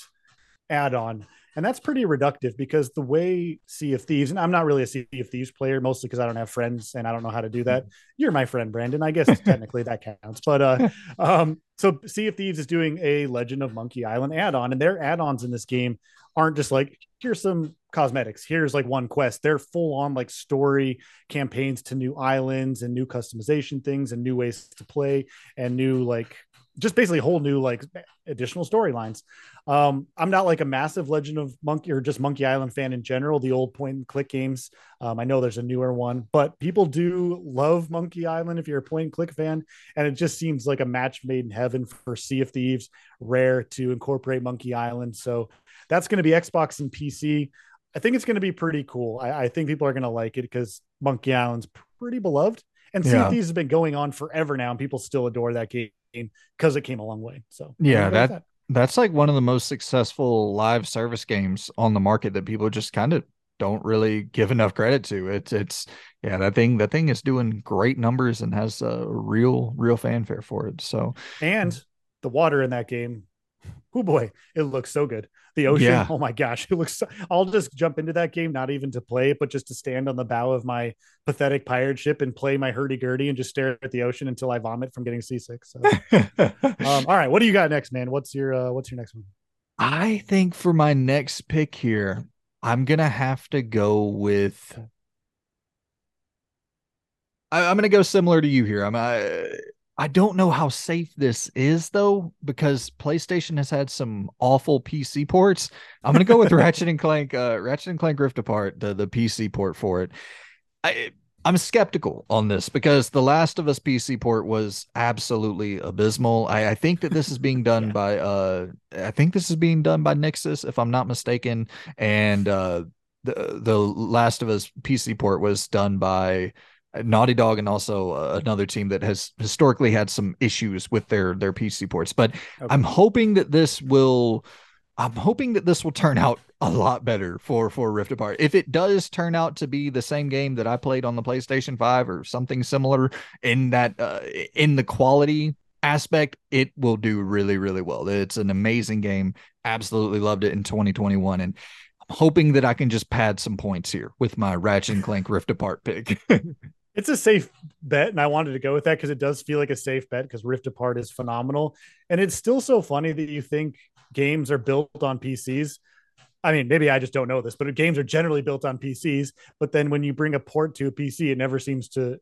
[SPEAKER 2] add-on, and that's pretty reductive because the way Sea of Thieves, and I'm not really a Sea of Thieves player, mostly because I don't have friends and I don't know how to do that. You're my friend, Brandon. I guess technically that counts. But uh, um, so Sea of Thieves is doing a Legend of Monkey Island add-on, and their add-ons in this game aren't just like here's some cosmetics, here's like one quest. They're full on like story campaigns to new islands and new customization things and new ways to play and new like just basically whole new like additional storylines. Um, I'm not like a massive Legend of Monkey or just Monkey Island fan in general. The old point and click games. Um, I know there's a newer one, but people do love Monkey Island if you're a point and click fan, and it just seems like a match made in heaven for Sea of Thieves. Rare to incorporate Monkey Island, so that's going to be Xbox and PC. I think it's going to be pretty cool. I, I think people are going to like it because Monkey Island's pretty beloved. And Sea yeah. of Thieves has been going on forever now, and people still adore that game because it came a long way. So
[SPEAKER 1] yeah, that, that that's like one of the most successful live service games on the market that people just kind of don't really give enough credit to. It's it's yeah, that thing that thing is doing great numbers and has a real real fanfare for it. So
[SPEAKER 2] and the water in that game oh boy, it looks so good. The ocean, yeah. oh my gosh, it looks. So, I'll just jump into that game, not even to play it, but just to stand on the bow of my pathetic pirate ship and play my hurdy gurdy and just stare at the ocean until I vomit from getting seasick. So, um, all right, what do you got next, man? What's your uh, what's your next one?
[SPEAKER 1] I think for my next pick here, I'm gonna have to go with. I, am gonna go similar to you here. I'm. I, I don't know how safe this is though, because PlayStation has had some awful PC ports. I'm gonna go with Ratchet and Clank, uh, Ratchet and Clank Rift Apart, the the PC port for it. I I'm skeptical on this because the Last of Us PC port was absolutely abysmal. I, I think that this is being done yeah. by uh I think this is being done by Nixxes, if I'm not mistaken, and uh the the Last of Us PC port was done by Naughty Dog and also uh, another team that has historically had some issues with their their PC ports. But okay. I'm hoping that this will I'm hoping that this will turn out a lot better for for Rift Apart. If it does turn out to be the same game that I played on the PlayStation 5 or something similar in that uh, in the quality aspect, it will do really really well. It's an amazing game. Absolutely loved it in 2021 and I'm hoping that I can just pad some points here with my Ratchet and Clank Rift Apart pick.
[SPEAKER 2] it's a safe bet, and I wanted to go with that because it does feel like a safe bet because Rift Apart is phenomenal, and it's still so funny that you think games are built on PCs. I mean, maybe I just don't know this, but games are generally built on PCs. But then when you bring a port to a PC, it never seems to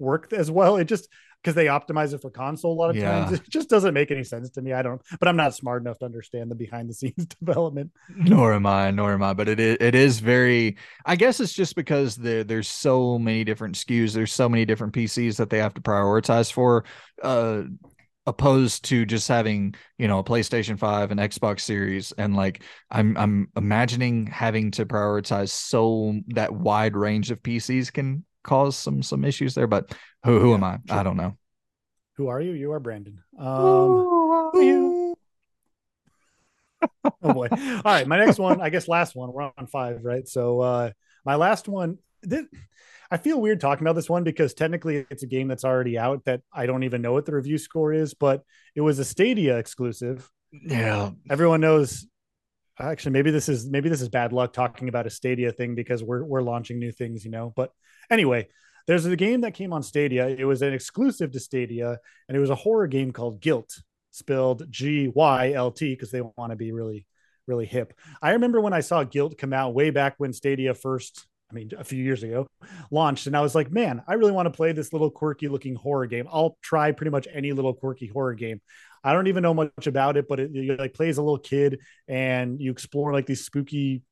[SPEAKER 2] work as well. It just because they optimize it for console a lot of yeah. times. It just doesn't make any sense to me. I don't, but I'm not smart enough to understand the behind the scenes development.
[SPEAKER 1] Nor am I, nor am I. But it is, it is very. I guess it's just because there there's so many different SKUs. There's so many different PCs that they have to prioritize for. Uh, opposed to just having you know a PlayStation 5 and Xbox series and like I'm I'm imagining having to prioritize so that wide range of PCs can cause some some issues there but who who yeah, am I sure. I don't know.
[SPEAKER 2] Who are you? You are Brandon. Um who are you? Oh boy. All right my next one I guess last one we're on 5 right? So uh my last one this I feel weird talking about this one because technically it's a game that's already out that I don't even know what the review score is, but it was a Stadia exclusive.
[SPEAKER 1] Yeah.
[SPEAKER 2] Everyone knows actually maybe this is maybe this is bad luck talking about a Stadia thing because we're we're launching new things, you know. But anyway, there's a game that came on Stadia. It was an exclusive to Stadia, and it was a horror game called GYLT spelled G Y L T because they want to be really really hip. I remember when I saw GYLT come out way back when Stadia first I mean, a few years ago, launched, and I was like, man, I really want to play this little quirky looking horror game. I'll try pretty much any little quirky horror game. I don't even know much about it, but it, it like plays a little kid, and you explore like these spooky,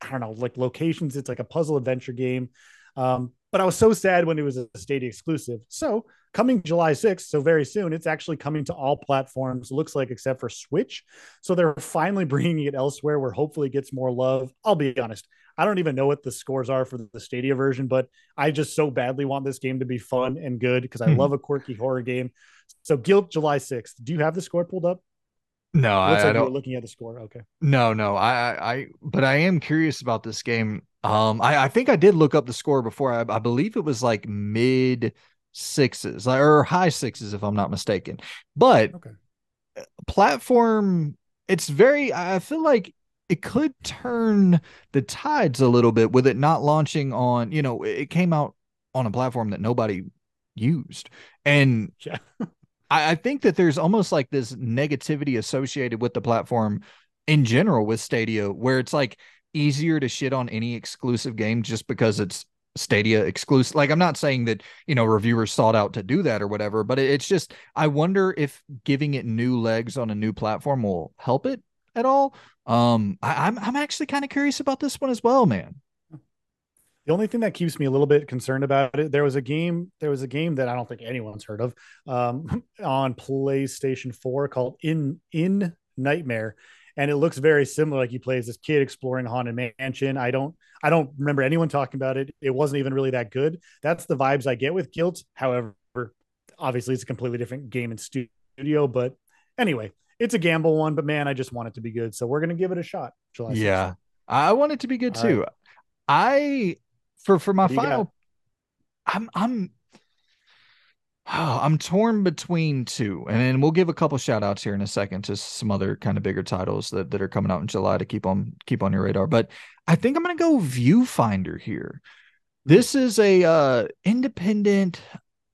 [SPEAKER 2] I don't know, like locations. It's like a puzzle adventure game. Um, but I was so sad when it was a Stadia exclusive. So coming July 6th, so very soon, it's actually coming to all platforms, looks like, except for Switch. So they're finally bringing it elsewhere where hopefully it gets more love. I'll be honest, I don't even know what the scores are for the Stadia version, but I just so badly want this game to be fun and good because I hmm. love a quirky horror game. So GYLT July 6th. Do you have the score pulled up?
[SPEAKER 1] No, I, I don't.
[SPEAKER 2] looking at the score. Okay.
[SPEAKER 1] No, no, I, I, but I am curious about this game. Um, I, I think I did look up the score before. I, I believe it was like mid sixes or high sixes, if I'm not mistaken. But okay. platform, it's very. I feel like it could turn the tides a little bit with it not launching on. You know, it came out on a platform that nobody used, and yeah. I, I think that there's almost like this negativity associated with the platform in general with Stadia, where it's like easier to shit on any exclusive game just because it's Stadia exclusive. Like, I'm not saying that, you know, reviewers sought out to do that or whatever, but it's just, I wonder if giving it new legs on a new platform will help it at all. Um, I, I'm, I'm actually kind of curious about this one as well, man.
[SPEAKER 2] The only thing that keeps me a little bit concerned about it, there was a game, there was a game that I don't think anyone's heard of um, on PlayStation 4 called In In Nightmare and it looks very similar. Like he plays this kid exploring haunted mansion. I don't, I don't remember anyone talking about it. It wasn't even really that good. That's the vibes I get with GYLT. However, obviously it's a completely different game and studio. But anyway, it's a gamble one. But man, I just want it to be good, so we're gonna give it a shot.
[SPEAKER 1] July yeah, I want it to be good All too. Right. I for for my final, I'm I'm Oh, I'm torn between two, and then we'll give a couple shout outs here in a second to some other kind of bigger titles that, that are coming out in July to keep on keep on your radar. But I think I'm gonna go Viewfinder here. This is a uh, independent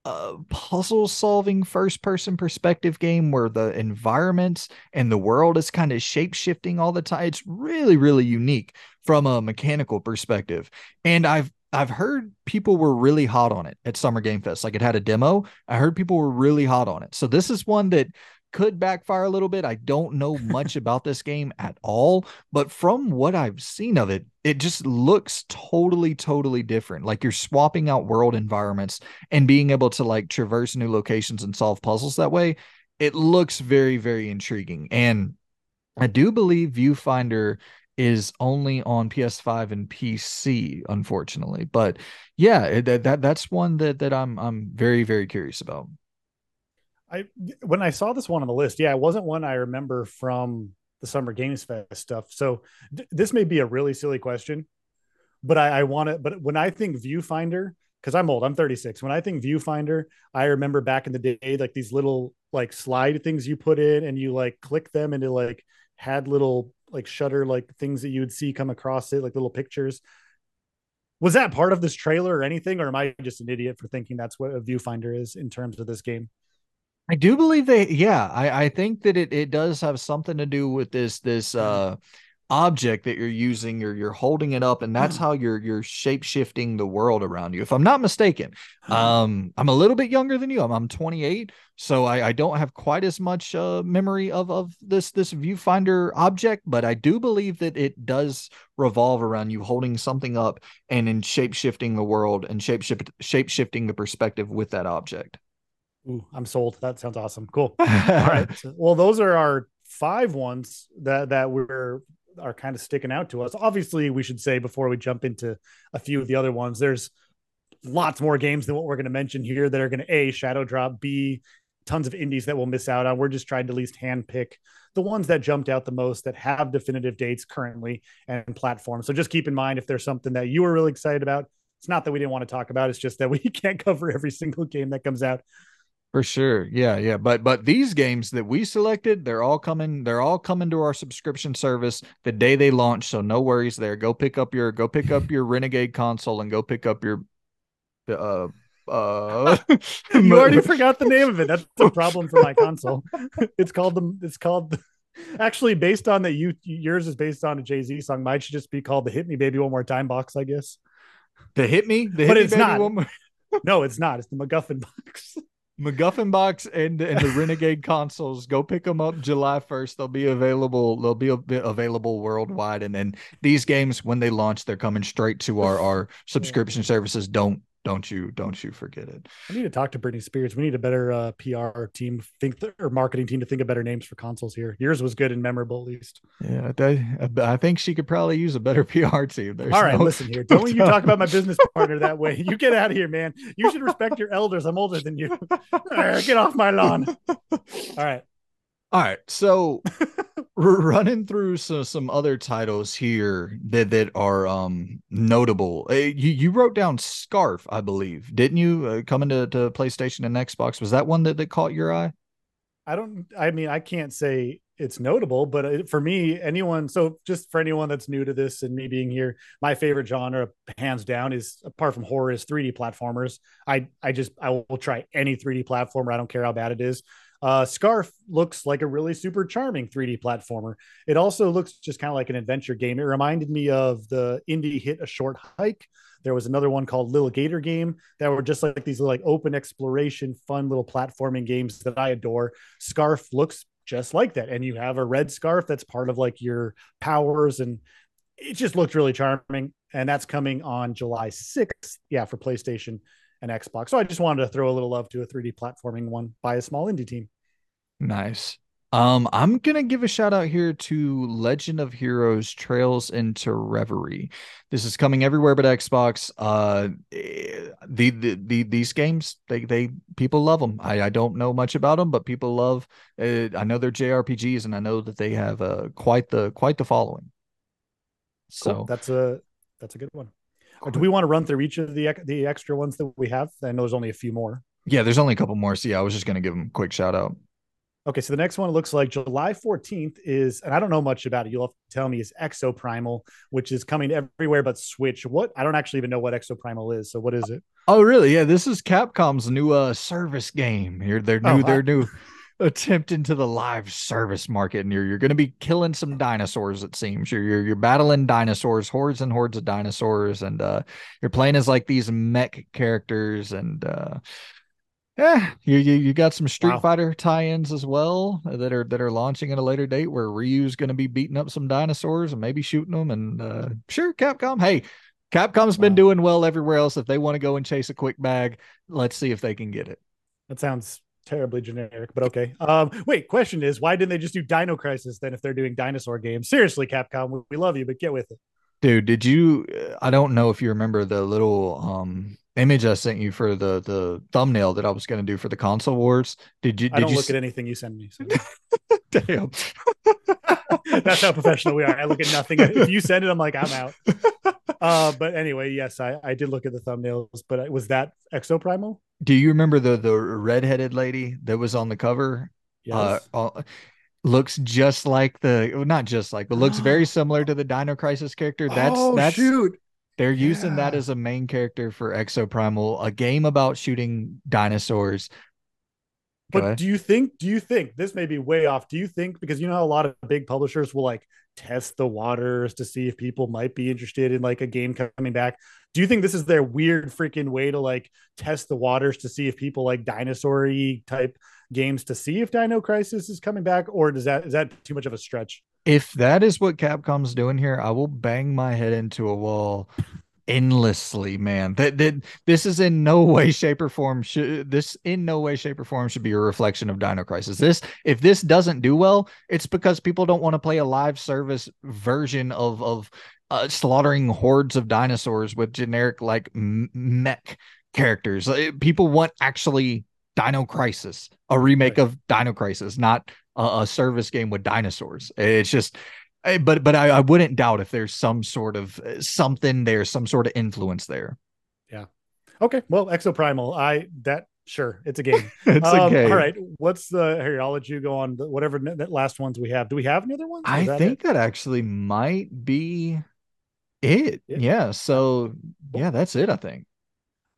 [SPEAKER 1] uh, puzzle solving first person perspective game where the environments and the world is kind of shape shifting all the time. It's really really unique from a mechanical perspective, and I've I've heard people were really hot on it at Summer Game Fest. Like it had a demo. I heard people were really hot on it. So this is one that could backfire a little bit. I don't know much about this game at all, but from what I've seen of it, it just looks totally, totally different. Like you're swapping out world environments and being able to like traverse new locations and solve puzzles that way. It looks very, very intriguing. And I do believe Viewfinder is only on PS5 and PC, unfortunately. But yeah, eh, that, that that's one that that I'm I'm very very curious about.
[SPEAKER 2] I when I saw this one on the list, yeah, it wasn't one I remember from the Summer Games Fest stuff. So th- this may be a really silly question, but I, I want to. But when I think Viewfinder, because I'm old, I'm 36. When I think Viewfinder, I remember back in the day, like these little like slide things you put in, and you like click them, and it like had little like shutter like things that you would see come across it like little pictures was that part of this trailer or anything or am i just an idiot for thinking that's what a viewfinder is in terms of this game
[SPEAKER 1] i do believe they yeah i i think that it it does have something to do with this this uh object that you're using you're you're holding it up and that's how you're you're shape shifting the world around you if i'm not mistaken. Um i'm a little bit younger than you i'm, I'm 28 so I, I don't have quite as much uh, memory of of this this viewfinder object but i do believe that it does revolve around you holding something up and in shape shifting the world and shape shape shifting the perspective with that object
[SPEAKER 2] Ooh, i'm sold that sounds awesome cool all right well those are our five ones that that we're are kind of sticking out to us. Obviously, we should say before we jump into a few of the other ones, there's lots more games than what we're going to mention here that are going to a shadow drop, b tons of indies that we'll miss out on. We're just trying to at least handpick the ones that jumped out the most that have definitive dates currently and platforms. So just keep in mind if there's something that you were really excited about. It's not that we didn't want to talk about. It's just that we can't cover every single game that comes out.
[SPEAKER 1] For sure. Yeah, yeah. But but these games that we selected, they're all coming, they're all coming to our subscription service the day they launch. So no worries there. Go pick up your go pick up your Renegade console and go pick up your uh uh
[SPEAKER 2] you already forgot the name of it. That's the problem for my console. It's called the it's called the, actually based on that you yours is based on a Jay-Z song. Mine should just be called the Hit Me Baby One More Time box, I guess.
[SPEAKER 1] The Hit Me? The Hit
[SPEAKER 2] but
[SPEAKER 1] me
[SPEAKER 2] it's not. no, it's not. It's the MacGuffin box.
[SPEAKER 1] MacGuffin box and and the Renegade consoles. Go pick them up July first. They'll be available. They'll be available worldwide. And then these games, when they launch, they're coming straight to our our subscription services. Don't don't you don't you forget it.
[SPEAKER 2] I need to talk to Britney Spears. We need a better uh, PR team, think th- or marketing team to think of better names for consoles here. Yours was good and memorable, at least.
[SPEAKER 1] Yeah, I, I think she could probably use a better PR team.
[SPEAKER 2] There's All right, no, listen here. Don't you talk about my business partner that way. You get out of here, man. You should respect your elders. I'm older than you. Get off my lawn. All right.
[SPEAKER 1] All right, so we're running through some some other titles here that that are um notable. Uh, you you wrote down Scarf, I believe, didn't you? Uh, coming to, to PlayStation and Xbox, was that one that, that caught your eye?
[SPEAKER 2] I don't. I mean, I can't say it's notable, but for me, anyone. So just for anyone that's new to this and me being here, my favorite genre, hands down, is apart from horror, is 3D platformers. I I just I will try any 3D platformer. I don't care how bad it is. Uh, Scarf looks like a really super charming 3D platformer. It also looks just kind of like an adventure game. It reminded me of the indie hit A Short Hike. There was another one called Little Gator Game that were just like these like open exploration, fun little platforming games that I adore. Scarf looks just like that, and you have a red scarf that's part of like your powers, and it just looked really charming. And that's coming on July 6th, yeah, for PlayStation and Xbox. So I just wanted to throw a little love to a 3D platforming one by a small indie team.
[SPEAKER 1] Nice. Um, I'm gonna give a shout out here to Legend of Heroes Trails into Reverie. This is coming everywhere but Xbox. Uh, eh, the, the, the these games they they people love them. I I don't know much about them, but people love. Uh, I know they're JRPGs, and I know that they have uh quite the quite the following. So
[SPEAKER 2] cool. that's a that's a good one. Cool. Do we want to run through each of the the extra ones that we have? I know there's only a few more.
[SPEAKER 1] Yeah, there's only a couple more. So yeah, I was just gonna give them a quick shout out.
[SPEAKER 2] Okay, so the next one looks like July 14th is, and I don't know much about it. You'll have to tell me, is Exoprimal, which is coming everywhere but Switch. What? I don't actually even know what Exoprimal is. So what is it?
[SPEAKER 1] Oh, really? Yeah, this is Capcom's new uh service game. Here, their new, oh, their I- new attempt into the live service market, and you're you're going to be killing some dinosaurs. It seems you're, you're you're battling dinosaurs, hordes and hordes of dinosaurs, and uh, you're playing as like these mech characters, and uh, yeah, you, you you got some Street wow. Fighter tie-ins as well that are that are launching at a later date where Ryu's going to be beating up some dinosaurs and maybe shooting them. And uh, sure, Capcom. Hey, Capcom's wow. been doing well everywhere else. If they want to go and chase a quick bag, let's see if they can get it.
[SPEAKER 2] That sounds terribly generic, but okay. Um, wait, question is why didn't they just do Dino Crisis then if they're doing dinosaur games? Seriously, Capcom, we, we love you, but get with it.
[SPEAKER 1] Dude, did you? I don't know if you remember the little um image I sent you for the the thumbnail that I was going to do for the console wars. Did you? Did
[SPEAKER 2] I don't
[SPEAKER 1] you
[SPEAKER 2] look s- at anything you send me. So.
[SPEAKER 1] Damn.
[SPEAKER 2] That's how professional we are. I look at nothing. If you send it, I'm like, I'm out. Uh, but anyway, yes, I, I did look at the thumbnails. But was that Exoprimal?
[SPEAKER 1] Do you remember the the redheaded lady that was on the cover? Yes. Uh, uh, looks just like the not just like, but looks very similar to the Dino Crisis character. That's oh, that's shoot. They're using yeah. that as a main character for Exoprimal, a game about shooting dinosaurs.
[SPEAKER 2] But do you think? Do you think this may be way off? Do you think because you know a lot of big publishers will like test the waters to see if people might be interested in like a game coming back? Do you think this is their weird freaking way to like test the waters to see if people like dinosaur type games to see if Dino Crisis is coming back, or does that is that too much of a stretch?
[SPEAKER 1] If that is what Capcom's doing here, I will bang my head into a wall endlessly, man. That that this is in no way, shape, or form should this in no way, shape, or form should be a reflection of Dino Crisis. This if this doesn't do well, it's because people don't want to play a live service version of of uh, slaughtering hordes of dinosaurs with generic like mech characters. People want actually Dino Crisis, a remake right. of Dino Crisis, not a, a service game with dinosaurs. It's just but but I, I wouldn't doubt if there's some sort of uh, something there, some sort of influence there.
[SPEAKER 2] Yeah. Okay. Well, Exoprimal, I that sure it's a game.
[SPEAKER 1] it's um, a game.
[SPEAKER 2] All right. What's the here? I'll let you go on the, whatever last ones we have. Do we have any other ones?
[SPEAKER 1] I that think it? that actually might be it. Yeah. yeah. So yeah, that's it. I think.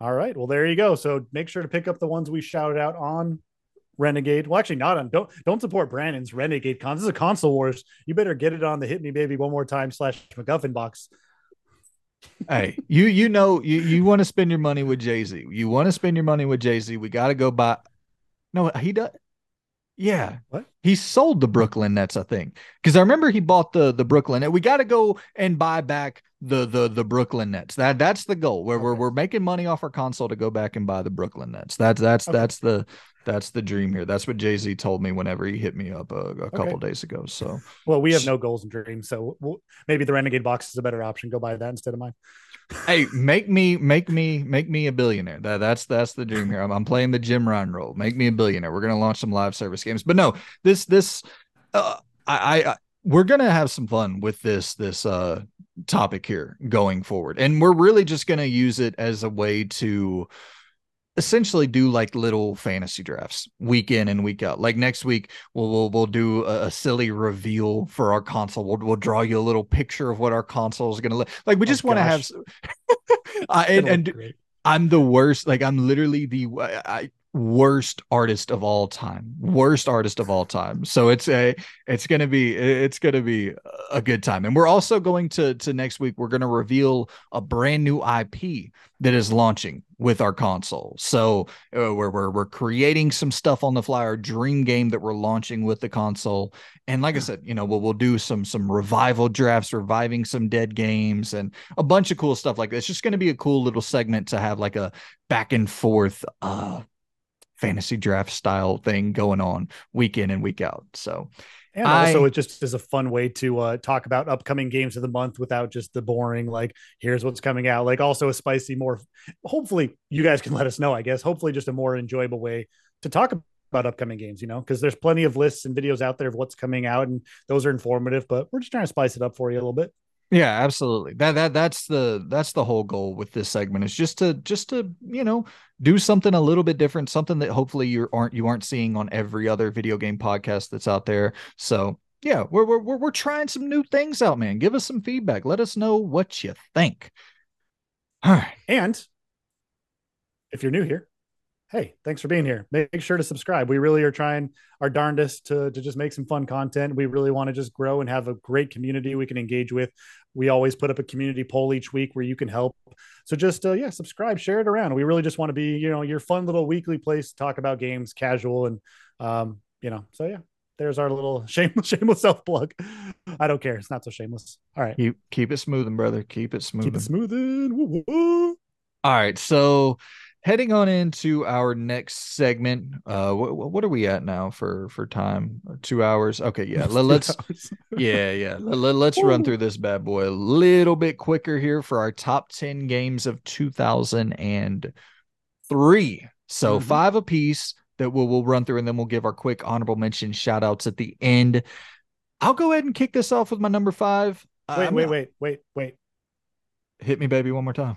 [SPEAKER 2] All right. Well, there you go. So make sure to pick up the ones we shouted out on Renegade. Well, actually, not on. Don't don't support Brandon's Renegade cons. This is a console wars. You better get it on the Hit Me Baby One More Time slash MacGuffin box.
[SPEAKER 1] hey, you you know you you want to spend your money with Jay Z. You want to spend your money with Jay Z. We got to go buy. No, he does. Yeah.
[SPEAKER 2] What?
[SPEAKER 1] He sold the Brooklyn Nets, I think. Because I remember he bought the the Brooklyn. And we got to go and buy back the the the Brooklyn Nets. That that's the goal. Where okay. we're we're making money off our console to go back and buy the Brooklyn Nets. That's that's okay. that's the that's the dream here. That's what Jay Z told me whenever he hit me up uh, a, a couple days ago. So,
[SPEAKER 2] well, we have no goals and dreams, so we'll, maybe the Renegade box is a better option. Go buy that instead of mine.
[SPEAKER 1] Hey, make me, make me, make me a billionaire. That that's that's the dream here. I'm, I'm playing the Jim Ryan role. Make me a billionaire. We're gonna launch some live service games, but no, this this, uh, I, I, I we're gonna have some fun with this this uh topic here going forward, and we're really just gonna use it as a way to essentially do like little fantasy drafts week in and week out. Like next week, we'll we'll, we'll do a, a silly reveal for our console. We'll we'll draw you a little picture of what our console is going to look like. We oh, just want to have. and, and I'm the worst. Like I'm literally the I, worst artist of all time worst artist of all time. So it's a it's gonna be it's gonna be a good time. And we're also going to to next week we're gonna reveal a brand new ip that is launching with our console. So uh, we're, we're we're creating some stuff on the fly our dream game that we're launching with the console. And like i said you know we'll, we'll do some some revival drafts reviving some dead games and a bunch of cool stuff like that. It's just going to be a cool little segment to have like a back and forth uh fantasy draft style thing going on week in and week out. So,
[SPEAKER 2] and also it just is a fun way to uh, talk about upcoming games of the month without just the boring like here's what's coming out. Like also a spicy, more hopefully you guys can let us know. I guess hopefully just a more enjoyable way to talk about upcoming games. You know, because there's plenty of lists and videos out there of what's coming out, and those are informative. But we're just trying to spice it up for you a little bit.
[SPEAKER 1] Yeah, absolutely. That that that's the that's the whole goal with this segment is just to just to, you know, do something a little bit different, something that hopefully you aren't you aren't seeing on every other video game podcast that's out there. So, yeah, we're we're we're trying some new things out, man. Give us some feedback. Let us know what you think.
[SPEAKER 2] All right. And if you're new here, hey, thanks for being here. Make sure to subscribe. We really are trying our darndest to, to just make some fun content. We really want to just grow and have a great community we can engage with. We always put up a community poll each week where you can help. So just uh, yeah, subscribe, share it around. We really just want to be, you know, your fun little weekly place to talk about games, casual and um, you know. So yeah, there's our little shameless shameless self plug. I don't care. It's not so shameless. All right.
[SPEAKER 1] Keep keep it smoothing, brother. Keep it smoothing.
[SPEAKER 2] Keep it smoothing. Woo, woo.
[SPEAKER 1] All right. So heading on into our next segment uh what, what are we at now for for time? Two hours? Okay yeah let, us yeah yeah let, us run through this bad boy a little bit quicker here for our top 10 games of 2003 so mm-hmm. five apiece that we'll, we'll run through and then we'll give our quick honorable mention shout outs at the end. I'll go ahead and kick this off with my number five.
[SPEAKER 2] Wait wait wait wait wait.
[SPEAKER 1] Hit me baby one more time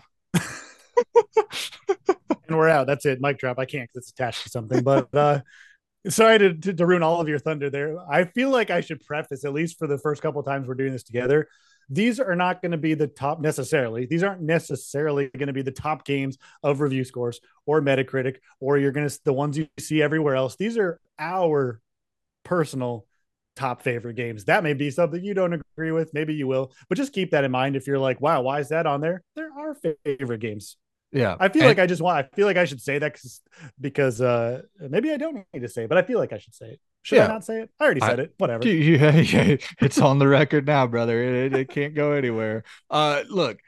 [SPEAKER 2] and we're out. That's it. Mic drop. I can't because it's attached to something. But uh, sorry to, to, to ruin all of your thunder there. I feel like I should preface at least for the first couple times we're doing this together these are not going to be the top necessarily. These aren't necessarily going to be the top games of review scores or Metacritic, or you're going to the ones you see everywhere else. These are our personal top favorite games. That may be something you don't agree with. Maybe you will, but just keep that in mind. If you're like, wow, why is that on there? There are favorite games.
[SPEAKER 1] Yeah.
[SPEAKER 2] I feel and, like I just want, I feel like I should say that because, because uh, maybe I don't need to say it, but I feel like I should say it. Should yeah. I not say it? I already said I, it. Whatever.
[SPEAKER 1] Yeah, yeah, it's on the record now, brother. It, it, can't go anywhere. Uh, look,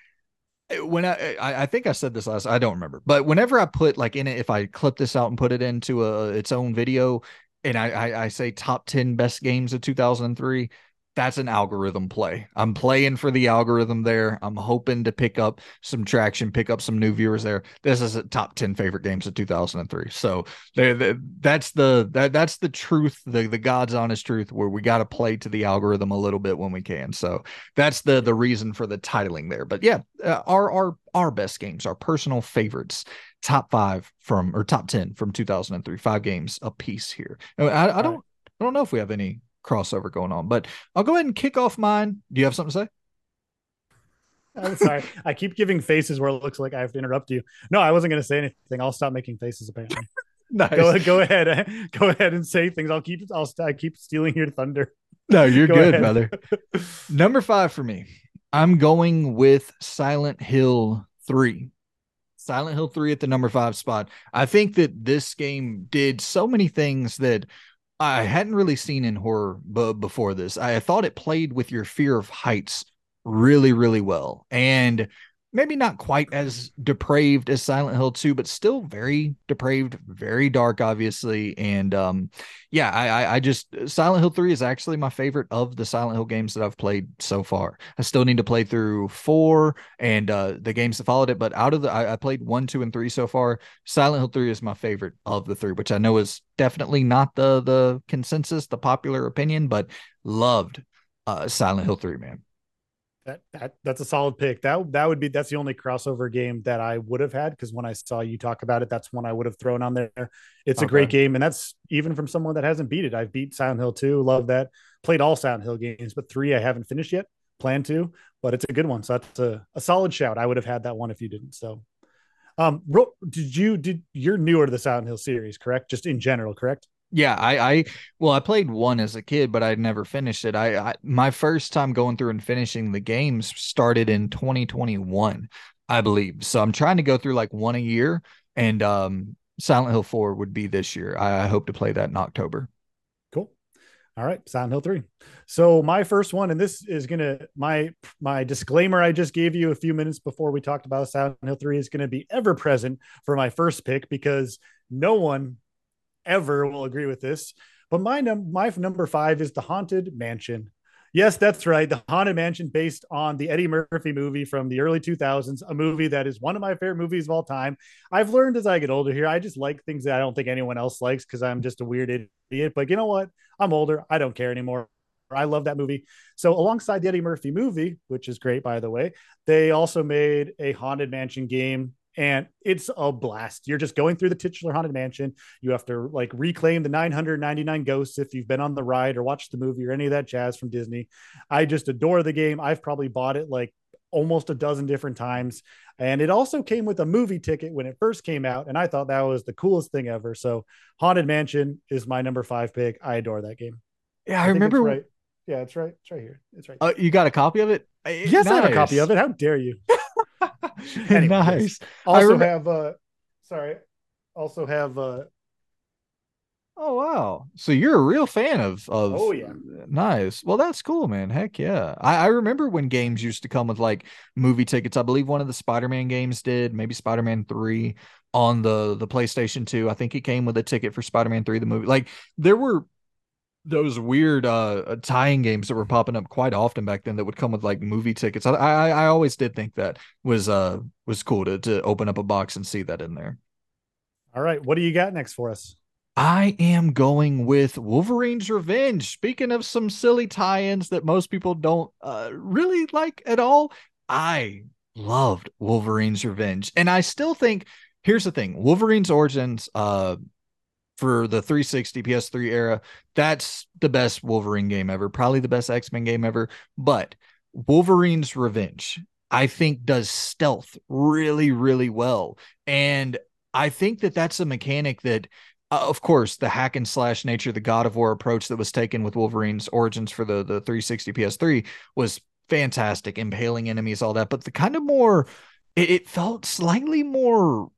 [SPEAKER 1] when I, I, I think I said this last, I don't remember, but whenever I put like in it, if I clip this out and put it into a its own video, and I, I, I say top ten best games of 2003, that's an algorithm play. I'm playing for the algorithm there. I'm hoping to pick up some traction, pick up some new viewers there. This is a top 10 favorite games of 2003. So that's the that that's the truth, the the God's honest truth where we got to play to the algorithm a little bit when we can. So that's the the reason for the titling there. But yeah, uh, our our our best games, our personal favorites top five from or top 10 from 2003 five games a piece here I, I don't i don't know if we have any crossover going on. But I'll go ahead and kick off mine. Do you have something to say?
[SPEAKER 2] I'm sorry. I keep giving faces where it looks like I have to interrupt you. No, I wasn't going to say anything. I'll stop making faces. Apparently. nice. Go, go ahead. Go ahead and say things. I'll keep. I'll. I keep stealing your thunder.
[SPEAKER 1] No, you're go good, ahead. brother. Number five for me. I'm going with Silent Hill Three. Silent Hill 3 at the number five spot. I think that this game did so many things that I hadn't really seen in horror b- before this. I thought it played with your fear of heights really, really well. And maybe not quite as depraved as Silent Hill 2, but still very depraved, very dark, obviously. And um, yeah, I, I just Silent Hill 3 is actually my favorite of the Silent Hill games that I've played so far. I still need to play through four and uh, the games that followed it, but out of the I, I played one, two, and three so far. Silent Hill 3 is my favorite of the three, which I know is definitely not the the consensus, the popular opinion, but loved uh, Silent Hill 3, man.
[SPEAKER 2] That, that that's a solid pick. That that would be that's the only crossover game that I would have had because when I saw you talk about it, that's one I would have thrown on there. It's okay. a great game, and that's even from someone that hasn't beat it. I've beat Silent Hill 2, love that. Played all Silent Hill games, but three I haven't finished yet. Plan to, but it's a good one. So that's a, a solid shout. I would have had that one if you didn't. So um did you did you're newer to the Silent Hill series, correct? Just in general, correct?
[SPEAKER 1] Yeah, I, I, well, I played one as a kid, but I never finished it. I, I, my first time going through and finishing the games started in 2021, I believe. So I'm trying to go through like one a year, and um, Silent Hill 4 would be this year. I, I hope to play that in October.
[SPEAKER 2] Cool. All right, Silent Hill 3. So my first one, and this is gonna my my disclaimer I just gave you a few minutes before we talked about Silent Hill 3 is gonna be ever present for my first pick because no one ever will agree with this. But my num- my number five is the Haunted Mansion. Yes, that's right. The Haunted Mansion, based on the Eddie Murphy movie from the early 2000s, a movie that is one of my favorite movies of all time. I've learned as I get older here, I just like things that I don't think anyone else likes because I'm just a weird idiot. But you know what? I'm older. I don't care anymore. I love that movie. So, alongside the Eddie Murphy movie, which is great, by the way, they also made a Haunted Mansion game and it's a blast. You're just going through the titular haunted mansion. You have to like reclaim the 999 ghosts if you've been on the ride or watched the movie or any of that jazz from Disney. I just adore the game. I've probably bought it like almost a dozen different times. And it also came with a movie ticket when it first came out. And I thought that was the coolest thing ever. So Haunted Mansion is my number five pick. I adore that game.
[SPEAKER 1] Yeah, I, I remember.
[SPEAKER 2] Right. Yeah, it's right. It's right here. It's right.
[SPEAKER 1] Uh, you got a copy of it?
[SPEAKER 2] Yes, nice. I have a copy of it. How dare you? Anyways, nice. Also have uh sorry. Also have uh
[SPEAKER 1] Oh wow! So you're a real fan of of.
[SPEAKER 2] Oh yeah,
[SPEAKER 1] nice. Well, that's cool, man. Heck yeah! I, I remember when games used to come with like movie tickets. I believe one of the Spider-Man games did, maybe Spider-Man Three on the the PlayStation Two. I think it came with a ticket for Spider-Man Three, the movie. Like there were those weird uh, uh tying games that were popping up quite often back then that would come with like movie tickets. I I, I always did think that was uh was cool to to open up a box and see that in there.
[SPEAKER 2] All right, what do you got next for us?
[SPEAKER 1] I am going with Wolverine's Revenge. Speaking of some silly tie-ins that most people don't uh, really like at all, I loved Wolverine's Revenge, and I still think. Here's the thing: Wolverine's Origins, uh, for the 360 PS3 era, that's the best Wolverine game ever, probably the best X Men game ever. But Wolverine's Revenge, I think, does stealth really, really well. And I think that that's a mechanic that, uh, of course, the hack and slash nature, the God of War approach that was taken with Wolverine's Origins for the, the 360 PS3 was fantastic, impaling enemies, all that. But the kind of more, it, it felt slightly more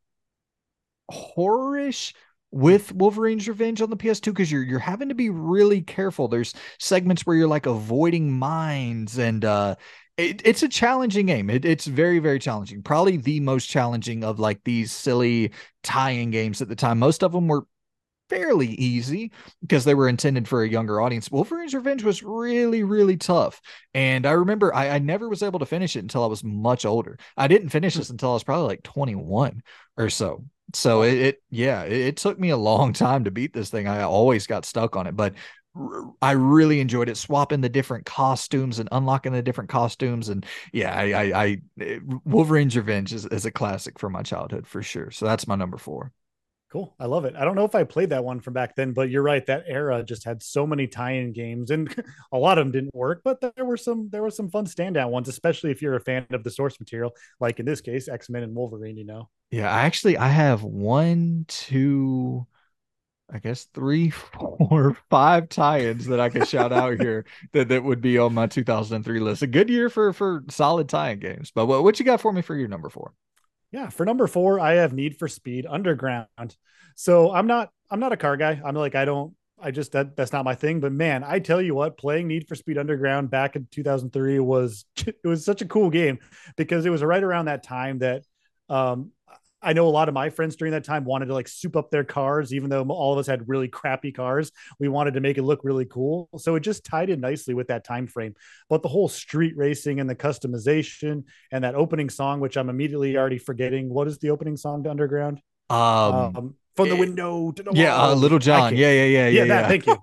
[SPEAKER 1] horrorish with Wolverine's Revenge on the PS2 because you're you're having to be really careful. There's segments where you're like avoiding mines and uh it, it's a challenging game. It, it's very, very challenging. Probably the most challenging of like these silly tie-in games at the time. Most of them were fairly easy because they were intended for a younger audience. Wolverine's Revenge was really, really tough. And I remember I, I never was able to finish it until I was much older. I didn't finish this until I was probably like 21 or so. So it, it yeah, it, it, took me a long time to beat this thing. I always got stuck on it, but I really enjoyed it swapping the different costumes and unlocking the different costumes. And yeah, I, I, I Wolverine's Revenge is, is a classic from my childhood for sure. So that's my number four.
[SPEAKER 2] Cool. I love it. I don't know if I played that one from back then, but you're right. That era just had so many tie-in games and a lot of them didn't work, but there were some, there were some fun standout ones, especially if you're a fan of the source material, like in this case, X-Men and Wolverine, you know?
[SPEAKER 1] Yeah. I actually, I have one, two, I guess three, four, five tie-ins that I can shout out here that, that would be on my 2003 list. A good year for, for solid tie-in games, but what, what you got for me for your number four?
[SPEAKER 2] Yeah, for number four, I have Need for Speed Underground. So I'm not I'm not a car guy. I'm like I don't I just that that's not my thing. But man, I tell you what, playing Need for Speed Underground back in 2003 was it was such a cool game because it was right around that time that um, I know a lot of my friends during that time wanted to like soup up their cars, even though all of us had really crappy cars. We wanted to make it look really cool. So it just tied in nicely with that time frame. But the whole street racing and the customization and that opening song, which I'm immediately already forgetting. What is the opening song to Underground?
[SPEAKER 1] Um, um
[SPEAKER 2] from the window to the
[SPEAKER 1] yeah, uh, Lil Jon. Yeah, yeah, yeah, yeah. Yeah,
[SPEAKER 2] that, thank you.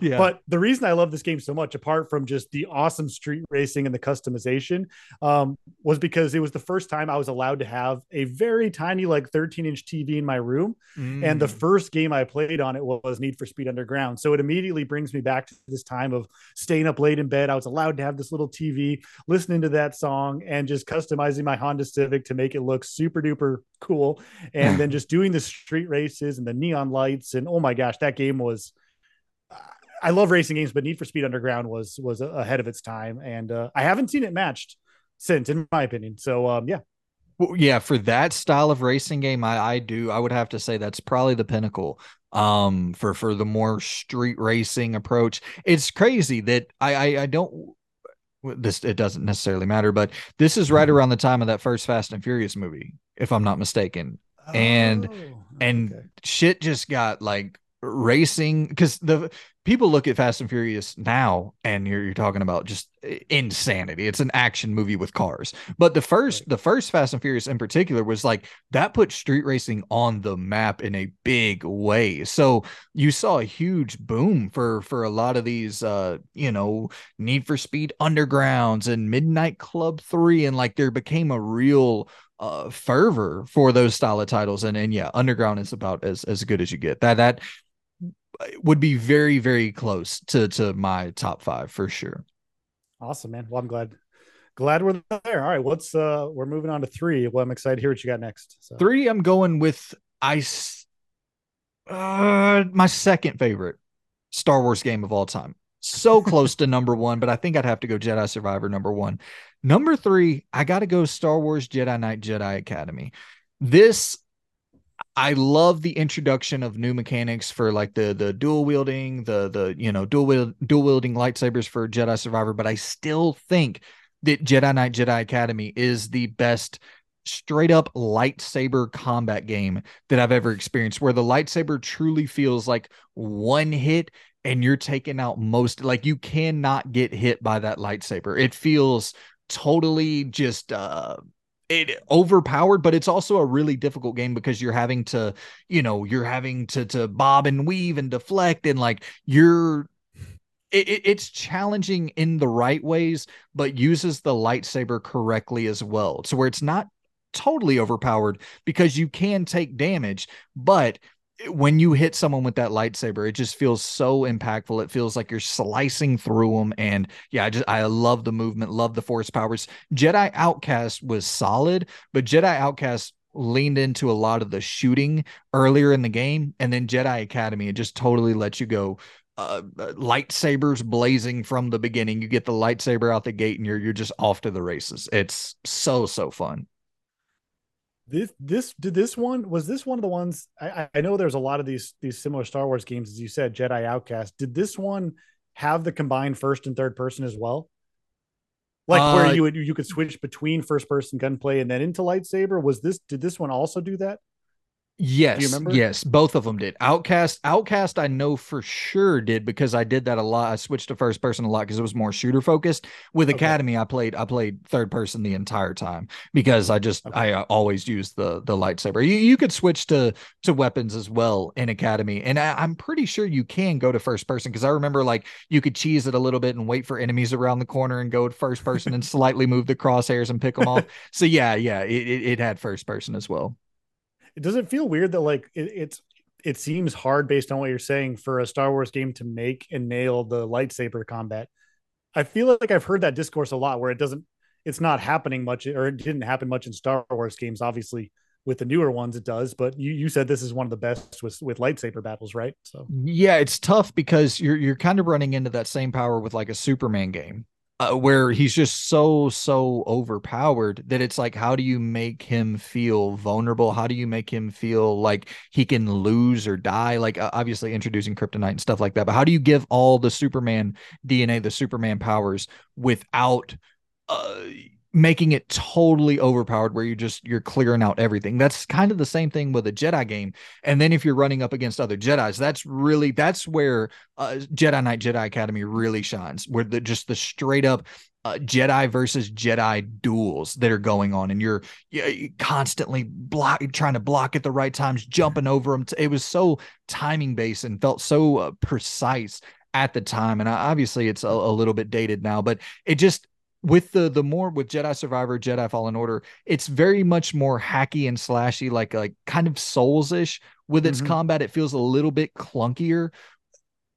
[SPEAKER 2] yeah. But the reason I love this game so much, apart from just the awesome street racing and the customization, um, was because it was the first time I was allowed to have a very tiny, like 13 inch TV in my room. Mm. And the mm. first game I played on it was Need for Speed Underground. So it immediately brings me back to this time of staying up late in bed. I was allowed to have this little TV, listening to that song, and just customizing my Honda Civic to make it look super duper cool. And then just doing the street races and the neon lights. And oh my gosh, that game was. I love racing games, but Need for Speed Underground was was ahead of its time, and uh, I haven't seen it matched since, in my opinion. So um, yeah,
[SPEAKER 1] well, yeah, for that style of racing game, I, I do. I would have to say that's probably the pinnacle. Um, for for the more street racing approach, it's crazy that I I, I don't. This it doesn't necessarily matter, but this is right mm-hmm. around the time of that first Fast and Furious movie, if I'm not mistaken oh, and okay. shit just got like racing because the people look at Fast and Furious now and you're, you're talking about just insanity. It's an action movie with cars. But the first right. the first Fast and Furious in particular was like that put street racing on the map in a big way. So you saw a huge boom for for a lot of these uh you know Need for Speed Undergrounds and Midnight Club 3 and like there became a real uh, fervor for those style of titles. And and yeah, Underground is about as as good as you get. That that would be very very close to to my top five for sure.
[SPEAKER 2] Awesome, man. Well, I'm glad glad we're there. All right, what's uh we're moving on to three. Well, I'm excited to hear what you got next.
[SPEAKER 1] So. Three, I'm going with ice. Uh, my second favorite Star Wars game of all time. So close to number one, but I think I'd have to go Jedi Survivor number one. Number three, I got to go Star Wars Jedi Knight Jedi Academy. This I love the introduction of new mechanics for like the the dual wielding, the the you know dual wield, dual wielding lightsabers for Jedi Survivor, but I still think that Jedi Knight Jedi Academy is the best straight up lightsaber combat game that I've ever experienced where the lightsaber truly feels like one hit and you're taking out most like you cannot get hit by that lightsaber. It feels totally just uh it overpowered but it's also a really difficult game because you're having to you know you're having to to bob and weave and deflect and like you're it, it's challenging in the right ways but uses the lightsaber correctly as well so where it's not totally overpowered because you can take damage but when you hit someone with that lightsaber, it just feels so impactful. It feels like you're slicing through them. And yeah, I just I love the movement, love the force powers. Jedi Outcast was solid, but Jedi Outcast leaned into a lot of the shooting earlier in the game, and then Jedi Academy it just totally lets you go. Uh, uh lightsabers blazing from the beginning. You get the lightsaber out the gate, and you're you're just off to the races. It's so so fun
[SPEAKER 2] this this did this one was this one of the ones I, I know there's a lot of these these similar Star Wars games as you said Jedi Outcast. Did this one have the combined first and third person as well? Like uh, where you would you could switch between first person gunplay and then into lightsaber? Was this did this one also do that
[SPEAKER 1] Yes, yes, both of them did. Outcast, Outcast, I know for sure did because I did that a lot. I switched to first person a lot because it was more shooter focused. With okay. Academy, I played I played third person the entire time because I just okay. I uh, always used the the lightsaber. You you could switch to to weapons as well in Academy, and I, I'm pretty sure you can go to first person because I remember like you could cheese it a little bit and wait for enemies around the corner and go to first person and slightly move the crosshairs and pick them off. So yeah, yeah, it, it, it had first person as well
[SPEAKER 2] does it feel weird that like it, it's it seems hard based on what you're saying for a Star Wars game to make and nail the lightsaber combat. I feel like I've heard that discourse a lot where it doesn't it's not happening much or it didn't happen much in Star Wars games obviously with the newer ones it does but you you said this is one of the best with with lightsaber battles right? So.
[SPEAKER 1] Yeah it's tough because you're you're kind of running into that same power with like a superman game uh, where he's just so so overpowered that it's like how do you make him feel vulnerable? How do you make him feel like he can lose or die? Like uh, obviously introducing kryptonite and stuff like that but how do you give all the superman dna the superman powers without uh, making it totally overpowered where you just you're clearing out everything. That's kind of the same thing with a jedi game. And then if you're running up against other jedis that's really that's where uh, jedi knight jedi academy really shines where the just the straight up uh, Jedi versus Jedi duels that are going on, and you're, you're constantly block trying to block at the right times, jumping over them. It was so timing based and felt so uh, precise at the time, and obviously it's a, a little bit dated now, but it just with the the more with Jedi Survivor, Jedi Fallen Order, it's very much more hacky and slashy, like like kind of Souls-ish with its mm-hmm. combat. It feels a little bit clunkier.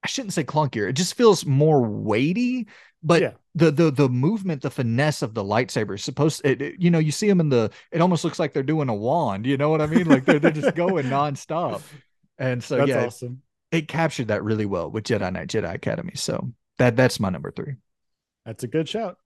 [SPEAKER 1] I shouldn't say clunkier. It just feels more weighty. But yeah. the the the movement, the finesse of the lightsaber is supposed. It, it, you know, you see them in the. It almost looks like they're doing a wand. You know what I mean? Like they're they're just going nonstop. And so
[SPEAKER 2] that's
[SPEAKER 1] yeah,
[SPEAKER 2] awesome.
[SPEAKER 1] It, it captured that really well with Jedi Knight Jedi Academy. So that that's my number three.
[SPEAKER 2] That's a good shout.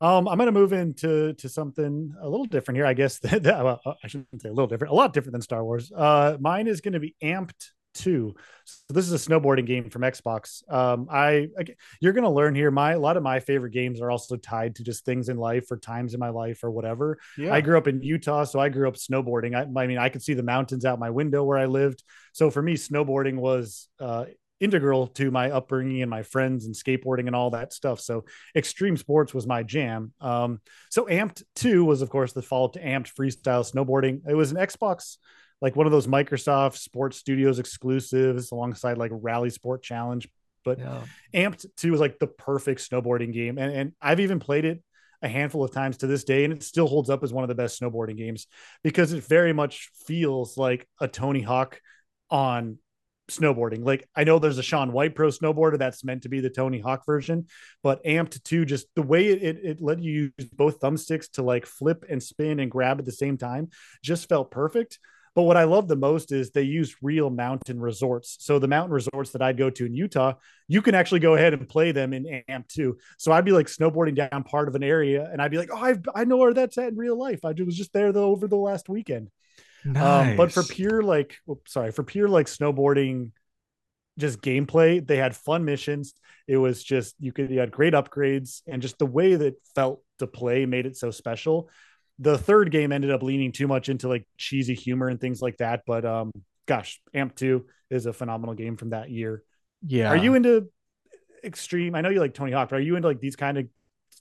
[SPEAKER 2] Um, I'm going to move into to something a little different here, I guess. That, well, I shouldn't say a little different, a lot different than Star Wars. Uh, mine is going to be Amped Two. So this is a snowboarding game from Xbox. Um, I, I you're going to learn here. My a lot of my favorite games are also tied to just things in life or times in my life or whatever. Yeah. I grew up in Utah, so I grew up snowboarding. I, I mean, I could see the mountains out my window where I lived. So for me, snowboarding was uh, integral to my upbringing and my friends and skateboarding and all that stuff. So extreme sports was my jam. Um, so Amped 2 was, of course, the follow-up to Amped Freestyle Snowboarding. It was an Xbox, like one of those Microsoft Sports Studios exclusives alongside like RalliSport Challenge. But yeah. Amped 2 was like the perfect snowboarding game. And, and I've even played it a handful of times to this day, and it still holds up as one of the best snowboarding games because it very much feels like a Tony Hawk on snowboarding. Like I know there's a Shaun White pro snowboarder that's meant to be the Tony Hawk version, but Amped 2 just the way it, it, it let you use both thumbsticks to like flip and spin and grab at the same time just felt perfect. But what I love the most is they use real mountain resorts. So the mountain resorts that I'd go to in Utah, you can actually go ahead and play them in Amped 2. So I'd be like snowboarding down part of an area and I'd be like, oh, I've, I know where that's at in real life. I was just there though over the last weekend. Nice. Um, but for pure like, oops, sorry, for pure like snowboarding, just gameplay, they had fun missions. It was just you could you had great upgrades, and just the way that felt to play made it so special. The third game ended up leaning too much into like cheesy humor and things like that. But um, gosh, Amped Two is a phenomenal game from that year.
[SPEAKER 1] Yeah.
[SPEAKER 2] Are you into extreme? I know you like Tony Hawk, but are you into like these kind of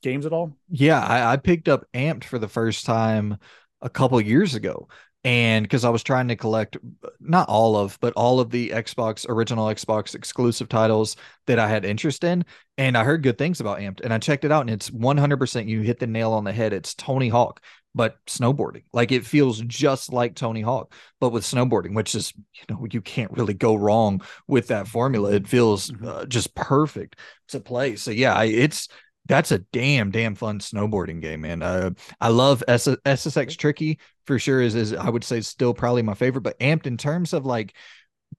[SPEAKER 2] games at all?
[SPEAKER 1] Yeah, I, I picked up Amped for the first time a couple years ago and because I was trying to collect not all of, but all of the Xbox original Xbox exclusive titles that I had interest in, and I heard good things about Amped, and I checked it out, and it's 100%. You hit the nail on the head. It's Tony Hawk, but snowboarding. Like it feels just like Tony Hawk, but with snowboarding, which is, you know, you can't really go wrong with that formula. It feels mm-hmm. uh, just perfect to play. So yeah, I, it's that's a damn damn fun snowboarding game, man. Uh, I love SSX Tricky for sure. Is is I would say still probably my favorite, but Amped in terms of like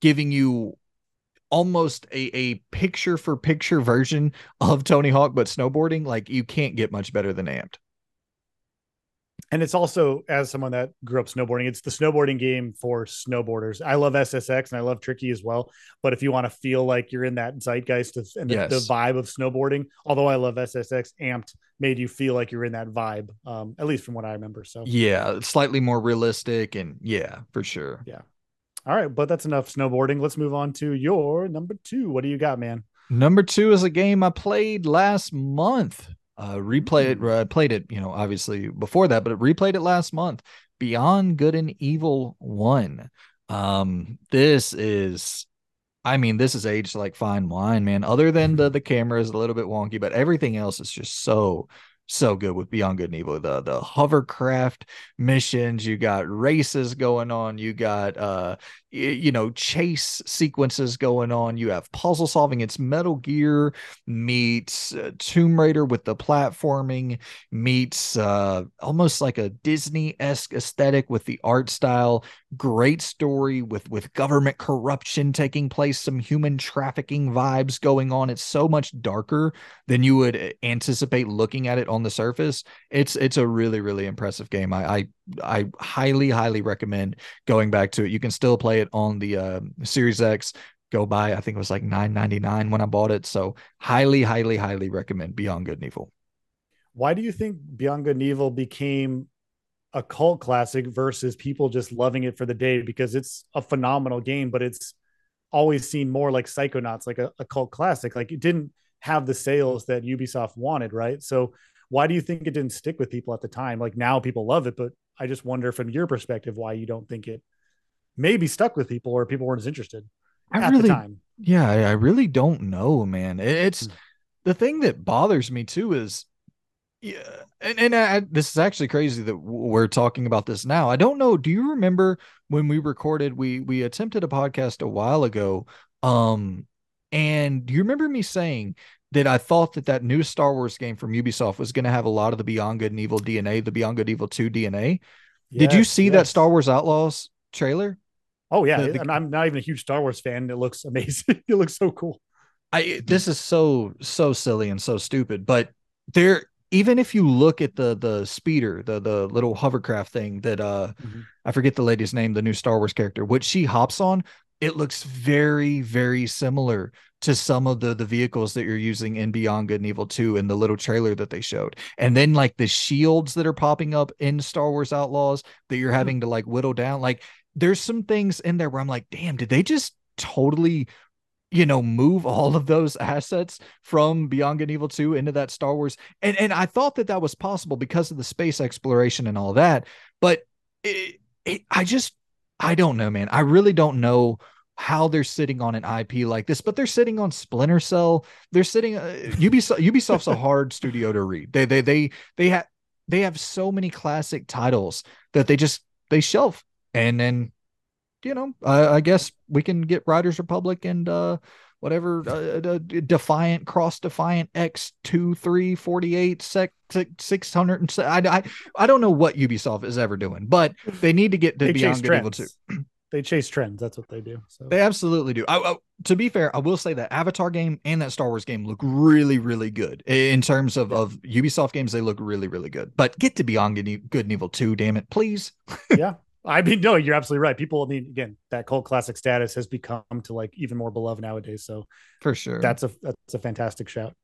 [SPEAKER 1] giving you almost a, a picture for picture version of Tony Hawk, but snowboarding, like you can't get much better than Amped
[SPEAKER 2] and it's also as someone that grew up snowboarding it's the snowboarding game for snowboarders. I love ssx and i love tricky as well but if you want to feel like you're in that zeitgeist of, and the, yes. the, vibe of snowboarding although i love ssx amped made you feel like you're in that vibe um, at least from what i remember so.
[SPEAKER 1] Yeah slightly more realistic and yeah for sure.
[SPEAKER 2] Yeah. All right but that's enough snowboarding. Let's move on to your number two. What do you got man?
[SPEAKER 1] Number two is a game i played last month uh, replay it, uh, played it, you know, obviously before that, but replayed it last month. Beyond Good and Evil One. Um, this is, I mean, this is aged like fine wine, man. Other than the the camera is a little bit wonky, but everything else is just so so good with Beyond Good and Evil. The the hovercraft missions, you got races going on, you got uh you know chase sequences going on, you have puzzle solving. It's Metal Gear meets uh, Tomb Raider with the platforming meets uh almost like a Disney-esque aesthetic with the art style. Great story with with government corruption taking place, some human trafficking vibes going on. It's so much darker than you would uh, anticipate looking at it on on the surface, it's it's a really really impressive game. I I, I highly highly recommend going back to it. You can still play it on the uh, Series X. Go buy. I think it was like nine ninety nine when I bought it. So highly highly highly recommend Beyond Good and Evil.
[SPEAKER 2] Why do you think Beyond Good and Evil became a cult classic versus people just loving it for the day because it's a phenomenal game, but it's always seen more like Psychonauts, like a, a, cult classic. Like it didn't have the sales that Ubisoft wanted, right? So why do you think it didn't stick with people at the time? Like now people love it, but I just wonder from your perspective why you don't think it maybe stuck with people or people weren't as interested
[SPEAKER 1] I at really, the time. Yeah, I really don't know, man. It's hmm. the thing that bothers me too is yeah, and and I, this is actually crazy that we're talking about this now. I don't know. Do you remember when we recorded? We we attempted a podcast a while ago. Um, and do you remember me saying that I thought that that new Star Wars game from Ubisoft was going to have a lot of the Beyond Good and Evil DNA, the Beyond Good and Evil 2 DNA. Yes, Did you see yes. that Star Wars Outlaws trailer?
[SPEAKER 2] Oh yeah, the, the, I'm not even a huge Star Wars fan. It looks amazing. it looks so cool.
[SPEAKER 1] I this is so so silly and so stupid, but there even if you look at the the speeder, the the little hovercraft thing that uh mm-hmm. I forget the lady's name, the new Star Wars character, which she hops on, it looks very very similar to some of the the vehicles that you're using in Beyond Good and Evil 2 in the little trailer that they showed. And then like the shields that are popping up in Star Wars Outlaws that you're mm-hmm. having to like whittle down. Like there's some things in there where I'm like, damn, did they just totally you know move all of those assets from Beyond Good and Evil 2 into that Star Wars and and I thought that that was possible because of the space exploration and all that but it, it, I just I don't know man I really don't know how they're sitting on an IP like this, but they're sitting on Splinter Cell. They're sitting uh, Ubisoft. Ubisoft's a hard studio to read. They they they they have they have so many classic titles that they just they shelf, and then you know uh, I guess we can get Riders Republic and uh whatever uh, uh defiant cross defiant x 2 3 48 sec, 600 and I, I i don't know what ubisoft is ever doing but they need to get to beyond good evil 2
[SPEAKER 2] they chase trends. That's what they do. So
[SPEAKER 1] they absolutely do. I, I, to be fair, I will say that Avatar game and that Star Wars game look really, really good in terms of of Ubisoft games. They look really, really good. But get to Beyond Good and Evil two, damn it, please.
[SPEAKER 2] yeah, I mean, no, you're absolutely right. People, I mean, again, that cult classic status has become to like even more beloved nowadays. So
[SPEAKER 1] for sure,
[SPEAKER 2] that's a that's a fantastic shout.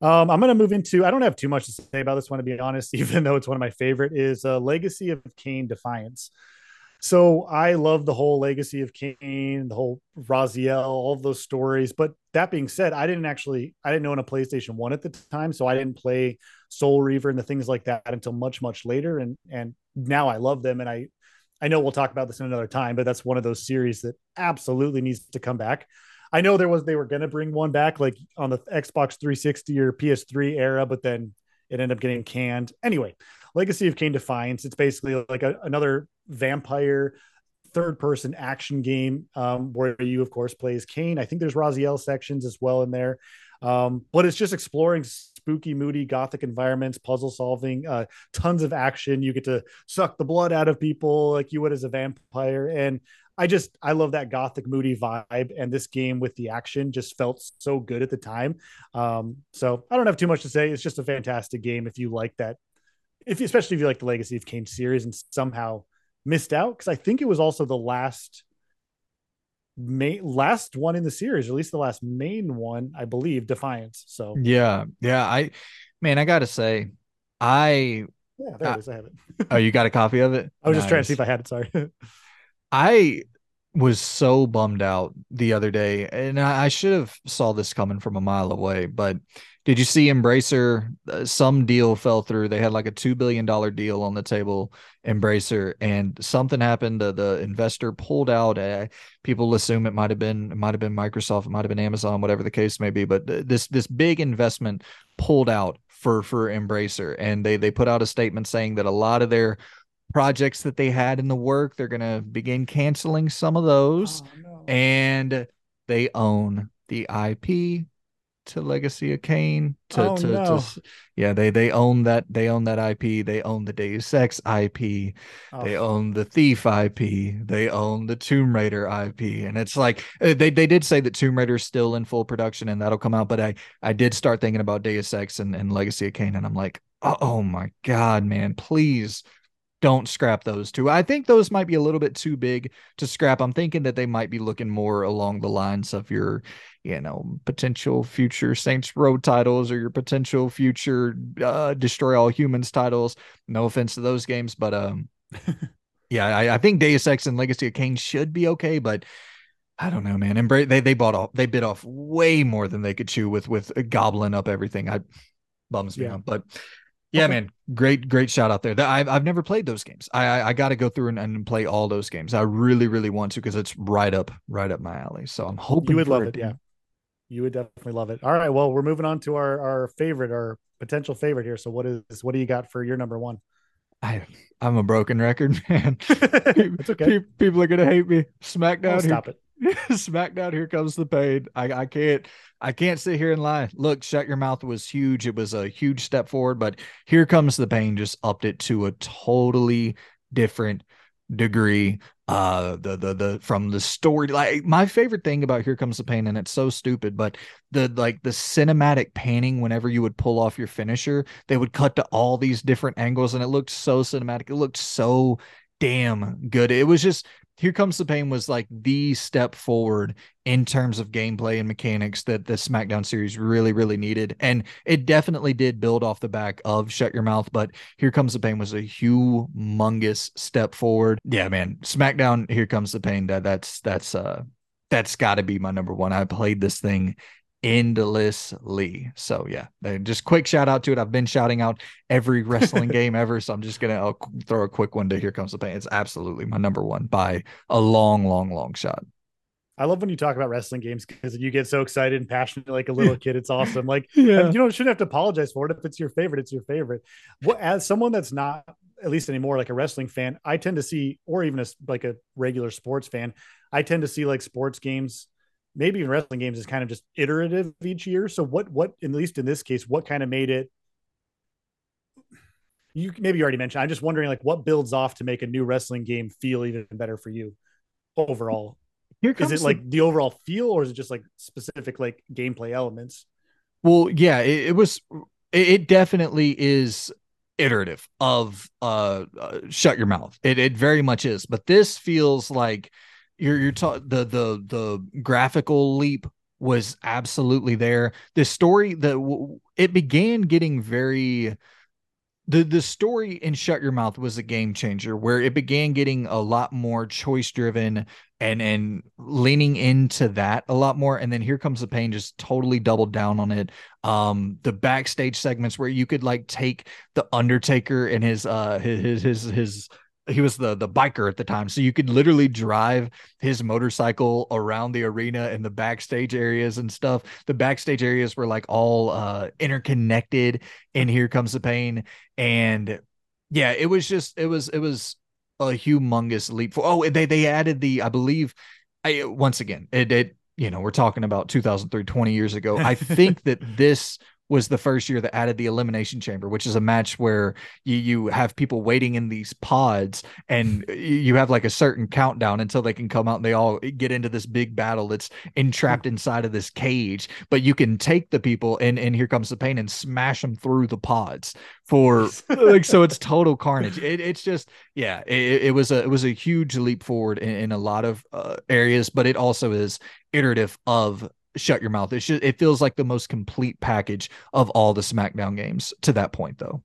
[SPEAKER 2] Um, I'm going to move into. I don't have too much to say about this one, to be honest. Even though it's one of my favorite, is uh, Legacy of Kain Defiance. So I love the whole legacy of Kain, the whole Raziel, all of those stories. But that being said, I didn't actually I didn't own a PlayStation One at the time, so I didn't play Soul Reaver and the things like that until much much later. And and now I love them, and I I know we'll talk about this in another time, but that's one of those series that absolutely needs to come back. I know there was they were going to bring one back like on the Xbox 360 or PS3 era, but then it ended up getting canned. Anyway, Legacy of Kain Defiance. It's basically like a, another vampire third person action game um, where you, of course, play as Kain. I think there's Raziel sections as well in there. Um, but it's just exploring spooky, moody, gothic environments, puzzle solving, uh, tons of action. You get to suck the blood out of people like you would as a vampire. And I just I love that gothic moody vibe, and this game with the action just felt so good at the time. Um, so I don't have too much to say. It's just a fantastic game if you like that, if especially if you like the Legacy of Kain series and somehow missed out because I think it was also the last main last one in the series, or at least the last main one, I believe, Defiance. So
[SPEAKER 1] yeah, yeah. I man, I gotta say, I
[SPEAKER 2] yeah, there I, it is. I have it.
[SPEAKER 1] oh, you got a copy of it?
[SPEAKER 2] I was nice. just trying to see if I had it. Sorry.
[SPEAKER 1] I was so bummed out the other day, and I, should have saw this coming from a mile away. But did you see Embracer? Uh, some deal fell through. They had like a two billion dollar deal on the table, Embracer, and something happened. The, the investor pulled out. Uh, people assume it might have been it might have been Microsoft, it might have been Amazon, whatever the case may be. But this this big investment pulled out for for Embracer, and they they put out a statement saying that a lot of their projects that they had in the work. They're going to begin canceling some of those. Oh, no. And they own the IP to Legacy of Kain. To,
[SPEAKER 2] oh,
[SPEAKER 1] to,
[SPEAKER 2] no.
[SPEAKER 1] to, yeah, they they own that they own that IP. They own the Deus Ex IP. Oh. They own the Thief IP. They own the Tomb Raider IP. And it's like uh, they they did say that Tomb Raider is still in full production and that'll come out. But I I did start thinking about Deus Ex and, and Legacy of Kain, and I'm like, oh, oh my god, man, please don't scrap those two. I think those might be a little bit too big to scrap. I'm thinking that they might be looking more along the lines of your, you know, potential future Saints Row titles or your potential future uh, Destroy All Humans titles. No offense to those games, but um, yeah, I, I think Deus Ex and Legacy of Kain should be okay, but. I don't know, man. Embrace they they bought off they bit off way more than they could chew with with gobbling up everything. I bums me yeah. out, but yeah, okay. man, great, great shout out there. I've I've never played those games. I I, I got to go through and, and play all those games. I really, really want to because it's right up, right up my alley. So I'm hoping
[SPEAKER 2] you would love it. Yeah, you would definitely love it. All right, well, we're moving on to our our favorite, our potential favorite here. So what is what do you got for your number one?
[SPEAKER 1] I I'm a broken record man.
[SPEAKER 2] it's okay.
[SPEAKER 1] People are gonna hate me. SmackDown.
[SPEAKER 2] stop it.
[SPEAKER 1] SmackDown. Here comes the pain. I I can't. I can't sit here and lie. Look, shut your mouth was huge. It was a huge step forward, but here comes the pain just upped it to a totally different degree. Uh the the the from the story like my favorite thing about Here Comes the Pain, and it's so stupid, but the like the cinematic panning whenever you would pull off your finisher, they would cut to all these different angles and it looked so cinematic. It looked so damn good. It was just here Comes the Pain was like the step forward in terms of gameplay and mechanics that the SmackDown series really, really needed. And it definitely did build off the back of Shut Your Mouth, but Here Comes the Pain was a humongous step forward. Yeah, man. SmackDown, Here Comes the Pain. That that's that's uh that's gotta be my number one. I played this thing endlessly. So yeah, just quick shout out to it. I've been shouting out every wrestling game ever, so I'm just gonna uh, I'll throw a quick one to Here Comes the Pain. It's absolutely my number one by a long, long, long shot.
[SPEAKER 2] I love when you talk about wrestling games because you get so excited and passionate like a little kid. It's awesome. Like yeah. you know, shouldn't have to apologize for it. If it's your favorite, it's your favorite. What as someone that's not at least anymore like a wrestling fan, I tend to see, or even a like a regular sports fan, I tend to see like sports games maybe even wrestling games is kind of just iterative each year. So what what at least in this case, what kind of made it you maybe you already mentioned. I'm just wondering like what builds off to make a new wrestling game feel even better for you overall. Here comes is it like the overall feel or is it just like specific like gameplay elements?
[SPEAKER 1] Well, yeah, it, it was it definitely is iterative of uh, uh, shut your mouth. It it very much is, but this feels like you're you're ta- the the the graphical leap was absolutely there. The story that it began getting very the the story in Shut Your Mouth was a game changer where it began getting a lot more choice driven and and leaning into that a lot more and then here comes the pain just totally doubled down on it um the backstage segments where you could like take the undertaker and his uh his his his he was the the biker at the time so you could literally drive his motorcycle around the arena and the backstage areas and stuff the backstage areas were like all uh interconnected and here comes the pain and Yeah, it was just it was it was a humongous leap for. Oh, they they added the I believe. I once again it it you know we're talking about 2003 20 years ago. I think that this was the first year that added the elimination chamber, which is a match where you, you have people waiting in these pods and you have like a certain countdown until they can come out and they all get into this big battle that's entrapped inside of this cage. But you can take the people and and here comes the pain and smash them through the pods for like so it's total carnage. It, it's just yeah, it, it, was a it was a huge leap forward in, in a lot of uh, areas, but it also is iterative of shut your mouth. It should, it feels like the most complete package of all the SmackDown games to that point, though.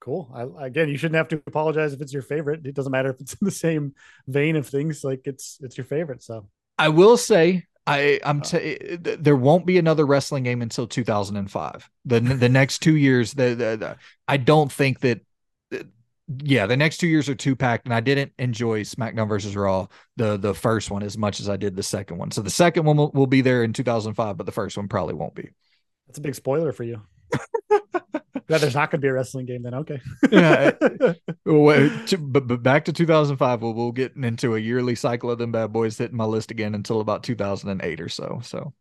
[SPEAKER 2] Cool. I, again, you shouldn't have to apologize if it's your favorite. It doesn't matter if it's in the same vein of things. Like it's it's your favorite. So
[SPEAKER 1] I will say I I'm uh. t- there won't be another wrestling game until 2005. The the next two years, the, the, the I don't think that yeah, the next two years are too packed, and I didn't enjoy SmackDown versus Raw the the first one as much as I did the second one. So the second one will, will be there in 2005, but the first one probably won't be.
[SPEAKER 2] That's a big spoiler for you. yeah, there's not going to be a wrestling game then. Okay.
[SPEAKER 1] yeah. Uh, but, but back to 2005, we'll, we'll get into a yearly cycle of them bad boys hitting my list again until about 2008 or so. So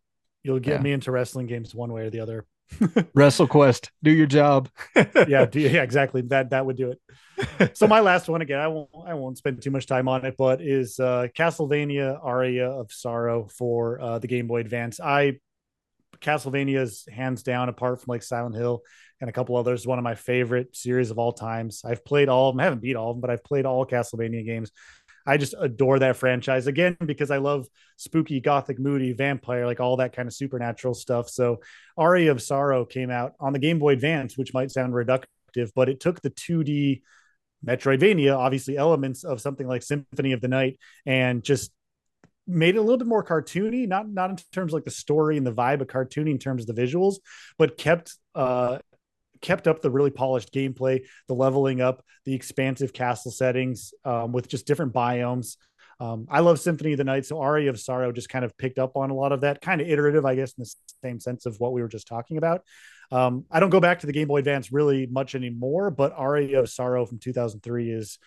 [SPEAKER 2] you'll get yeah. me into wrestling games one way or the other.
[SPEAKER 1] WrestleQuest, do your job.
[SPEAKER 2] yeah, do, yeah, exactly. That that would do it. So my last one again, I won't I won't spend too much time on it, but is uh Castlevania Aria of Sorrow for uh the Game Boy Advance. I Castlevania is hands down, apart from like Silent Hill and a couple others, one of my favorite series of all times. I've played all of them. I haven't beat all of them, but I've played all Castlevania games. I just adore that franchise again because I love spooky, gothic, moody, vampire, like all that kind of supernatural stuff. So, Aria of Sorrow came out on the Game Boy Advance, which might sound reductive, but it took the 2D Metroidvania, obviously elements of something like Symphony of the Night, and just made it a little bit more cartoony, not not in terms of like the story and the vibe, but cartoony in terms of the visuals, but kept uh kept up the really polished gameplay, the leveling up, the expansive castle settings um, with just different biomes. Um, I love Symphony of the Night, so Aria of Sorrow just kind of picked up on a lot of that, kind of iterative, I guess, in the same sense of what we were just talking about. Um, I don't go back to the Game Boy Advance really much anymore, but Aria of Sorrow from 2003 is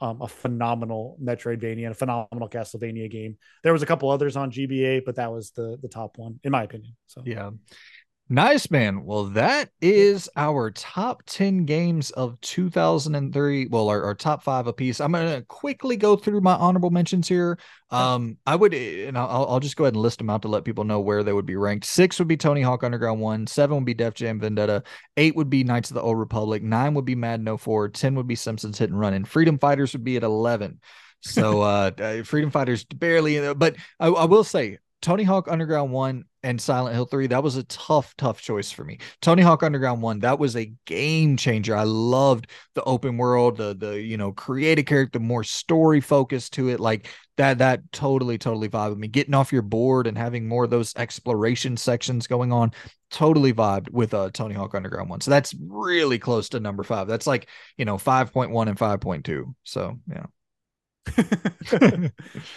[SPEAKER 2] um, a phenomenal Metroidvania and a phenomenal Castlevania game. There was a couple others on GBA, but that was the the top one in my opinion. So
[SPEAKER 1] yeah, Nice, man. Well, that is our top 10 games of 2003. Well, our, our top five apiece. I'm going to quickly go through my honorable mentions here. Um, I would, and I'll, I'll just go ahead and list them out to let people know where they would be ranked. Six would be Tony Hawk Underground 1. Seven would be Def Jam Vendetta. Eight would be Knights of the Old Republic. Nine would be Mad Madden 04. 10 would be Simpsons Hit and Run. And Freedom Fighters would be at 11. So, uh, uh Freedom Fighters barely, but I, I will say, Tony Hawk Underground 1 and Silent Hill 3, that was a tough, tough choice for me. Tony Hawk Underground 1, that was a game changer. I loved the open world, the the you know, create a character, more story focus to it. Like that, that totally, totally vibe with me. Getting off your board and having more of those exploration sections going on. Totally vibed with uh Tony Hawk Underground 1. So that's really close to number five. That's like, you know, 5.1 and 5.2. So yeah.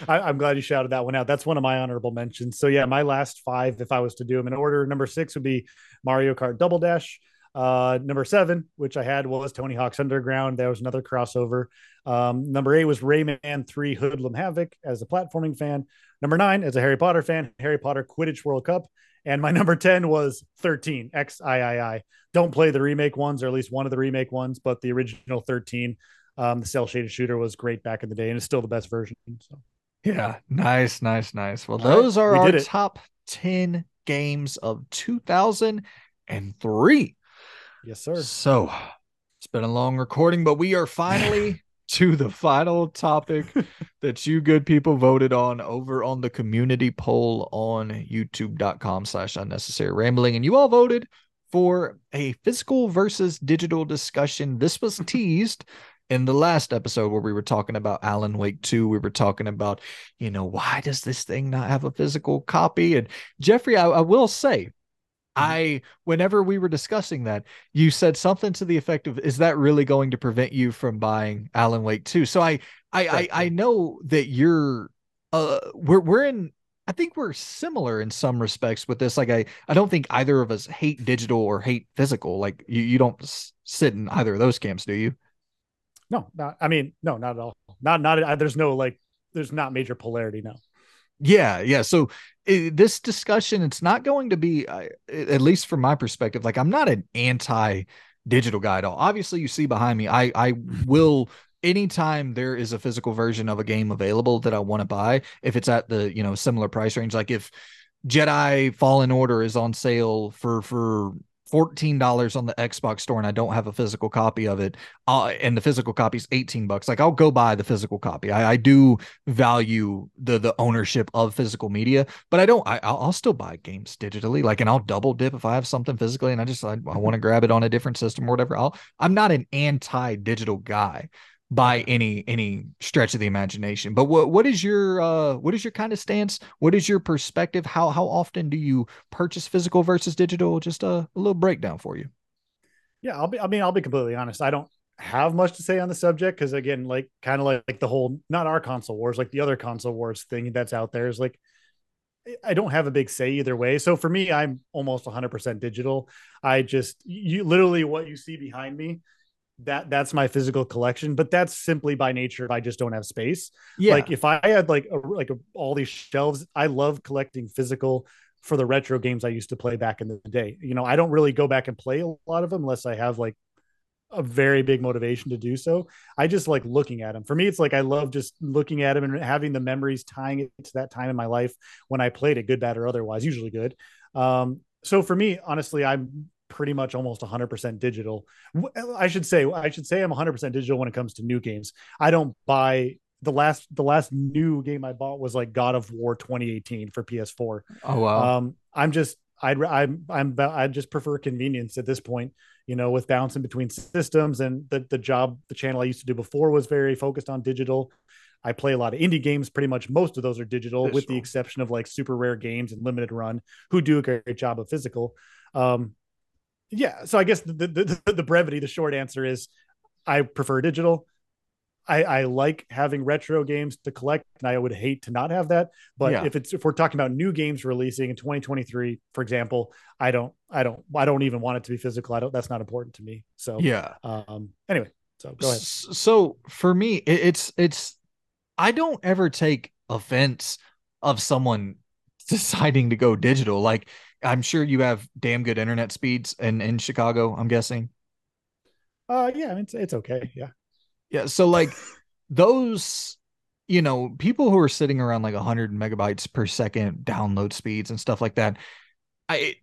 [SPEAKER 2] I, am glad you shouted that one out. That's one of my honorable mentions. So yeah, my last five, if I was to do them in order, number six would be Mario Kart Double Dash. Uh, number seven, which I had was Tony Hawk's Underground. There was another crossover. Um, number eight was Rayman 3 Hoodlum Havoc as a platforming fan. Number nine, as a Harry Potter fan, Harry Potter Quidditch World Cup. And my number 10 was 13, XIII. Don't play the remake ones, or at least one of the remake ones, but the original 13. Um, the cell shaded shooter was great back in the day, and it's still the best version. So,
[SPEAKER 1] yeah, nice, nice, nice. Well, All those right. are we our top ten games of 2003.
[SPEAKER 2] Yes, sir.
[SPEAKER 1] So it's been a long recording, but we are finally to the final topic that you good people voted on over on the community poll on youtube.com slash unnecessary rambling. And you all voted for a physical versus digital discussion. This was teased in the last episode where we were talking about Alan Wake 2, we were talking about, you know, why does this thing not have a physical copy? And Jeffrey, I, I will say, mm-hmm. I, whenever we were discussing that, you said something to the effect of, "Is that really going to prevent you from buying Alan Wake 2?" So I, I, I, I know that you're, uh, we're we're in I think we're similar in some respects with this. Like, I, I don't think either of us hate digital or hate physical. Like, you, you don't sit in either of those camps, do you?
[SPEAKER 2] No, not, I mean, no, not at all. Not, not, there's no like, there's not major polarity. No.
[SPEAKER 1] Yeah, yeah. So it, this discussion, it's not going to be, uh, at least from my perspective, like I'm not an anti digital guy at all. Obviously, you see behind me, I I will anytime there is a physical version of a game available that I want to buy, if it's at the you know similar price range, like if Jedi Fallen Order is on sale for for $14 on the Xbox store and I don't have a physical copy of it, uh, and the physical copy is 18 bucks, like I'll go buy the physical copy. I, I do value the the ownership of physical media, but I don't. I, I'll still buy games digitally, like, and I'll double dip if I have something physically and I just I, I want to grab it on a different system or whatever. I'll. I'm not an anti digital guy by any any stretch of the imagination. But what what is your uh what is your kind of stance? What is your perspective? How how often do you purchase physical versus digital? Just a, a little breakdown for you.
[SPEAKER 2] Yeah, I'll be I mean, I'll be completely honest. I don't have much to say on the subject because again, like kind of like, like the whole not our console wars, like the other console wars thing that's out there is like I don't have a big say either way. So for me, I'm almost 100% digital. I just you literally what you see behind me that that's my physical collection but that's simply by nature i just don't have space. Yeah. Like if i had like a, like a, all these shelves i love collecting physical for the retro games i used to play back in the day. You know i don't really go back and play a lot of them unless i have like a very big motivation to do so. I just like looking at them for me it's like i love just looking at them and having the memories tying it to that time in my life when i played it good bad or otherwise usually good. Um so for me honestly i'm pretty much almost 100% digital. I should say I should say I'm 100% digital when it comes to new games. I don't buy the last the last new game I bought was like God of War 2018 for PS4.
[SPEAKER 1] Oh wow.
[SPEAKER 2] Um I'm just I'd I'm I'm I just prefer convenience at this point. You know, with bouncing between systems and the the job the channel I used to do before was very focused on digital. I play a lot of indie games. Pretty much most of those are digital, with the exception of like super rare games and limited run, who do a great job of physical. Um, yeah so i guess the, the, the brevity the short answer is i prefer digital I, I like having retro games to collect, and I would hate to not have that. But yeah. if it's if we're talking about new games releasing in 2023, for example, I don't I don't I don't even want it to be physical. I don't. That's not important to me. So
[SPEAKER 1] yeah.
[SPEAKER 2] Um. Anyway, so go ahead.
[SPEAKER 1] So for me, it's it's I don't ever take offense of someone deciding to go digital. Like I'm sure you have damn good internet speeds in in Chicago. I'm guessing.
[SPEAKER 2] Uh, yeah, I mean, it's it's okay. Yeah,
[SPEAKER 1] yeah. So like those, you know, people who are sitting around like 100 megabytes per second download speeds and stuff like that. I,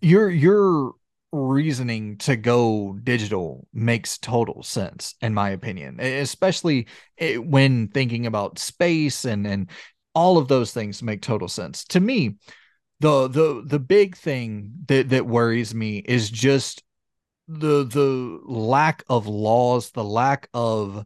[SPEAKER 1] your your reasoning to go digital makes total sense in my opinion especially when thinking about space and and all of those things make total sense to me the the the big thing that that worries me is just the the lack of laws, the lack of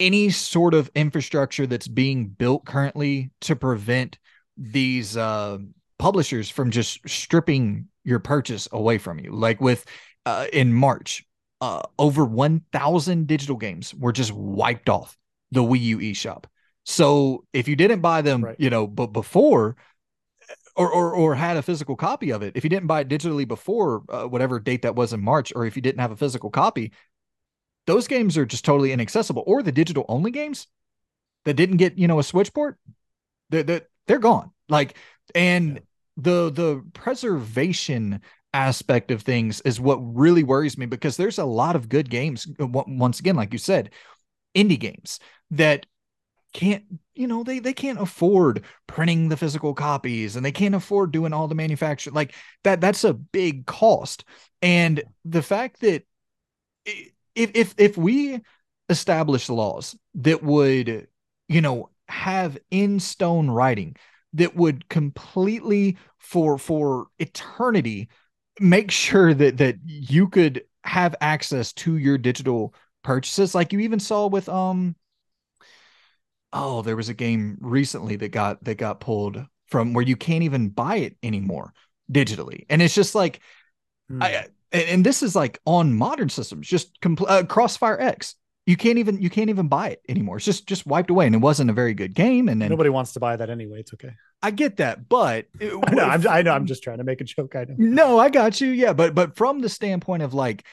[SPEAKER 1] any sort of infrastructure that's being built currently to prevent these uh, publishers from just stripping your purchase away from you. Like with uh, in March, uh, over 1,000 digital games were just wiped off the Wii U eShop. So if you didn't buy them, right. you know, but before or, or or had a physical copy of it. If you didn't buy it digitally before uh, whatever date that was in March, or if you didn't have a physical copy, those games are just totally inaccessible. Or the digital only games that didn't get you know a switch port, they're they're, they're gone. Like and yeah. the the preservation aspect of things is what really worries me because there's a lot of good games. Uh, once again, like you said, indie games that can't you know they they can't afford printing the physical copies and they can't afford doing all the manufacture like that that's a big cost. And the fact that if if if we establish laws that would you know have in stone writing that would completely for for eternity make sure that that you could have access to your digital purchases like you even saw with um oh, there was a game recently that got that got pulled from where you can't even buy it anymore digitally, and it's just like, hmm. I and this is like on modern systems, just compl- uh, Crossfire X. You can't even you can't even buy it anymore. It's just just wiped away, and it wasn't a very good game. And then
[SPEAKER 2] nobody wants to buy that anyway. It's okay.
[SPEAKER 1] I get that, but
[SPEAKER 2] it, I, know, I'm, I know I'm just trying to make a joke. I know.
[SPEAKER 1] No, I got you. Yeah, but but from the standpoint of like,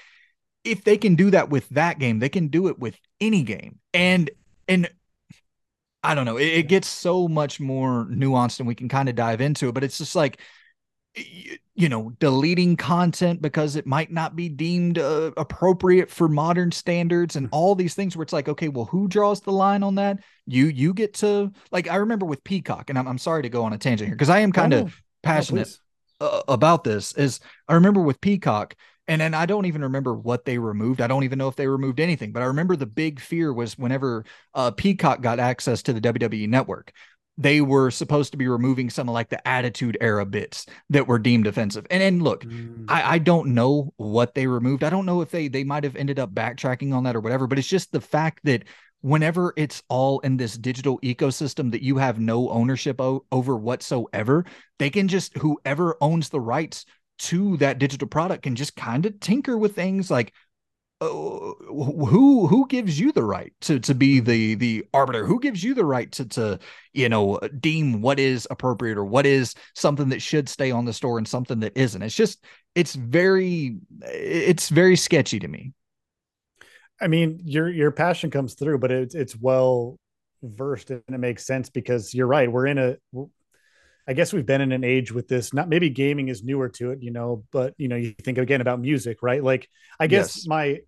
[SPEAKER 1] if they can do that with that game, they can do it with any game. And and I don't know, it, it gets so much more nuanced and we can kind of dive into it, but it's just like you know deleting content because it might not be deemed uh, appropriate for modern standards and all these things where it's like okay well who draws the line on that? You you get to like i remember with peacock and i'm, I'm sorry to go on a tangent here because i am kind of oh, passionate uh, about this is i remember with peacock and then I don't even remember what they removed. I don't even know if they removed anything, but I remember the big fear was whenever uh, Peacock got access to the WWE network, they were supposed to be removing some of like the attitude era bits that were deemed offensive. And and look, mm. I, I don't know what they removed. I don't know if they they might have ended up backtracking on that or whatever, but it's just the fact that whenever it's all in this digital ecosystem that you have no ownership o- over whatsoever, they can just whoever owns the rights to that digital product can just kind of tinker with things like uh, who who gives you the right to to be the the arbiter? Who gives you the right to to you know deem what is appropriate or what is something that should stay on the store and something that isn't? It's just it's very it's very sketchy to me.
[SPEAKER 2] I mean your your passion comes through but it's it's well versed and it makes sense because you're right. We're in a I guess we've been in an age with this. Not maybe gaming is newer to it, you know, but you know, you think again about music, right? Like, I guess yes. my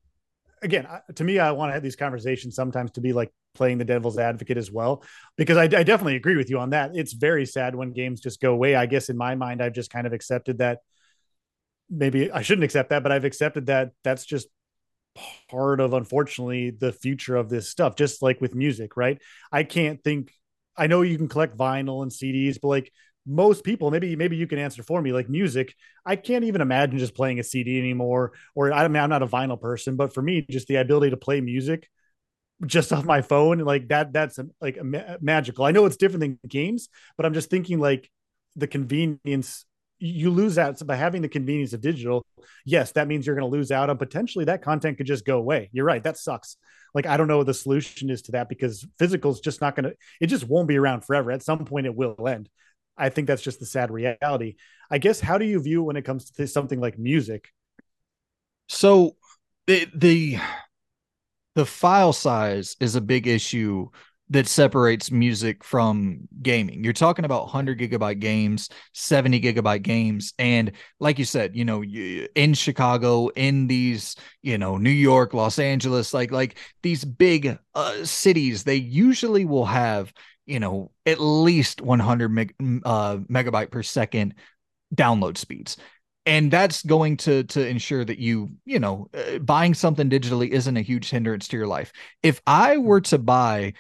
[SPEAKER 2] again, to me, I want to have these conversations sometimes to be like playing the devil's advocate as well, because I, I, definitely agree with you on that. It's very sad when games just go away. I guess in my mind, I've just kind of accepted that. Maybe I shouldn't accept that, but I've accepted that that's just part of, unfortunately, the future of this stuff. Just like with music, right? I can't think. I know you can collect vinyl and CDs, but like most people maybe maybe you can answer for me like music i can't even imagine just playing a cd anymore or i mean i'm not a vinyl person but for me just the ability to play music just off my phone like that that's um, like uh, magical. I know it's different than games but i'm just thinking like the convenience you lose out so by having the convenience of digital yes that means you're going to lose out on potentially that content could just go away. You're right that sucks. Like i don't know what the solution is to that because physical is just not going to it just won't be around forever. At some point it will end I think that's just the sad reality. I guess how do you view when it comes to something like music?
[SPEAKER 1] So the the the file size is a big issue that separates music from gaming. You're talking about 100 gigabyte games, 70 gigabyte games. And like you said, you know, in Chicago, in these, you know, New York, Los Angeles, like, like these big uh, cities, they usually will have you know at least 100 meg, uh, megabyte per second download speeds. And that's going to to ensure that you you know uh, buying something digitally isn't a huge hindrance to your life. If i were to buy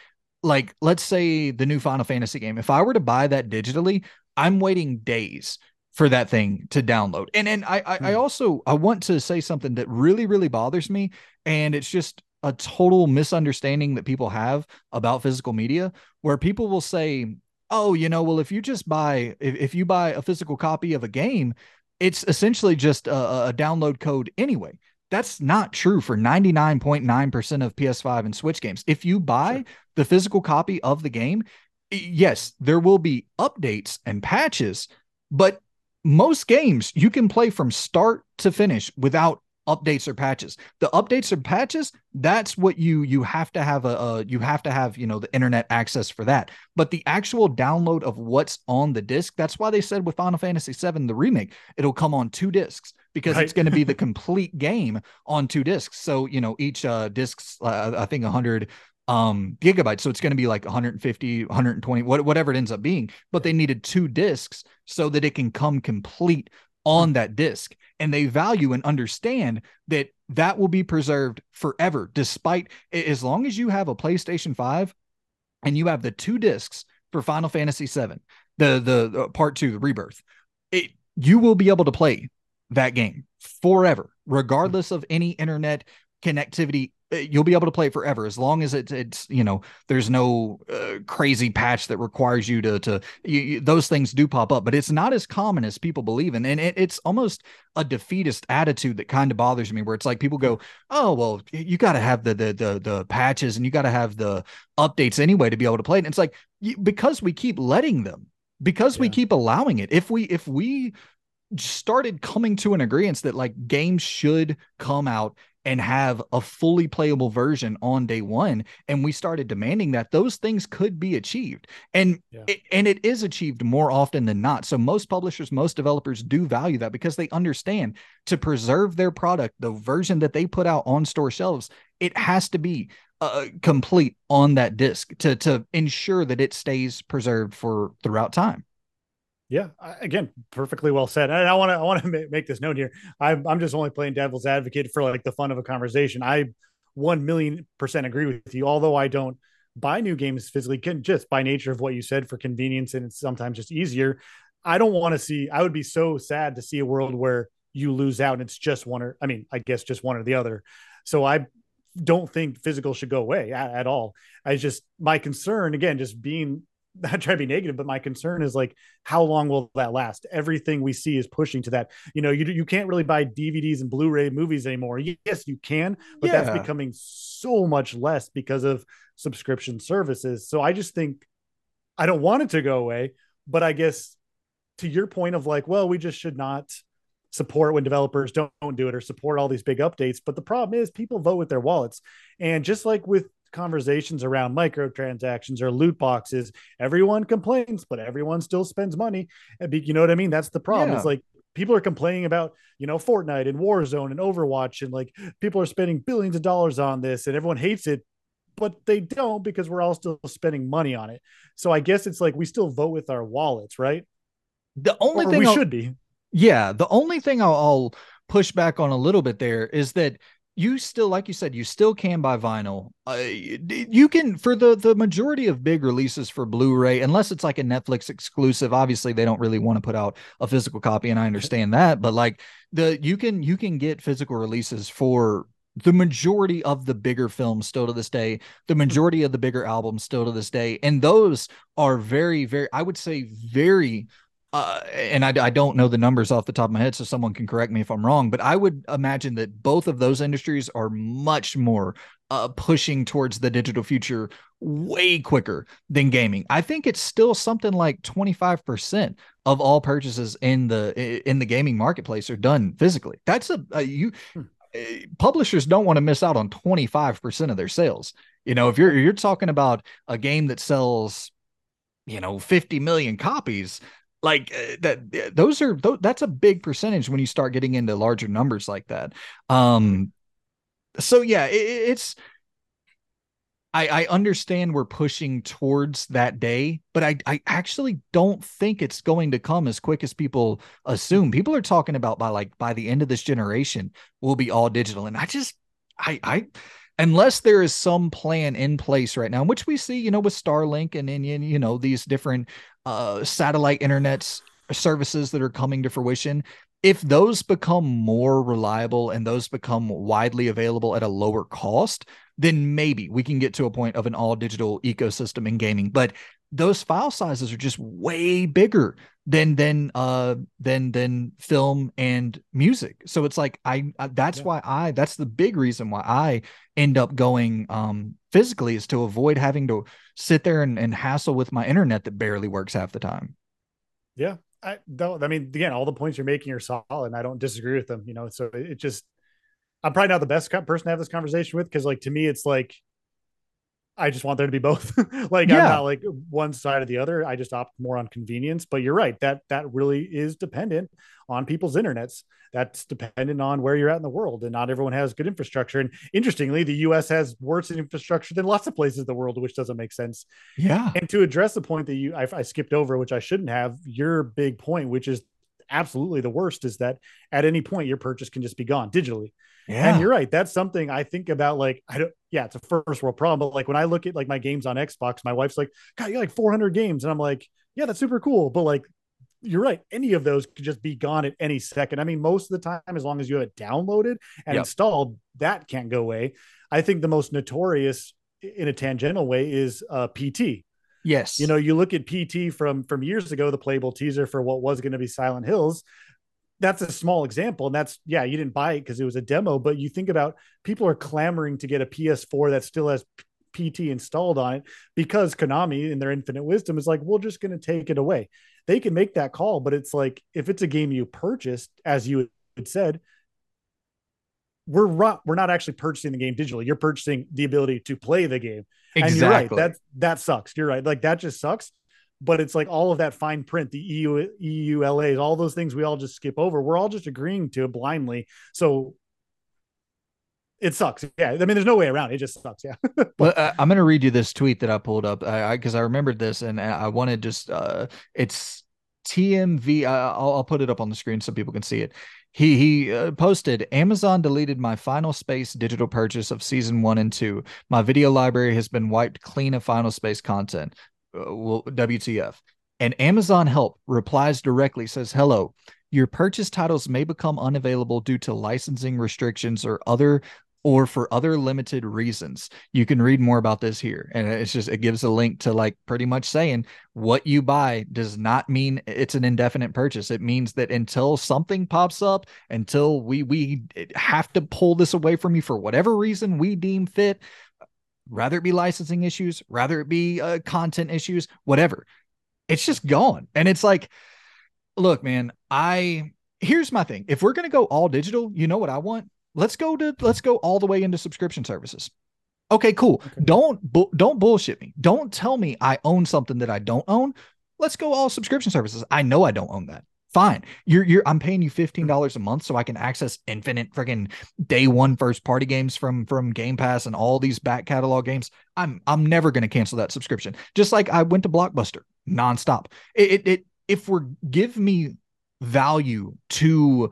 [SPEAKER 1] like let's say the new final fantasy game if i were to buy that digitally i'm waiting days for that thing to download. And and i I, I hmm. also i want to say something that really really bothers me and it's just a total misunderstanding that people have about physical media where people will say oh you know well if you just buy if, if you buy a physical copy of a game it's essentially just a, a download code anyway that's not true for 99.9% of ps5 and switch games if you buy sure. the physical copy of the game yes there will be updates and patches but most games you can play from start to finish without updates or patches. The updates or patches, that's what you you have to have a, a, you have to have, you know, the internet access for that. But the actual download of what's on the disc, that's why they said with Final Fantasy 7 the remake, it'll come on two discs because right. it's going to be the complete game on two discs. So, you know, each uh discs uh, I think 100 um gigabytes so it's going to be like 150 120 whatever it ends up being but they needed two discs so that it can come complete on that disc and they value and understand that that will be preserved forever despite as long as you have a PlayStation 5 and you have the two discs for Final Fantasy 7 the, the the part 2 the rebirth it you will be able to play that game forever regardless of any internet connectivity uh, you'll be able to play it forever as long as it's it's you know there's no uh, crazy patch that requires you to to you, you, those things do pop up but it's not as common as people believe in and it, it's almost a defeatist attitude that kind of bothers me where it's like people go oh well you got to have the, the the the patches and you got to have the updates anyway to be able to play it and it's like because we keep letting them because yeah. we keep allowing it if we if we started coming to an agreement that like games should come out and have a fully playable version on day one and we started demanding that those things could be achieved. And yeah. it, and it is achieved more often than not. So most publishers most developers do value that because they understand to preserve their product the version that they put out on store shelves it has to be uh, complete on that disc to to ensure that it stays preserved for throughout time
[SPEAKER 2] yeah, again, perfectly well said. And I want to I want to make this note here. I'm I'm just only playing devil's advocate for like the fun of a conversation. I one million percent agree with you. Although I don't buy new games physically, can just by nature of what you said for convenience and it's sometimes just easier. I don't want to see. I would be so sad to see a world where you lose out and it's just one or I mean, I guess just one or the other. So I don't think physical should go away at, at all. I just my concern again, just being not try to be negative, but my concern is like, how long will that last? Everything we see is pushing to that. You know, you you can't really buy DVDs and Blu-ray movies anymore. Yes, you can, but yeah. that's becoming so much less because of subscription services. So I just think I don't want it to go away, but I guess to your point of like, well, we just should not support when developers don't, don't do it or support all these big updates. But the problem is people vote with their wallets. And just like with conversations around microtransactions or loot boxes. Everyone complains, but everyone still spends money. You know what I mean? That's the problem. Yeah. It's like people are complaining about, you know, Fortnite and Warzone and Overwatch, and like people are spending billions of dollars on this, and everyone hates it, but they don't because we're all still spending money on it. So I guess it's like we still vote with our wallets, right?
[SPEAKER 1] The only or thing
[SPEAKER 2] we
[SPEAKER 1] I'll,
[SPEAKER 2] should be.
[SPEAKER 1] Yeah, the only thing I'll, I'll push back on a little bit there is that you still like you said you still can buy vinyl. Uh, you can for the the majority of big releases for blu-ray unless it's like a netflix exclusive obviously they don't really want to put out a physical copy and i understand that but like the you can you can get physical releases for the majority of the bigger films still to this day the majority of the bigger albums still to this day and those are very very i would say very uh, and I, I don't know the numbers off the top of my head, so someone can correct me if I'm wrong, but I would imagine that both of those industries are much more uh, pushing towards the digital future way quicker than gaming. I think it's still something like 25% of all purchases in the in the gaming marketplace are done physically. That's a, a you hmm. Eh, publishers don't want to miss out on 25% of their sales. You know, if you're you're talking about a game that sells you know 50 million copies like uh, that those are that's a big percentage when you start getting into larger numbers like that um so yeah it, it's I, I understand we're pushing towards that day, but I, I actually don't think it's going to come as quick as people assume. People are talking about by like by the end of this generation, we'll be all digital. And I just I I unless there is some plan in place right now, which we see, you know, with Starlink and, you know, these different uh, satellite internets services that are coming to fruition, if those become more reliable and those become widely available at a lower cost, then maybe we can get to a point of an all digital ecosystem in gaming. But those file sizes are just way bigger than than uh than than film and music. So it's like i, I that's yeah. why i that's the big reason why i end up going um physically is to avoid having to sit there and, and hassle with my internet that barely works half the time.
[SPEAKER 2] Yeah. I don't i mean again all the points you're making are solid. And i don't disagree with them you know so it just i'm probably not the best person to have this conversation with because like to me it's like I just want there to be both. like yeah. I'm not like one side or the other. I just opt more on convenience. But you're right that that really is dependent on people's internets. That's dependent on where you're at in the world, and not everyone has good infrastructure. And interestingly, the U.S. has worse infrastructure than lots of places in the world, which doesn't make sense.
[SPEAKER 1] Yeah.
[SPEAKER 2] And to address the point that you I, I skipped over, which I shouldn't have, your big point, which is absolutely the worst, is that at any point your purchase can just be gone digitally. Yeah. And you're right. That's something I think about. Like, I don't, yeah, it's a first world problem. But like when I look at like my games on Xbox, my wife's like, God, you like 400 games. And I'm like, yeah, that's super cool. But like, you're right. Any of those could just be gone at any second. I mean, most of the time, as long as you have it downloaded and yep. installed, that can't go away. I think the most notorious in a tangential way is uh, PT.
[SPEAKER 1] Yes.
[SPEAKER 2] You know, you look at PT from from years ago, the playable teaser for what was going to be Silent Hills that's a small example and that's yeah you didn't buy it because it was a demo but you think about people are clamoring to get a ps4 that still has pt installed on it because konami in their infinite wisdom is like we're just going to take it away they can make that call but it's like if it's a game you purchased as you had said we're we're not actually purchasing the game digitally. You're purchasing the ability to play the game.
[SPEAKER 1] Exactly.
[SPEAKER 2] And you're right. That that sucks. You're right. Like that just sucks. But it's like all of that fine print, the EU EULAs, all those things we all just skip over. We're all just agreeing to it blindly. So it sucks. Yeah, I mean, there's no way around it. It just sucks. Yeah.
[SPEAKER 1] well, uh, I'm gonna read you this tweet that I pulled up because I, I, I, remembered this and I wanted just uh, it's TMV. I'll, I'll put it up on the screen so people can see it. He he uh, posted Amazon deleted my Final Space digital purchase of season 1 and 2. My video library has been wiped clean of Final Space content. Uh, well, WTF. And Amazon Help replies directly says, "Hello, your purchase titles may become unavailable due to licensing restrictions or other or for other limited reasons. You can read more about this here. And it's just, it gives a link to like pretty much saying what you buy does not mean it's an indefinite purchase. It means that until something pops up, until we, we have to pull this away from you for whatever reason we deem fit, rather it be licensing issues, rather it be uh, content issues, whatever, it's just gone. And it's like, look, man, I, here's my thing. If we're going to go all digital, you know what I want? let's go to let's go all the way into subscription services. Okay, cool. Okay. Don't bu- don't bullshit me. Don't tell me I own something that I don't own. Let's go all subscription services. I know I don't own that. Fine. You're you're I'm paying you $15 a month so I can access infinite freaking day one first party games from from Game Pass and all these back catalog games. I'm I'm never to cancel that subscription. Just like I went to Blockbuster nonstop. It, it, it if we're give me value to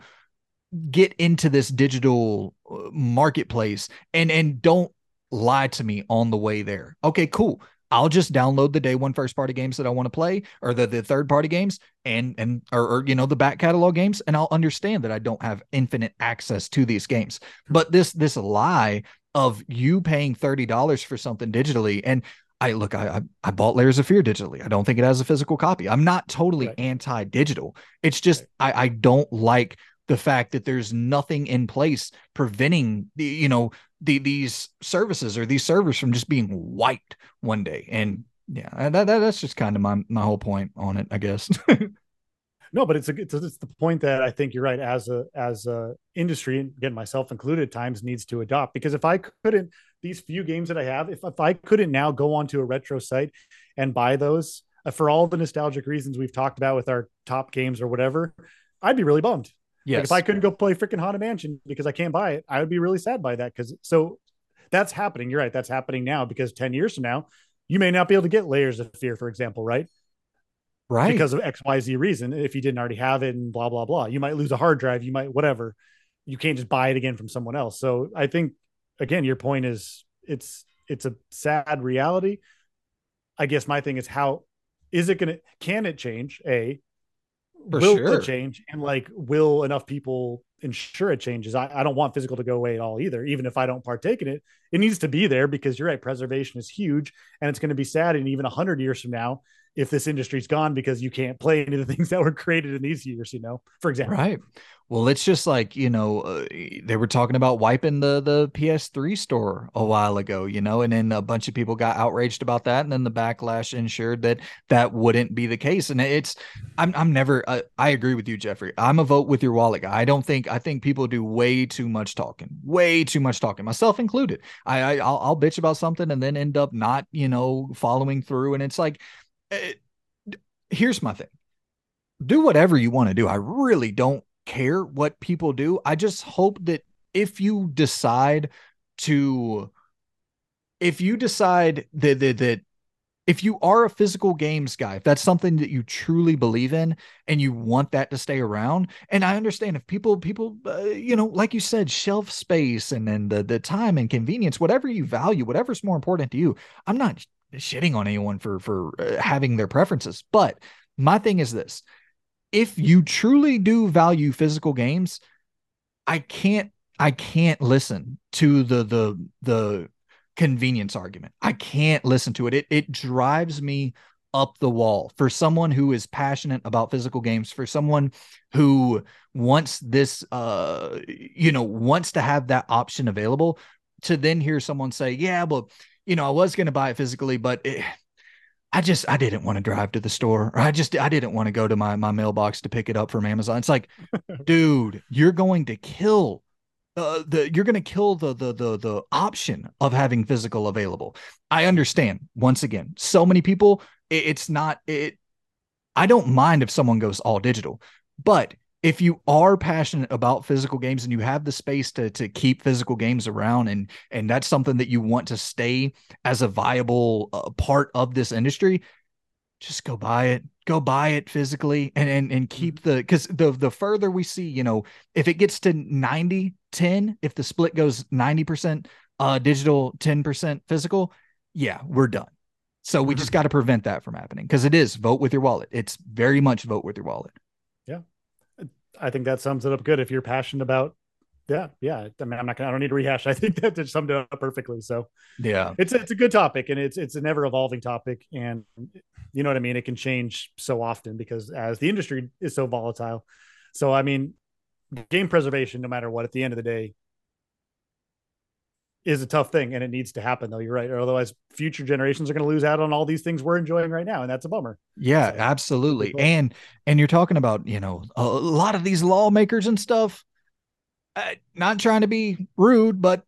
[SPEAKER 1] get into this digital uh, marketplace and and don't lie to me on the way there. Okay, cool. I'll just download the day one first party games that I want to play or the, the third party games and and or, or, you know the back catalog games and I'll understand that I don't have infinite access to these games. Hmm. But this this lie of you paying $30 for something digitally and I look I I bought Layers of Fear digitally. I don't think it has a physical copy. I'm not totally right. anti digital. It's just right. I I don't like the fact that there's nothing in place preventing the you know the these services or these servers from just being wiped one day. And yeah that, that that's just kind of my my whole point on it i guess.
[SPEAKER 2] No but it's a it's, it's the point that i think you're right. As a as a industry and again myself included times needs to adopt. Because if i couldn't these few games that i have if, if i couldn't now go onto a retro site and buy those uh, for all the nostalgic reasons we've talked about with our top games or whatever i'd be really bummed Yes. Like if I couldn't go play freaking Haunted Mansion because I can't buy it, I would be really sad by that. Because so that's happening. You're right. That's happening now because 10 years from now, you may not be able to get layers of fear, for example, right?
[SPEAKER 1] Right.
[SPEAKER 2] Because of XYZ reason. If you didn't already have it and blah, blah, blah. You might lose a hard drive. You might, whatever. You can't just buy it again from someone else. So I think, again, your point is it's, it's a sad reality. I guess my thing is how is it going to, can it change? A,
[SPEAKER 1] for
[SPEAKER 2] will
[SPEAKER 1] sure.
[SPEAKER 2] it change and like will enough people ensure it changes I, I don't want physical to go away at all either even if i don't partake in it it needs to be there because you're right preservation is huge and it's going to be sad and even 100 years from now if this industry's gone because you can't play any of the things that were created in these years you know for example
[SPEAKER 1] right well, it's just like you know uh, they were talking about wiping the the PS3 store a while ago, you know, and then a bunch of people got outraged about that, and then the backlash ensured that that wouldn't be the case. And it's I'm I'm never uh, I agree with you, Jeffrey. I'm a vote with your wallet guy. I don't think I think people do way too much talking, way too much talking, myself included. I, I I'll, I'll bitch about something and then end up not you know following through, and it's like. It, eh, here's my thing do whatever you want to do. I really don't care what people do. I just hope that if you decide to, if you decide that, that, that if you are a physical games guy, if that's something that you truly believe in and you want that to stay around, and I understand if people, people, uh, you know, like you said, shelf space and then the the time and convenience, whatever you value, whatever's more important to you. I'm not shitting on anyone for for uh, having their preferences, but my thing is this: if you truly do value physical games, I can't I can't listen to the the the convenience argument. I can't listen to it. It it drives me up the wall for someone who is passionate about physical games for someone who wants this uh you know wants to have that option available to then hear someone say yeah well you know I was going to buy it physically but it, I just I didn't want to drive to the store. Or I just I didn't want to go to my my mailbox to pick it up from Amazon. It's like, dude, you're going to kill uh, the you're going to kill the the the the option of having physical available. I understand. Once again, so many people it, it's not it I don't mind if someone goes all digital, but if you are passionate about physical games and you have the space to to keep physical games around and and that's something that you want to stay as a viable uh, part of this industry just go buy it. Go buy it physically and and, and keep mm-hmm. the because the the further we see you know if it gets to 90 10 if the split goes 90% uh digital 10% physical yeah we're done. So we just mm-hmm. got to prevent that from happening because it is vote with your wallet. It's very much vote with your wallet.
[SPEAKER 2] Yeah I think that sums it up good. If you're passionate about, yeah, yeah. I mean, I'm not gonna. I don't need to rehash. I think that just summed it up perfectly. So
[SPEAKER 1] yeah,
[SPEAKER 2] it's it's a good topic, and it's it's an ever evolving topic, and you know what I mean. It can change so often because as the industry is so volatile. So I mean, game preservation, no matter what, at the end of the day, is a tough thing and it needs to happen though. You're right. Or otherwise future generations are going to lose out on all these things we're enjoying right now and that's a bummer.
[SPEAKER 1] Yeah so, absolutely. and and you're talking about you know a lot of these lawmakers and stuff uh, not trying to be rude but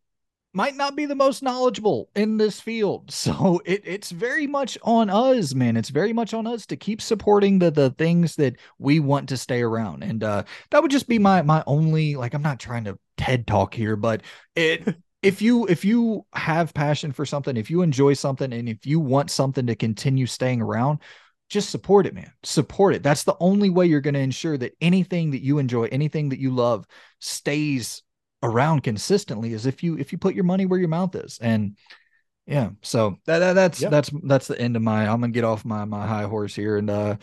[SPEAKER 1] might not be the most knowledgeable in this field. So it, it's very much on us man. It's very much on us to keep supporting the the things that we want to stay around. And uh that would just be my my only like i'm not trying to ted talk here but it if you if you have passion for something if you enjoy something and if you want something to continue staying around just support it man. Support it. That's the only way you're going to ensure that anything that you enjoy anything that you love stays around consistently is if you if you put your money where your mouth is. And yeah so that, that that's yep. that's that's the end of my i'm gonna get off my my high horse here and uh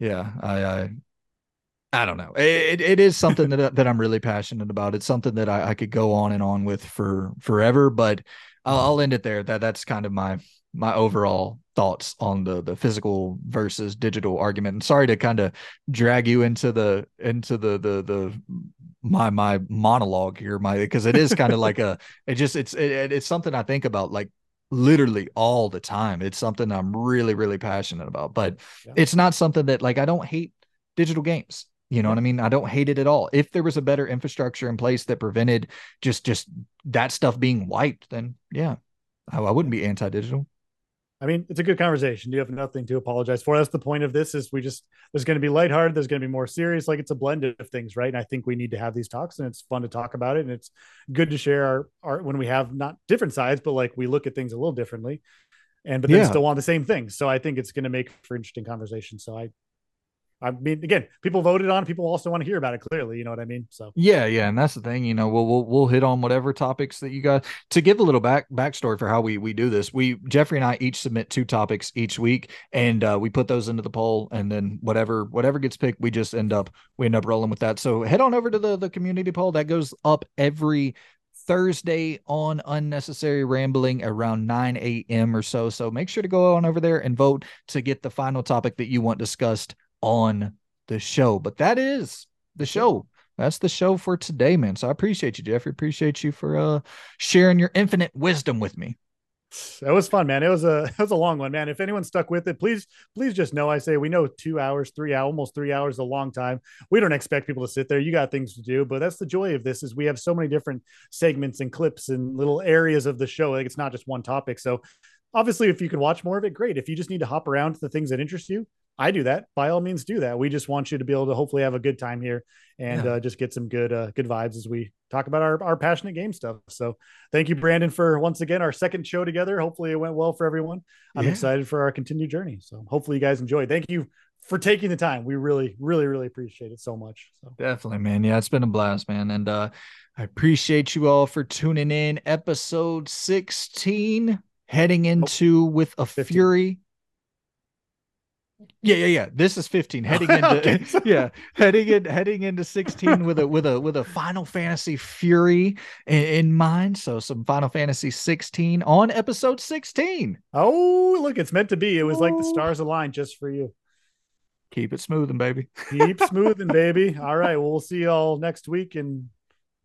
[SPEAKER 1] yeah i i I don't know. It, it is something that that I'm really passionate about. It's something that I, I could go on and on with for forever, but I'll, I'll end it there. That that's kind of my my overall thoughts on the the physical versus digital argument. And sorry to kind of drag you into the into the the the my my monologue here, my because it is kind of like a it just it's it, it's something I think about like literally all the time. It's something I'm really really passionate about, but yeah. it's not something that like I don't hate digital games. You know what I mean? I don't hate it at all. If there was a better infrastructure in place that prevented just just that stuff being wiped, then yeah, I, I wouldn't be anti-digital.
[SPEAKER 2] I mean, it's a good conversation. You have nothing to apologize for. That's the point of this. Is we just there's going to be lighthearted, there's going to be more serious. Like it's a blend of things, right? And I think we need to have these talks, and it's fun to talk about it, and it's good to share our art when we have not different sides, but like we look at things a little differently, and but then yeah. still want the same thing. So I think it's going to make for interesting conversation. So I I mean, again, people voted on. People also want to hear about it. Clearly, you know what I mean. So
[SPEAKER 1] yeah, yeah, and that's the thing. You know, we'll we'll, we'll hit on whatever topics that you got to give a little back backstory for how we we do this. We Jeffrey and I each submit two topics each week, and uh, we put those into the poll, and then whatever whatever gets picked, we just end up we end up rolling with that. So head on over to the the community poll that goes up every Thursday on Unnecessary Rambling around 9 a.m. or so. So make sure to go on over there and vote to get the final topic that you want discussed on the show. But that is the show. That's the show for today, man. So I appreciate you, Jeffrey. Appreciate you for uh sharing your infinite wisdom with me.
[SPEAKER 2] That was fun, man. It was a it was a long one, man. If anyone stuck with it, please please just know I say we know two hours, three hours, almost three hours is a long time. We don't expect people to sit there. You got things to do, but that's the joy of this is we have so many different segments and clips and little areas of the show. Like it's not just one topic. So obviously, if you can watch more of it, great. If you just need to hop around to the things that interest you, I do that. By all means, do that. We just want you to be able to hopefully have a good time here and yeah. uh, just get some good uh, good vibes as we talk about our, our passionate game stuff. So thank you, Brandon, for once again our second show together. Hopefully it went well for everyone. I'm yeah. excited for our continued journey. So hopefully you guys enjoy. Thank you for taking the time. We really, really, really appreciate it so much. So
[SPEAKER 1] definitely, man. Yeah, it's been a blast, man. And uh I appreciate you all for tuning in. Episode 16, heading into oh, with a 15. fury yeah, yeah, yeah. This is 15 heading into yeah, heading in heading into 16 with a with a with a Final Fantasy Fury in, in, mind. So some Final Fantasy 16 on episode 16.
[SPEAKER 2] Oh, look, it's meant to be. It was oh. like the stars aligned just for you.
[SPEAKER 1] Keep it smoothing, baby.
[SPEAKER 2] keep smoothing, baby. All right. Well, we'll see y'all next week and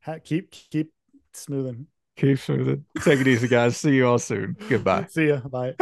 [SPEAKER 2] ha- keep keep smoothing.
[SPEAKER 1] Keep smoothing. Take it easy, guys. See you all soon. Goodbye.
[SPEAKER 2] See ya. Bye.